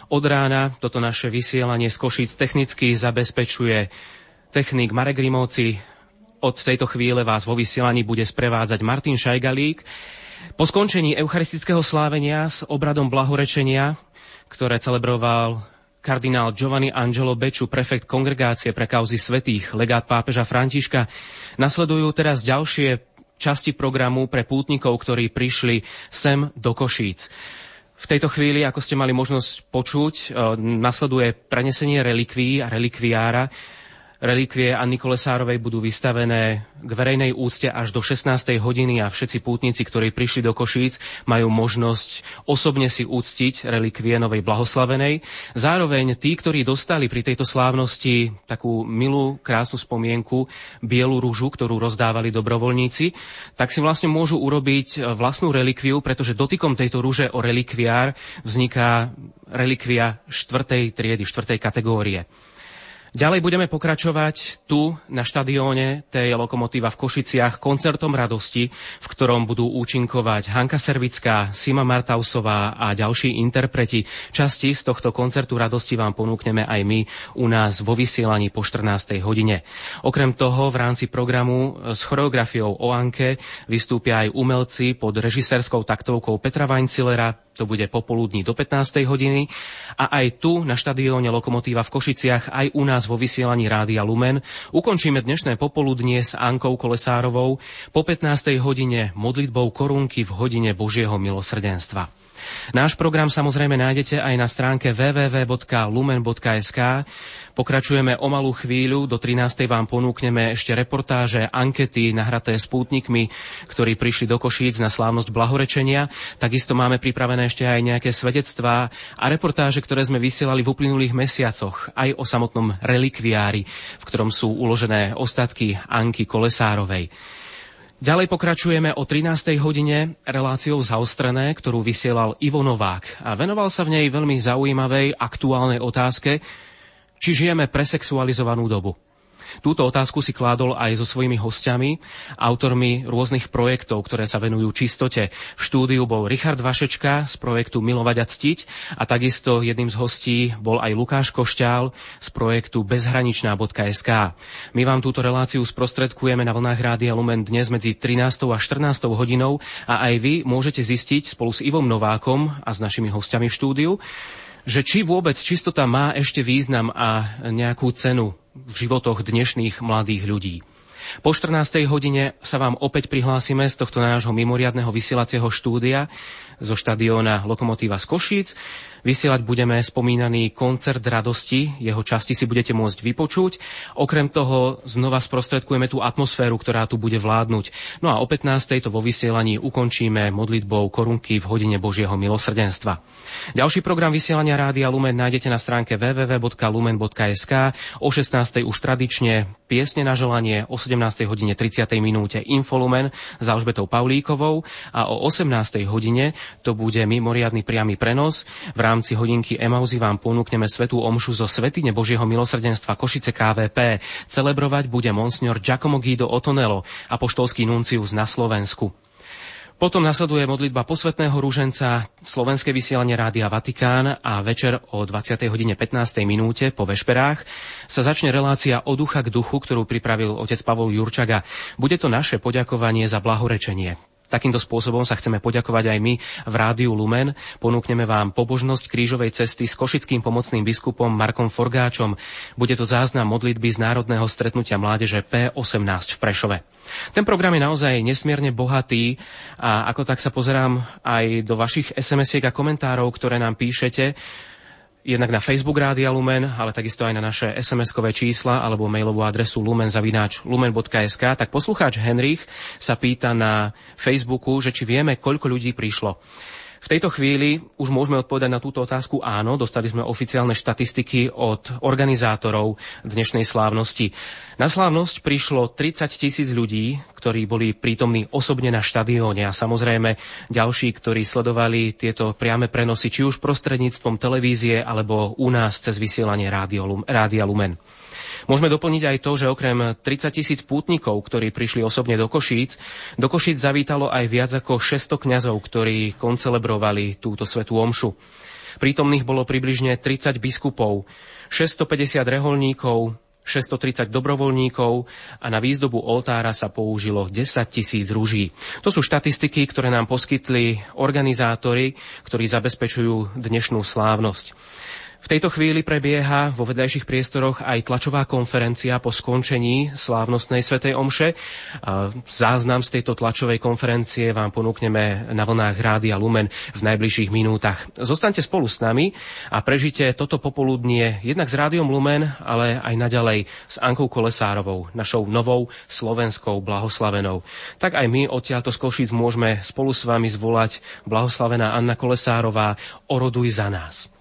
Od rána toto naše vysielanie z Košíc technicky zabezpečuje technik Marek Rimovci. Od tejto chvíle vás vo vysielaní bude sprevádzať Martin Šajgalík. Po skončení eucharistického slávenia s obradom blahorečenia, ktoré celebroval kardinál Giovanni Angelo Beču, prefekt kongregácie pre kauzy svetých, legát pápeža Františka, nasledujú teraz ďalšie časti programu pre pútnikov, ktorí prišli sem do Košíc. V tejto chvíli, ako ste mali možnosť počuť, e, nasleduje prenesenie relikví a relikviára Relikvie Anny Kolesárovej budú vystavené k verejnej úcte až do 16. hodiny a všetci pútnici, ktorí prišli do Košíc, majú možnosť osobne si úctiť relikvie Novej Blahoslavenej. Zároveň tí, ktorí dostali pri tejto slávnosti takú milú, krásnu spomienku, bielu rúžu, ktorú rozdávali dobrovoľníci, tak si vlastne môžu urobiť vlastnú relikviu, pretože dotykom tejto rúže o relikviár vzniká relikvia štvrtej triedy, štvrtej kategórie. Ďalej budeme pokračovať tu na štadióne tej lokomotíva v Košiciach koncertom radosti, v ktorom budú účinkovať Hanka Servická, Sima Martausová a ďalší interpreti. Časti z tohto koncertu radosti vám ponúkneme aj my u nás vo vysielaní po 14. hodine. Okrem toho v rámci programu s choreografiou o Anke vystúpia aj umelci pod režisérskou taktovkou Petra Weinzillera, to bude popoludní do 15. hodiny a aj tu na štadióne Lokomotíva v Košiciach, aj u nás vo vysielaní Rádia Lumen ukončíme dnešné popoludnie s Ankou Kolesárovou po 15. hodine modlitbou korunky v hodine Božieho milosrdenstva. Náš program samozrejme nájdete aj na stránke www.lumen.sk. Pokračujeme o malú chvíľu, do 13. vám ponúkneme ešte reportáže, ankety nahraté spútnikmi, ktorí prišli do Košíc na slávnosť blahorečenia. Takisto máme pripravené ešte aj nejaké svedectvá a reportáže, ktoré sme vysielali v uplynulých mesiacoch, aj o samotnom relikviári, v ktorom sú uložené ostatky Anky Kolesárovej. Ďalej pokračujeme o 13. hodine reláciou zaostrené, ktorú vysielal Ivo Novák a venoval sa v nej veľmi zaujímavej aktuálnej otázke, či žijeme presexualizovanú dobu. Túto otázku si kládol aj so svojimi hostiami, autormi rôznych projektov, ktoré sa venujú čistote. V štúdiu bol Richard Vašečka z projektu Milovať a ctiť a takisto jedným z hostí bol aj Lukáš Košťál z projektu bezhraničná.sk. My vám túto reláciu sprostredkujeme na vlnách Rádia Lumen dnes medzi 13. a 14. hodinou a aj vy môžete zistiť spolu s Ivom Novákom a s našimi hostiami v štúdiu, že či vôbec čistota má ešte význam a nejakú cenu v životoch dnešných mladých ľudí. Po 14. hodine sa vám opäť prihlásime z tohto nášho mimoriadného vysielacieho štúdia zo štadióna Lokomotíva z Košíc. Vysielať budeme spomínaný koncert radosti, jeho časti si budete môcť vypočuť. Okrem toho znova sprostredkujeme tú atmosféru, ktorá tu bude vládnuť. No a o 15. to vo vysielaní ukončíme modlitbou korunky v hodine Božieho milosrdenstva. Ďalší program vysielania Rádia Lumen nájdete na stránke www.lumen.sk. O 16. už tradične piesne na želanie, o 17. hodine 30. minúte Infolumen s Alžbetou Paulíkovou a o 18. hodine to bude mimoriadný priamy prenos. V rámci hodinky Emauzy vám ponúkneme svetú omšu zo Svetine Božieho milosrdenstva Košice KVP. Celebrovať bude monsignor Giacomo Guido Otonello, apoštolský nuncius na Slovensku. Potom nasleduje modlitba posvetného rúženca, slovenské vysielanie Rádia Vatikán a večer o 20. hodine 15. minúte po vešperách sa začne relácia o ducha k duchu, ktorú pripravil otec Pavol Jurčaga. Bude to naše poďakovanie za blahorečenie. Takýmto spôsobom sa chceme poďakovať aj my v Rádiu Lumen. Ponúkneme vám pobožnosť krížovej cesty s košickým pomocným biskupom Markom Forgáčom. Bude to záznam modlitby z Národného stretnutia mládeže P18 v Prešove. Ten program je naozaj nesmierne bohatý a ako tak sa pozerám aj do vašich SMS-iek a komentárov, ktoré nám píšete jednak na Facebook Rádia Lumen, ale takisto aj na naše SMS-kové čísla alebo mailovú adresu lumenzavináč lumen.sk, tak poslucháč Henrich sa pýta na Facebooku, že či vieme, koľko ľudí prišlo. V tejto chvíli už môžeme odpovedať na túto otázku áno. Dostali sme oficiálne štatistiky od organizátorov dnešnej slávnosti. Na slávnosť prišlo 30 tisíc ľudí, ktorí boli prítomní osobne na štadióne a samozrejme ďalší, ktorí sledovali tieto priame prenosy, či už prostredníctvom televízie alebo u nás cez vysielanie Rádia Lumen. Môžeme doplniť aj to, že okrem 30 tisíc pútnikov, ktorí prišli osobne do Košíc, do Košíc zavítalo aj viac ako 600 kňazov, ktorí koncelebrovali túto svetú omšu. Prítomných bolo približne 30 biskupov, 650 reholníkov, 630 dobrovoľníkov a na výzdobu oltára sa použilo 10 tisíc rúží. To sú štatistiky, ktoré nám poskytli organizátori, ktorí zabezpečujú dnešnú slávnosť. V tejto chvíli prebieha vo vedľajších priestoroch aj tlačová konferencia po skončení slávnostnej svetej omše. Záznam z tejto tlačovej konferencie vám ponúkneme na vlnách Rádia Lumen v najbližších minútach. Zostaňte spolu s nami a prežite toto popoludnie jednak s Rádiom Lumen, ale aj naďalej s Ankou Kolesárovou, našou novou slovenskou blahoslavenou. Tak aj my odtiaľto z Košíc môžeme spolu s vami zvolať blahoslavená Anna Kolesárová Oroduj za nás.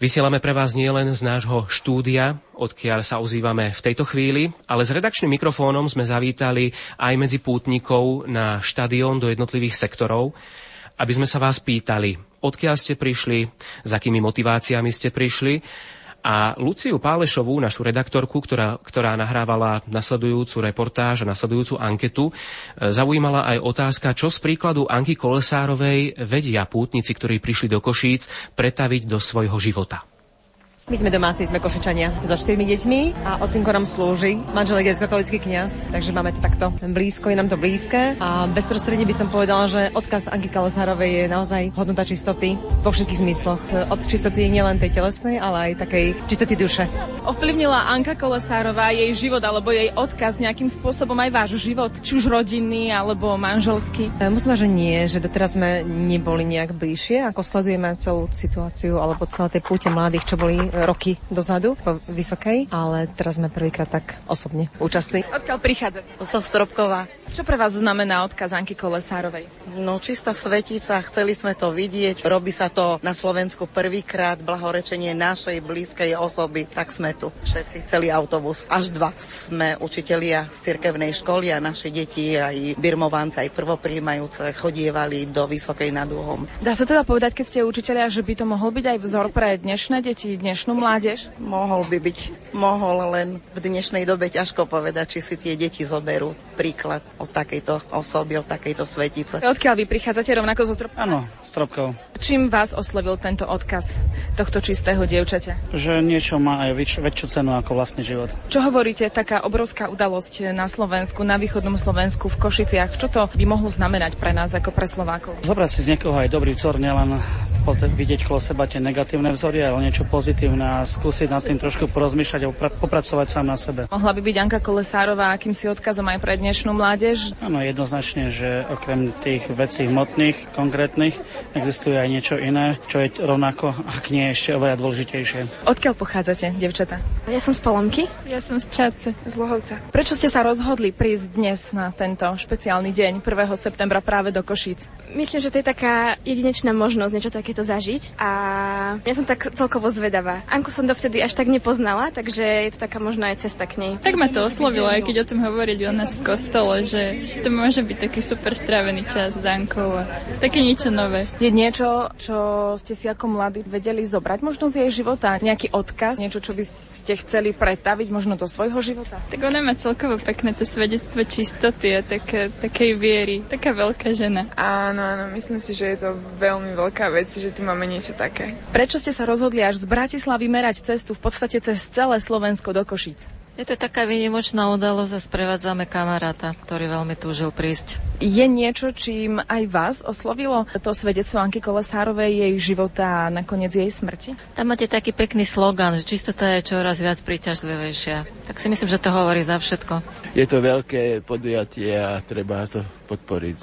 Vysielame pre vás nielen z nášho štúdia, odkiaľ sa ozývame v tejto chvíli, ale s redakčným mikrofónom sme zavítali aj medzi pútnikov na štadión do jednotlivých sektorov, aby sme sa vás pýtali, odkiaľ ste prišli, s akými motiváciami ste prišli a Luciu Pálešovú, našu redaktorku, ktorá, ktorá nahrávala nasledujúcu reportáž a nasledujúcu anketu, e, zaujímala aj otázka, čo z príkladu Anky Kolesárovej vedia pútnici, ktorí prišli do Košíc, pretaviť do svojho života. My sme domáci, sme košečania so štyrmi deťmi a ocinko nám slúži. Manžel je katolický kňaz, takže máme to takto blízko, je nám to blízke. A bezprostredne by som povedala, že odkaz Anky Kalosárovej je naozaj hodnota čistoty vo všetkých zmysloch. Od čistoty nielen tej telesnej, ale aj takej čistoty duše. Ovplyvnila Anka Kolesárová jej život alebo jej odkaz nejakým spôsobom aj váš život, či už rodinný alebo manželský? E, musím že nie, že doteraz sme neboli nejak bližšie, ako sledujeme celú situáciu alebo celé tej púte mladých, čo boli roky dozadu po Vysokej, ale teraz sme prvýkrát tak osobne účastní. Odkiaľ prichádzate? Zo Stropkova. Čo pre vás znamená odkaz Anky Kolesárovej? No, čistá svetica, chceli sme to vidieť. Robí sa to na Slovensku prvýkrát, blahorečenie našej blízkej osoby, tak sme tu všetci, celý autobus. Až dva sme učitelia z cirkevnej školy a naše deti, aj birmovanci, aj prvopríjmajúce, chodievali do Vysokej nad Úhom. Dá sa teda povedať, keď ste učitelia, že by to mohol byť aj vzor pre dnešné deti, dnešnú mládež? Mohol by byť, mohol, len v dnešnej dobe ťažko povedať, či si tie deti zoberú príklad. od takejto osoby, od takejto svetice. Odkiaľ vy prichádzate rovnako zo Stropkova? Áno, Stropkov. Čím vás oslovil tento odkaz tohto čistého dievčaťa? Že niečo má aj väč- väčšiu cenu ako vlastný život. Čo hovoríte, taká obrovská udalosť na Slovensku, na východnom Slovensku, v Košiciach, čo to by mohlo znamenať pre nás ako pre Slovákov? Zobrať si z niekoho aj dobrý vzor, nielen vidieť kolo seba tie negatívne vzory, ale niečo pozitívne a skúsiť nad tým trošku porozmýšľať a popracovať sám na sebe. Mohla by byť Anka Kolesárová akýmsi odkazom aj pre dnešnú mládež? Áno, jednoznačne, že okrem tých vecí hmotných, konkrétnych, existuje aj niečo iné, čo je rovnako, ak nie ešte oveľa dôležitejšie. Odkiaľ pochádzate, devčata? Ja som z Polomky. Ja som z Čadce. Z Lohovca. Prečo ste sa rozhodli prísť dnes na tento špeciálny deň 1. septembra práve do Košíc? Myslím, že to je taká jedinečná možnosť niečo takéto zažiť a ja som tak celkovo zvedavá. Anku som dovtedy až tak nepoznala, takže je to taká možná aj cesta k nej. Tak ma to oslovilo, aj keď o tom hovorili o nás v kostole, že, že to môže byť taký super strávený čas s Ankou a také niečo nové. Je niečo, čo ste si ako mladí vedeli zobrať možno z jej života? Nejaký odkaz, niečo, čo by ste chceli pretaviť možno do svojho života? Tak ona má celkovo pekné to svedectvo čistoty a také, takej viery. Taká veľká žena. Áno, áno, myslím si, že je to veľmi veľká vec, že tu máme niečo také. Prečo ste sa rozhodli až z Bratislavy merať cestu v podstate cez celé Slovensko do Košíc? Je to taká výnimočná udalosť a sprevádzame kamaráta, ktorý veľmi túžil prísť. Je niečo, čím aj vás oslovilo to svedectvo Anky Kolesárovej, jej života a nakoniec jej smrti? Tam máte taký pekný slogan, že čistota je čoraz viac príťažlivejšia. Tak si myslím, že to hovorí za všetko. Je to veľké podujatie a treba to podporiť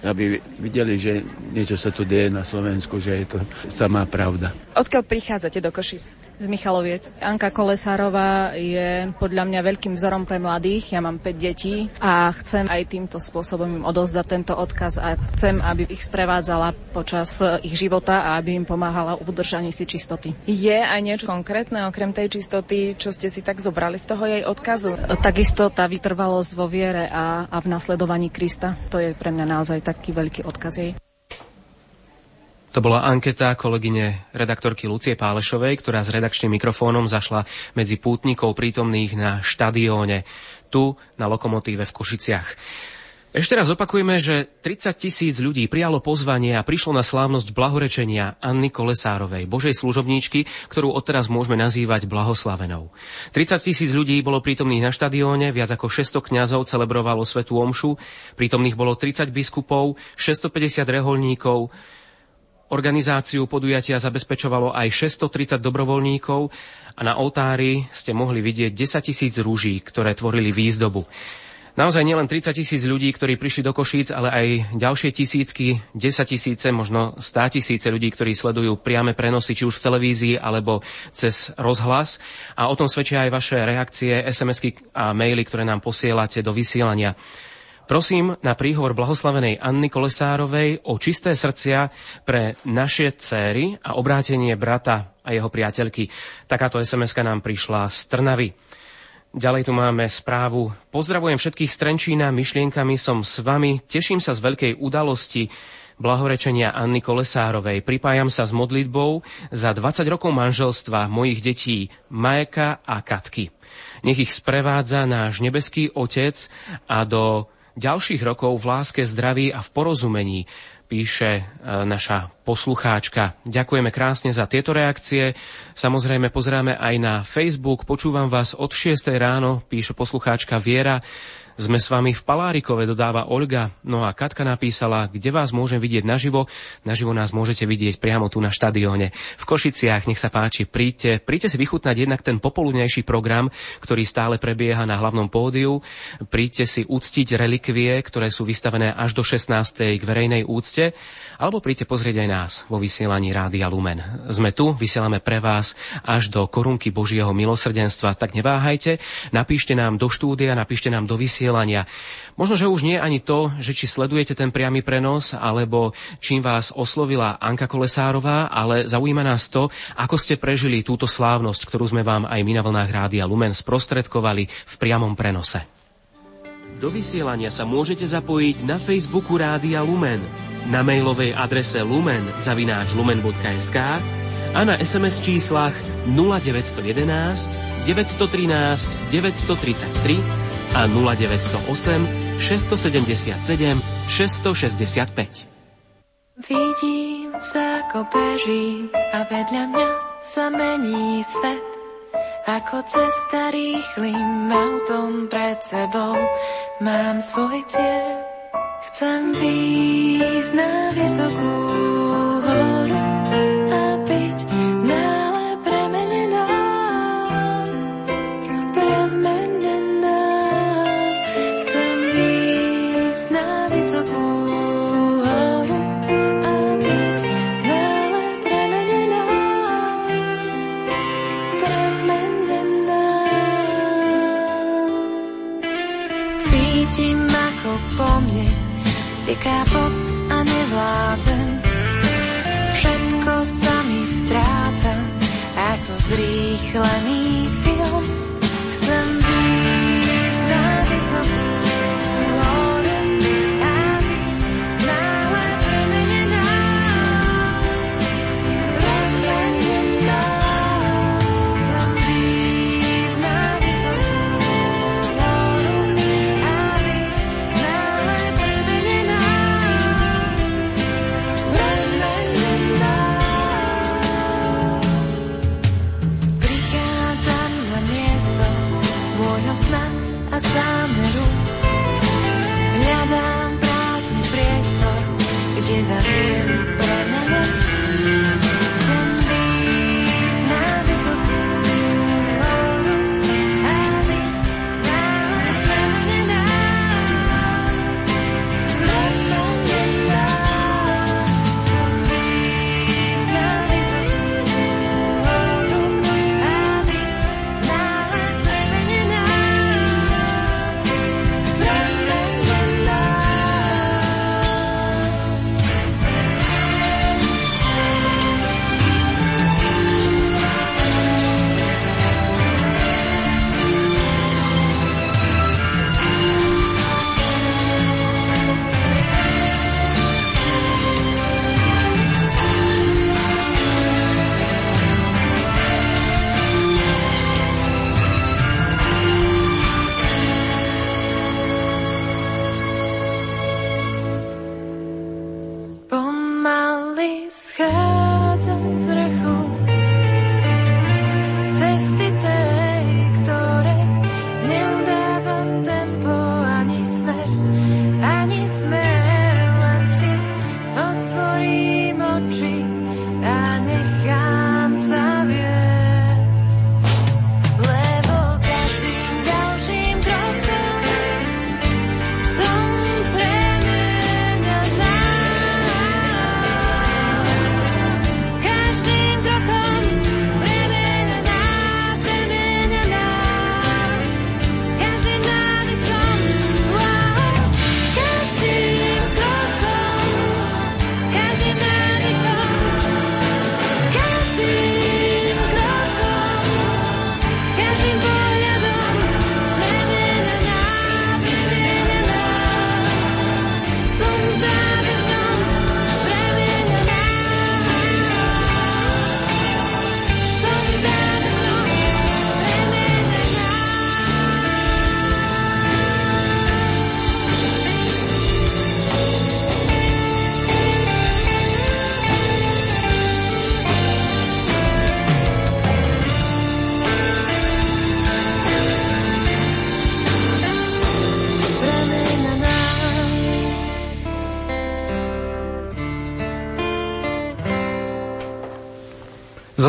aby videli, že niečo sa tu deje na Slovensku, že je to samá pravda. Odkiaľ prichádzate do Košic? Z Michaloviec. Anka Kolesárová je podľa mňa veľkým vzorom pre mladých. Ja mám 5 detí a chcem aj týmto spôsobom im odovzdať tento odkaz a chcem, aby ich sprevádzala počas ich života a aby im pomáhala v udržaní si čistoty. Je aj niečo konkrétne okrem tej čistoty, čo ste si tak zobrali z toho jej odkazu? Takisto tá vytrvalosť vo viere a, a v nasledovaní Krista. To je pre mňa naozaj taký veľký odkaz jej. To bola anketa kolegyne redaktorky Lucie Pálešovej, ktorá s redakčným mikrofónom zašla medzi pútnikov prítomných na štadióne, tu na Lokomotíve v Košiciach. Ešte raz opakujeme, že 30 tisíc ľudí prijalo pozvanie a prišlo na slávnosť blahorečenia Anny Kolesárovej, Božej služobníčky, ktorú odteraz môžeme nazývať blahoslavenou. 30 tisíc ľudí bolo prítomných na štadióne, viac ako 600 kňazov celebrovalo svetú omšu, prítomných bolo 30 biskupov, 650 reholníkov, Organizáciu podujatia zabezpečovalo aj 630 dobrovoľníkov a na oltári ste mohli vidieť 10 tisíc rúží, ktoré tvorili výzdobu. Naozaj nielen 30 tisíc ľudí, ktorí prišli do Košíc, ale aj ďalšie tisícky, 10 tisíce, možno 100 tisíce ľudí, ktorí sledujú priame prenosy, či už v televízii, alebo cez rozhlas. A o tom svedčia aj vaše reakcie, SMS-ky a maily, ktoré nám posielate do vysielania. Prosím na príhovor blahoslavenej Anny Kolesárovej o čisté srdcia pre naše céry a obrátenie brata a jeho priateľky. Takáto sms nám prišla z Trnavy. Ďalej tu máme správu. Pozdravujem všetkých z Trenčína, myšlienkami som s vami, teším sa z veľkej udalosti blahorečenia Anny Kolesárovej. Pripájam sa s modlitbou za 20 rokov manželstva mojich detí Majka a Katky. Nech ich sprevádza náš nebeský Otec a do ďalších rokov v láske, zdraví a v porozumení, píše e, naša poslucháčka. Ďakujeme krásne za tieto reakcie. Samozrejme pozeráme aj na Facebook. Počúvam vás od 6. ráno, píše poslucháčka Viera. Sme s vami v Palárikove, dodáva Olga. No a Katka napísala, kde vás môžem vidieť naživo. Naživo nás môžete vidieť priamo tu na štadióne. V Košiciach, nech sa páči, príďte. Príďte si vychutnať jednak ten popoludnejší program, ktorý stále prebieha na hlavnom pódiu. Príďte si uctiť relikvie, ktoré sú vystavené až do 16. k verejnej úcte. Alebo príďte pozrieť aj nás vo vysielaní Rádia Lumen. Sme tu, vysielame pre vás až do korunky Božieho milosrdenstva. Tak neváhajte, napíšte nám do štúdia, napíšte nám do vysielania. Možno, že už nie ani to, že či sledujete ten priamy prenos, alebo čím vás oslovila Anka Kolesárová, ale zaujíma nás to, ako ste prežili túto slávnosť, ktorú sme vám aj my na vlnách Rádia Lumen sprostredkovali v priamom prenose. Do vysielania sa môžete zapojiť na Facebooku Rádia Lumen, na mailovej adrese lumen zavináč lumen.sk a na SMS číslach 0911 913 933 a 0908 677 665. Vidím sa, ako bežím a vedľa mňa sa mení svet. Ako cesta rýchlým autom pred sebou mám svoj cieľ. Chcem výjsť na vysokú zrýchlený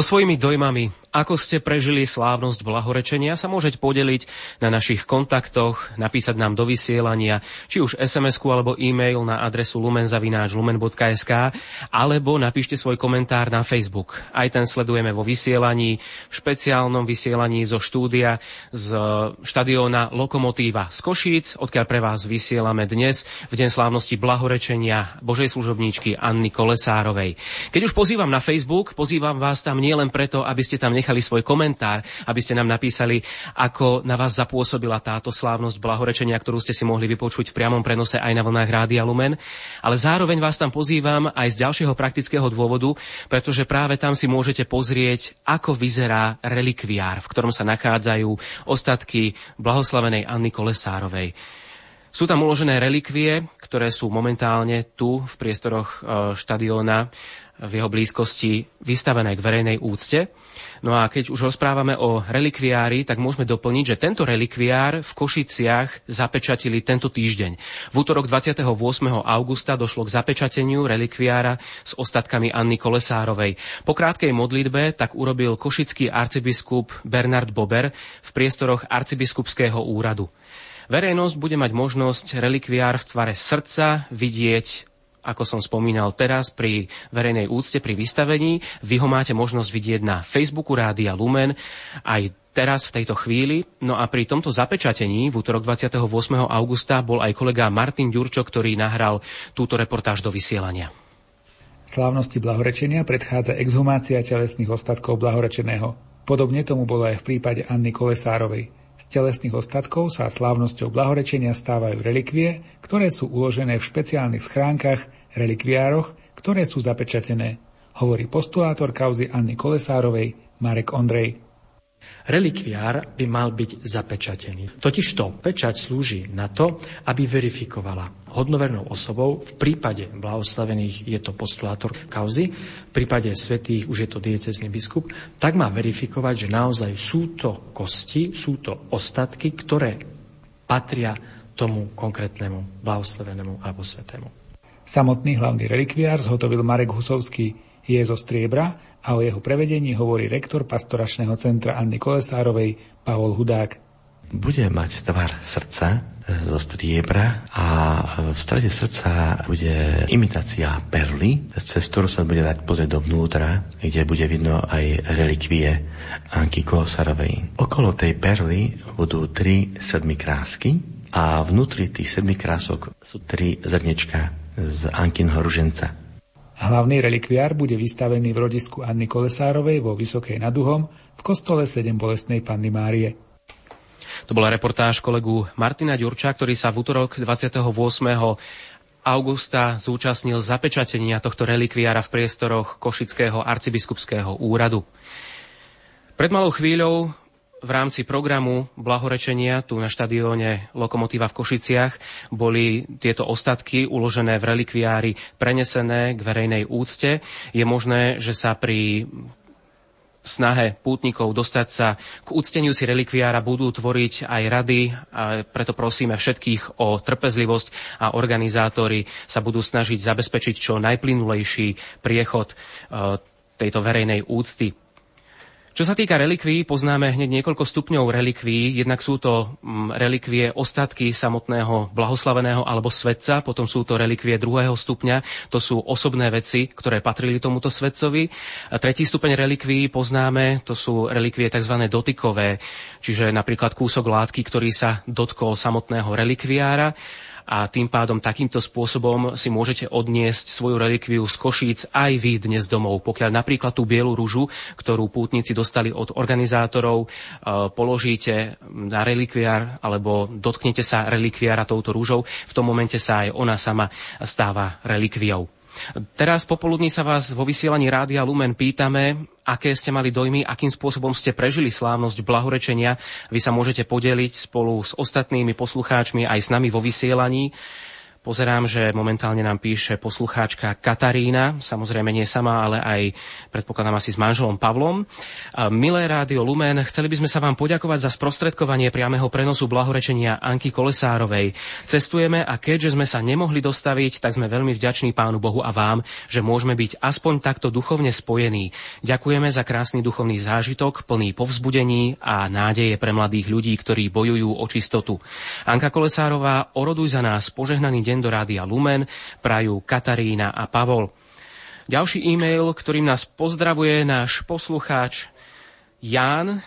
Svojimi dojmami ako ste prežili slávnosť blahorečenia, sa môžete podeliť na našich kontaktoch, napísať nám do vysielania, či už SMS-ku alebo e-mail na adresu lumenzavináč.lumen.sk alebo napíšte svoj komentár na Facebook. Aj ten sledujeme vo vysielaní, v špeciálnom vysielaní zo štúdia z štadióna Lokomotíva z Košíc, odkiaľ pre vás vysielame dnes v deň slávnosti blahorečenia Božej služobníčky Anny Kolesárovej. Keď už pozývam na Facebook, pozývam vás tam nielen preto, aby ste tam nechali svoj komentár, aby ste nám napísali, ako na vás zapôsobila táto slávnosť blahorečenia, ktorú ste si mohli vypočuť v priamom prenose aj na vlnách Rádia Lumen. Ale zároveň vás tam pozývam aj z ďalšieho praktického dôvodu, pretože práve tam si môžete pozrieť, ako vyzerá relikviár, v ktorom sa nachádzajú ostatky blahoslavenej Anny Kolesárovej. Sú tam uložené relikvie, ktoré sú momentálne tu v priestoroch štadióna v jeho blízkosti vystavené k verejnej úcte. No a keď už rozprávame o relikviári, tak môžeme doplniť, že tento relikviár v Košiciach zapečatili tento týždeň. V útorok 28. augusta došlo k zapečateniu relikviára s ostatkami Anny Kolesárovej. Po krátkej modlitbe tak urobil košický arcibiskup Bernard Bober v priestoroch arcibiskupského úradu. Verejnosť bude mať možnosť relikviár v tvare srdca vidieť ako som spomínal teraz pri verejnej úcte, pri vystavení. Vy ho máte možnosť vidieť na Facebooku Rádia Lumen aj teraz v tejto chvíli. No a pri tomto zapečatení v útorok 28. augusta bol aj kolega Martin Ďurčo, ktorý nahral túto reportáž do vysielania. Slávnosti blahorečenia predchádza exhumácia telesných ostatkov blahorečeného. Podobne tomu bolo aj v prípade Anny Kolesárovej. Z telesných ostatkov sa slávnosťou blahorečenia stávajú relikvie, ktoré sú uložené v špeciálnych schránkach, relikviároch, ktoré sú zapečatené, hovorí postulátor kauzy Anny Kolesárovej Marek Ondrej. Relikviár by mal byť zapečatený. Totižto pečať slúži na to, aby verifikovala hodnovernou osobou, v prípade blahoslavených je to postulátor kauzy, v prípade svetých už je to diecezný biskup, tak má verifikovať, že naozaj sú to kosti, sú to ostatky, ktoré patria tomu konkrétnemu blahoslavenému alebo svetému. Samotný hlavný relikviár zhotovil Marek Husovský. Je zo striebra a o jeho prevedení hovorí rektor pastoračného centra Anny Kolesárovej Pavol Hudák. Bude mať tvar srdca zo striebra a v strede srdca bude imitácia perly, cez ktorú sa bude dať pozrieť dovnútra, kde bude vidno aj relikvie Anky Kolesárovej. Okolo tej perly budú tri sedmi krásky a vnútri tých sedmi krások sú tri zrnečka z Ankinho ruženca. Hlavný relikviár bude vystavený v rodisku Anny Kolesárovej vo Vysokej nad Uhom v kostole 7 bolestnej Panny Márie. To bola reportáž kolegu Martina Ďurča, ktorý sa v útorok 28 augusta zúčastnil zapečatenia tohto relikviára v priestoroch Košického arcibiskupského úradu. Pred malou chvíľou v rámci programu blahorečenia tu na štadióne Lokomotíva v Košiciach boli tieto ostatky uložené v relikviári prenesené k verejnej úcte. Je možné, že sa pri snahe pútnikov dostať sa k úcteniu si relikviára budú tvoriť aj rady, a preto prosíme všetkých o trpezlivosť a organizátori sa budú snažiť zabezpečiť čo najplynulejší priechod e, tejto verejnej úcty. Čo sa týka relikví, poznáme hneď niekoľko stupňov relikví. Jednak sú to mm, relikvie ostatky samotného blahoslaveného alebo svetca, potom sú to relikvie druhého stupňa, to sú osobné veci, ktoré patrili tomuto svetcovi. A tretí stupeň relikví poznáme, to sú relikvie tzv. dotykové, čiže napríklad kúsok látky, ktorý sa dotkol samotného relikviára a tým pádom takýmto spôsobom si môžete odniesť svoju relikviu z Košíc aj vy dnes domov. Pokiaľ napríklad tú bielu rúžu, ktorú pútnici dostali od organizátorov, e, položíte na relikviár alebo dotknete sa relikviára touto rúžou, v tom momente sa aj ona sama stáva relikviou. Teraz popoludní sa vás vo vysielaní Rádia Lumen pýtame, aké ste mali dojmy, akým spôsobom ste prežili slávnosť blahorečenia. Vy sa môžete podeliť spolu s ostatnými poslucháčmi aj s nami vo vysielaní. Pozerám, že momentálne nám píše poslucháčka Katarína, samozrejme nie sama, ale aj predpokladám asi s manželom Pavlom. Milé rádio Lumen, chceli by sme sa vám poďakovať za sprostredkovanie priameho prenosu blahorečenia Anky Kolesárovej. Cestujeme a keďže sme sa nemohli dostaviť, tak sme veľmi vďační Pánu Bohu a vám, že môžeme byť aspoň takto duchovne spojení. Ďakujeme za krásny duchovný zážitok, plný povzbudení a nádeje pre mladých ľudí, ktorí bojujú o čistotu. Anka Kolesárová, oroduj za nás požehnaný deň deň do Rádia Lumen prajú Katarína a Pavol. Ďalší e-mail, ktorým nás pozdravuje náš poslucháč Ján.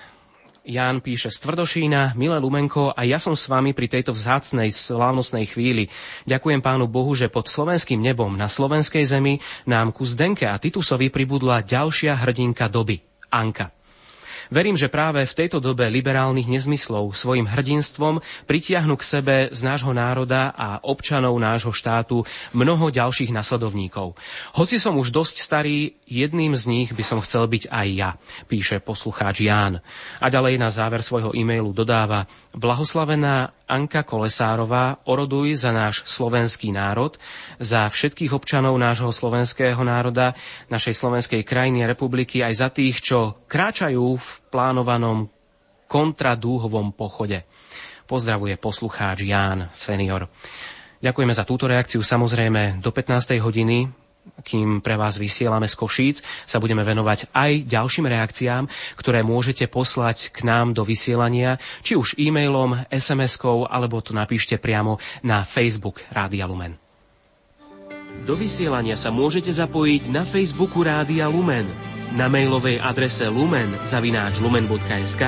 Ján píše z Tvrdošína, milé Lumenko, a ja som s vami pri tejto vzácnej slávnostnej chvíli. Ďakujem pánu Bohu, že pod slovenským nebom na slovenskej zemi nám ku Zdenke a Titusovi pribudla ďalšia hrdinka doby, Anka. Verím, že práve v tejto dobe liberálnych nezmyslov svojim hrdinstvom pritiahnu k sebe z nášho národa a občanov nášho štátu mnoho ďalších nasledovníkov. Hoci som už dosť starý, jedným z nich by som chcel byť aj ja, píše poslucháč Ján. A ďalej na záver svojho e-mailu dodáva Blahoslavená Anka Kolesárová, oroduj za náš slovenský národ, za všetkých občanov nášho slovenského národa, našej slovenskej krajiny a republiky, aj za tých, čo kráčajú v plánovanom kontradúhovom pochode. Pozdravuje poslucháč Ján, senior. Ďakujeme za túto reakciu. Samozrejme, do 15. hodiny kým pre vás vysielame z Košíc, sa budeme venovať aj ďalším reakciám, ktoré môžete poslať k nám do vysielania, či už e-mailom, SMS-kou, alebo to napíšte priamo na Facebook Rádia Lumen. Do vysielania sa môžete zapojiť na Facebooku Rádia Lumen, na mailovej adrese lumen zavináč lumen.sk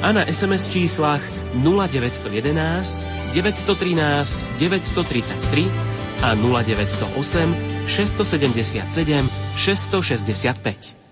a na SMS číslach 0911 913 933 a 0908 677 665.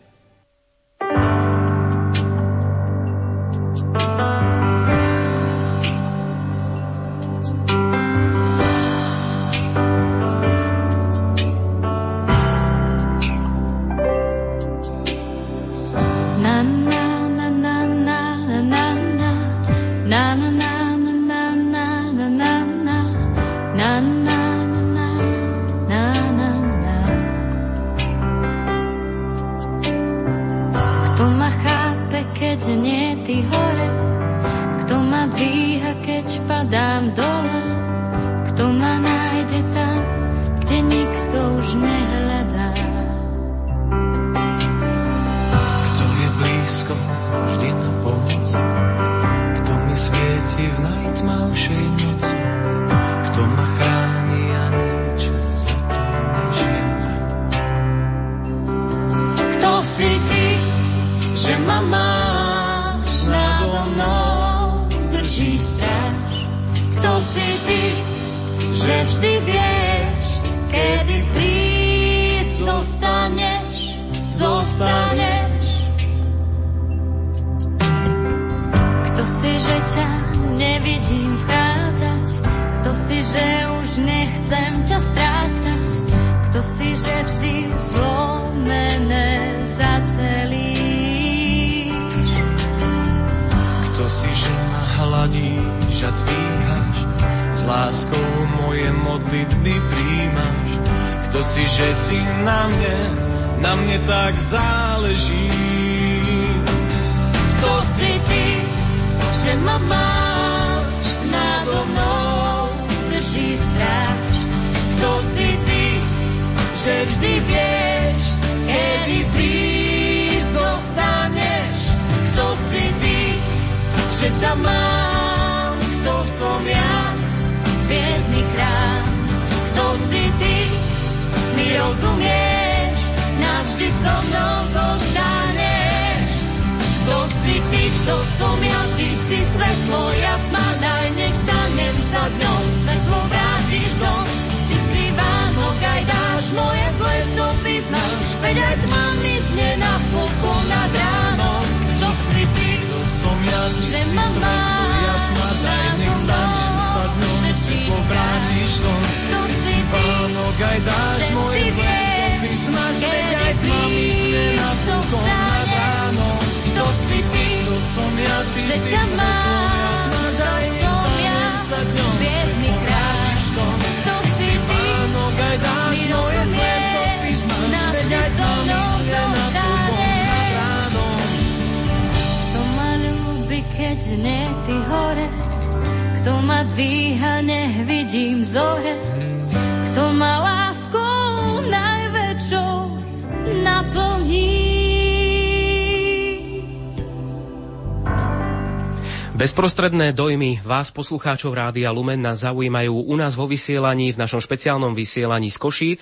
Bezprostredné dojmy vás, poslucháčov Rádia Lumen, nás zaujímajú u nás vo vysielaní, v našom špeciálnom vysielaní z Košíc.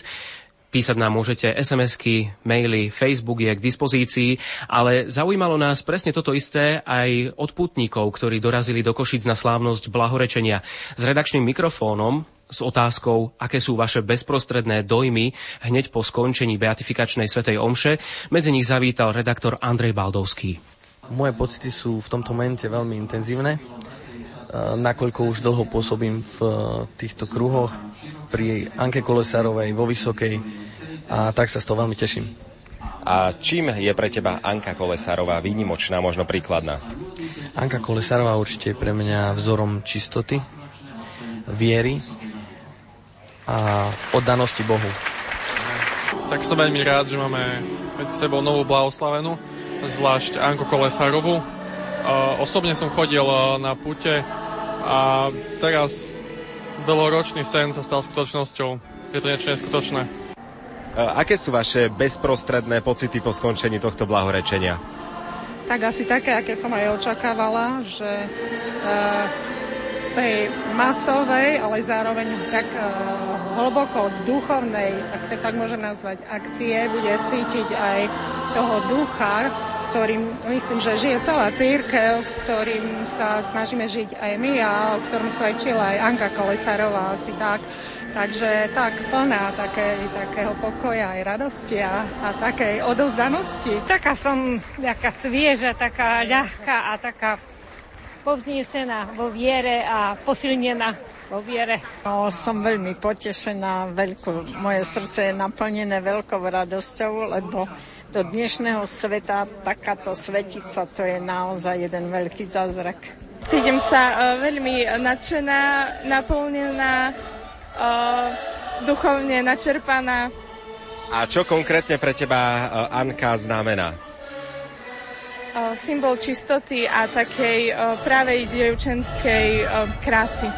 Písať nám môžete SMS-ky, maily, Facebook je k dispozícii, ale zaujímalo nás presne toto isté aj od putníkov, ktorí dorazili do Košíc na slávnosť blahorečenia. S redakčným mikrofónom s otázkou, aké sú vaše bezprostredné dojmy hneď po skončení beatifikačnej svetej omše. Medzi nich zavítal redaktor Andrej Baldovský. Moje pocity sú v tomto momente veľmi intenzívne, nakoľko už dlho pôsobím v e, týchto kruhoch pri Anke Kolesárovej vo Vysokej a tak sa z toho veľmi teším. A čím je pre teba Anka Kolesárová výnimočná, možno príkladná? Anka Kolesárová určite je pre mňa vzorom čistoty, viery a oddanosti Bohu. Tak som veľmi rád, že máme medzi sebou novú blahoslavenú, zvlášť Anko Kolesárovú. Osobne som chodil na pute a teraz dlhoročný sen sa stal skutočnosťou. Je to niečo neskutočné. Aké sú vaše bezprostredné pocity po skončení tohto blahorečenia? Tak asi také, aké som aj očakávala, že z tej masovej, ale zároveň tak hlboko duchovnej, ak to tak môžem nazvať, akcie, bude cítiť aj toho ducha, ktorým myslím, že žije celá církev, ktorým sa snažíme žiť aj my a o ktorom svedčila aj Anka Kolesárová asi tak. Takže tak plná také, takého pokoja aj radosti a, a takej odovzdanosti. Taká som taká svieža, taká ľahká a taká povznesená vo viere a posilnená vo viere. No, som veľmi potešená, veľko, moje srdce je naplnené veľkou radosťou, lebo do dnešného sveta takáto svetica to je naozaj jeden veľký zázrak. Cítim sa uh, veľmi nadšená, naplnená, uh, duchovne načerpaná. A čo konkrétne pre teba uh, Anka znamená? Symbol čistoty a takej pravej dievčenskej krásy.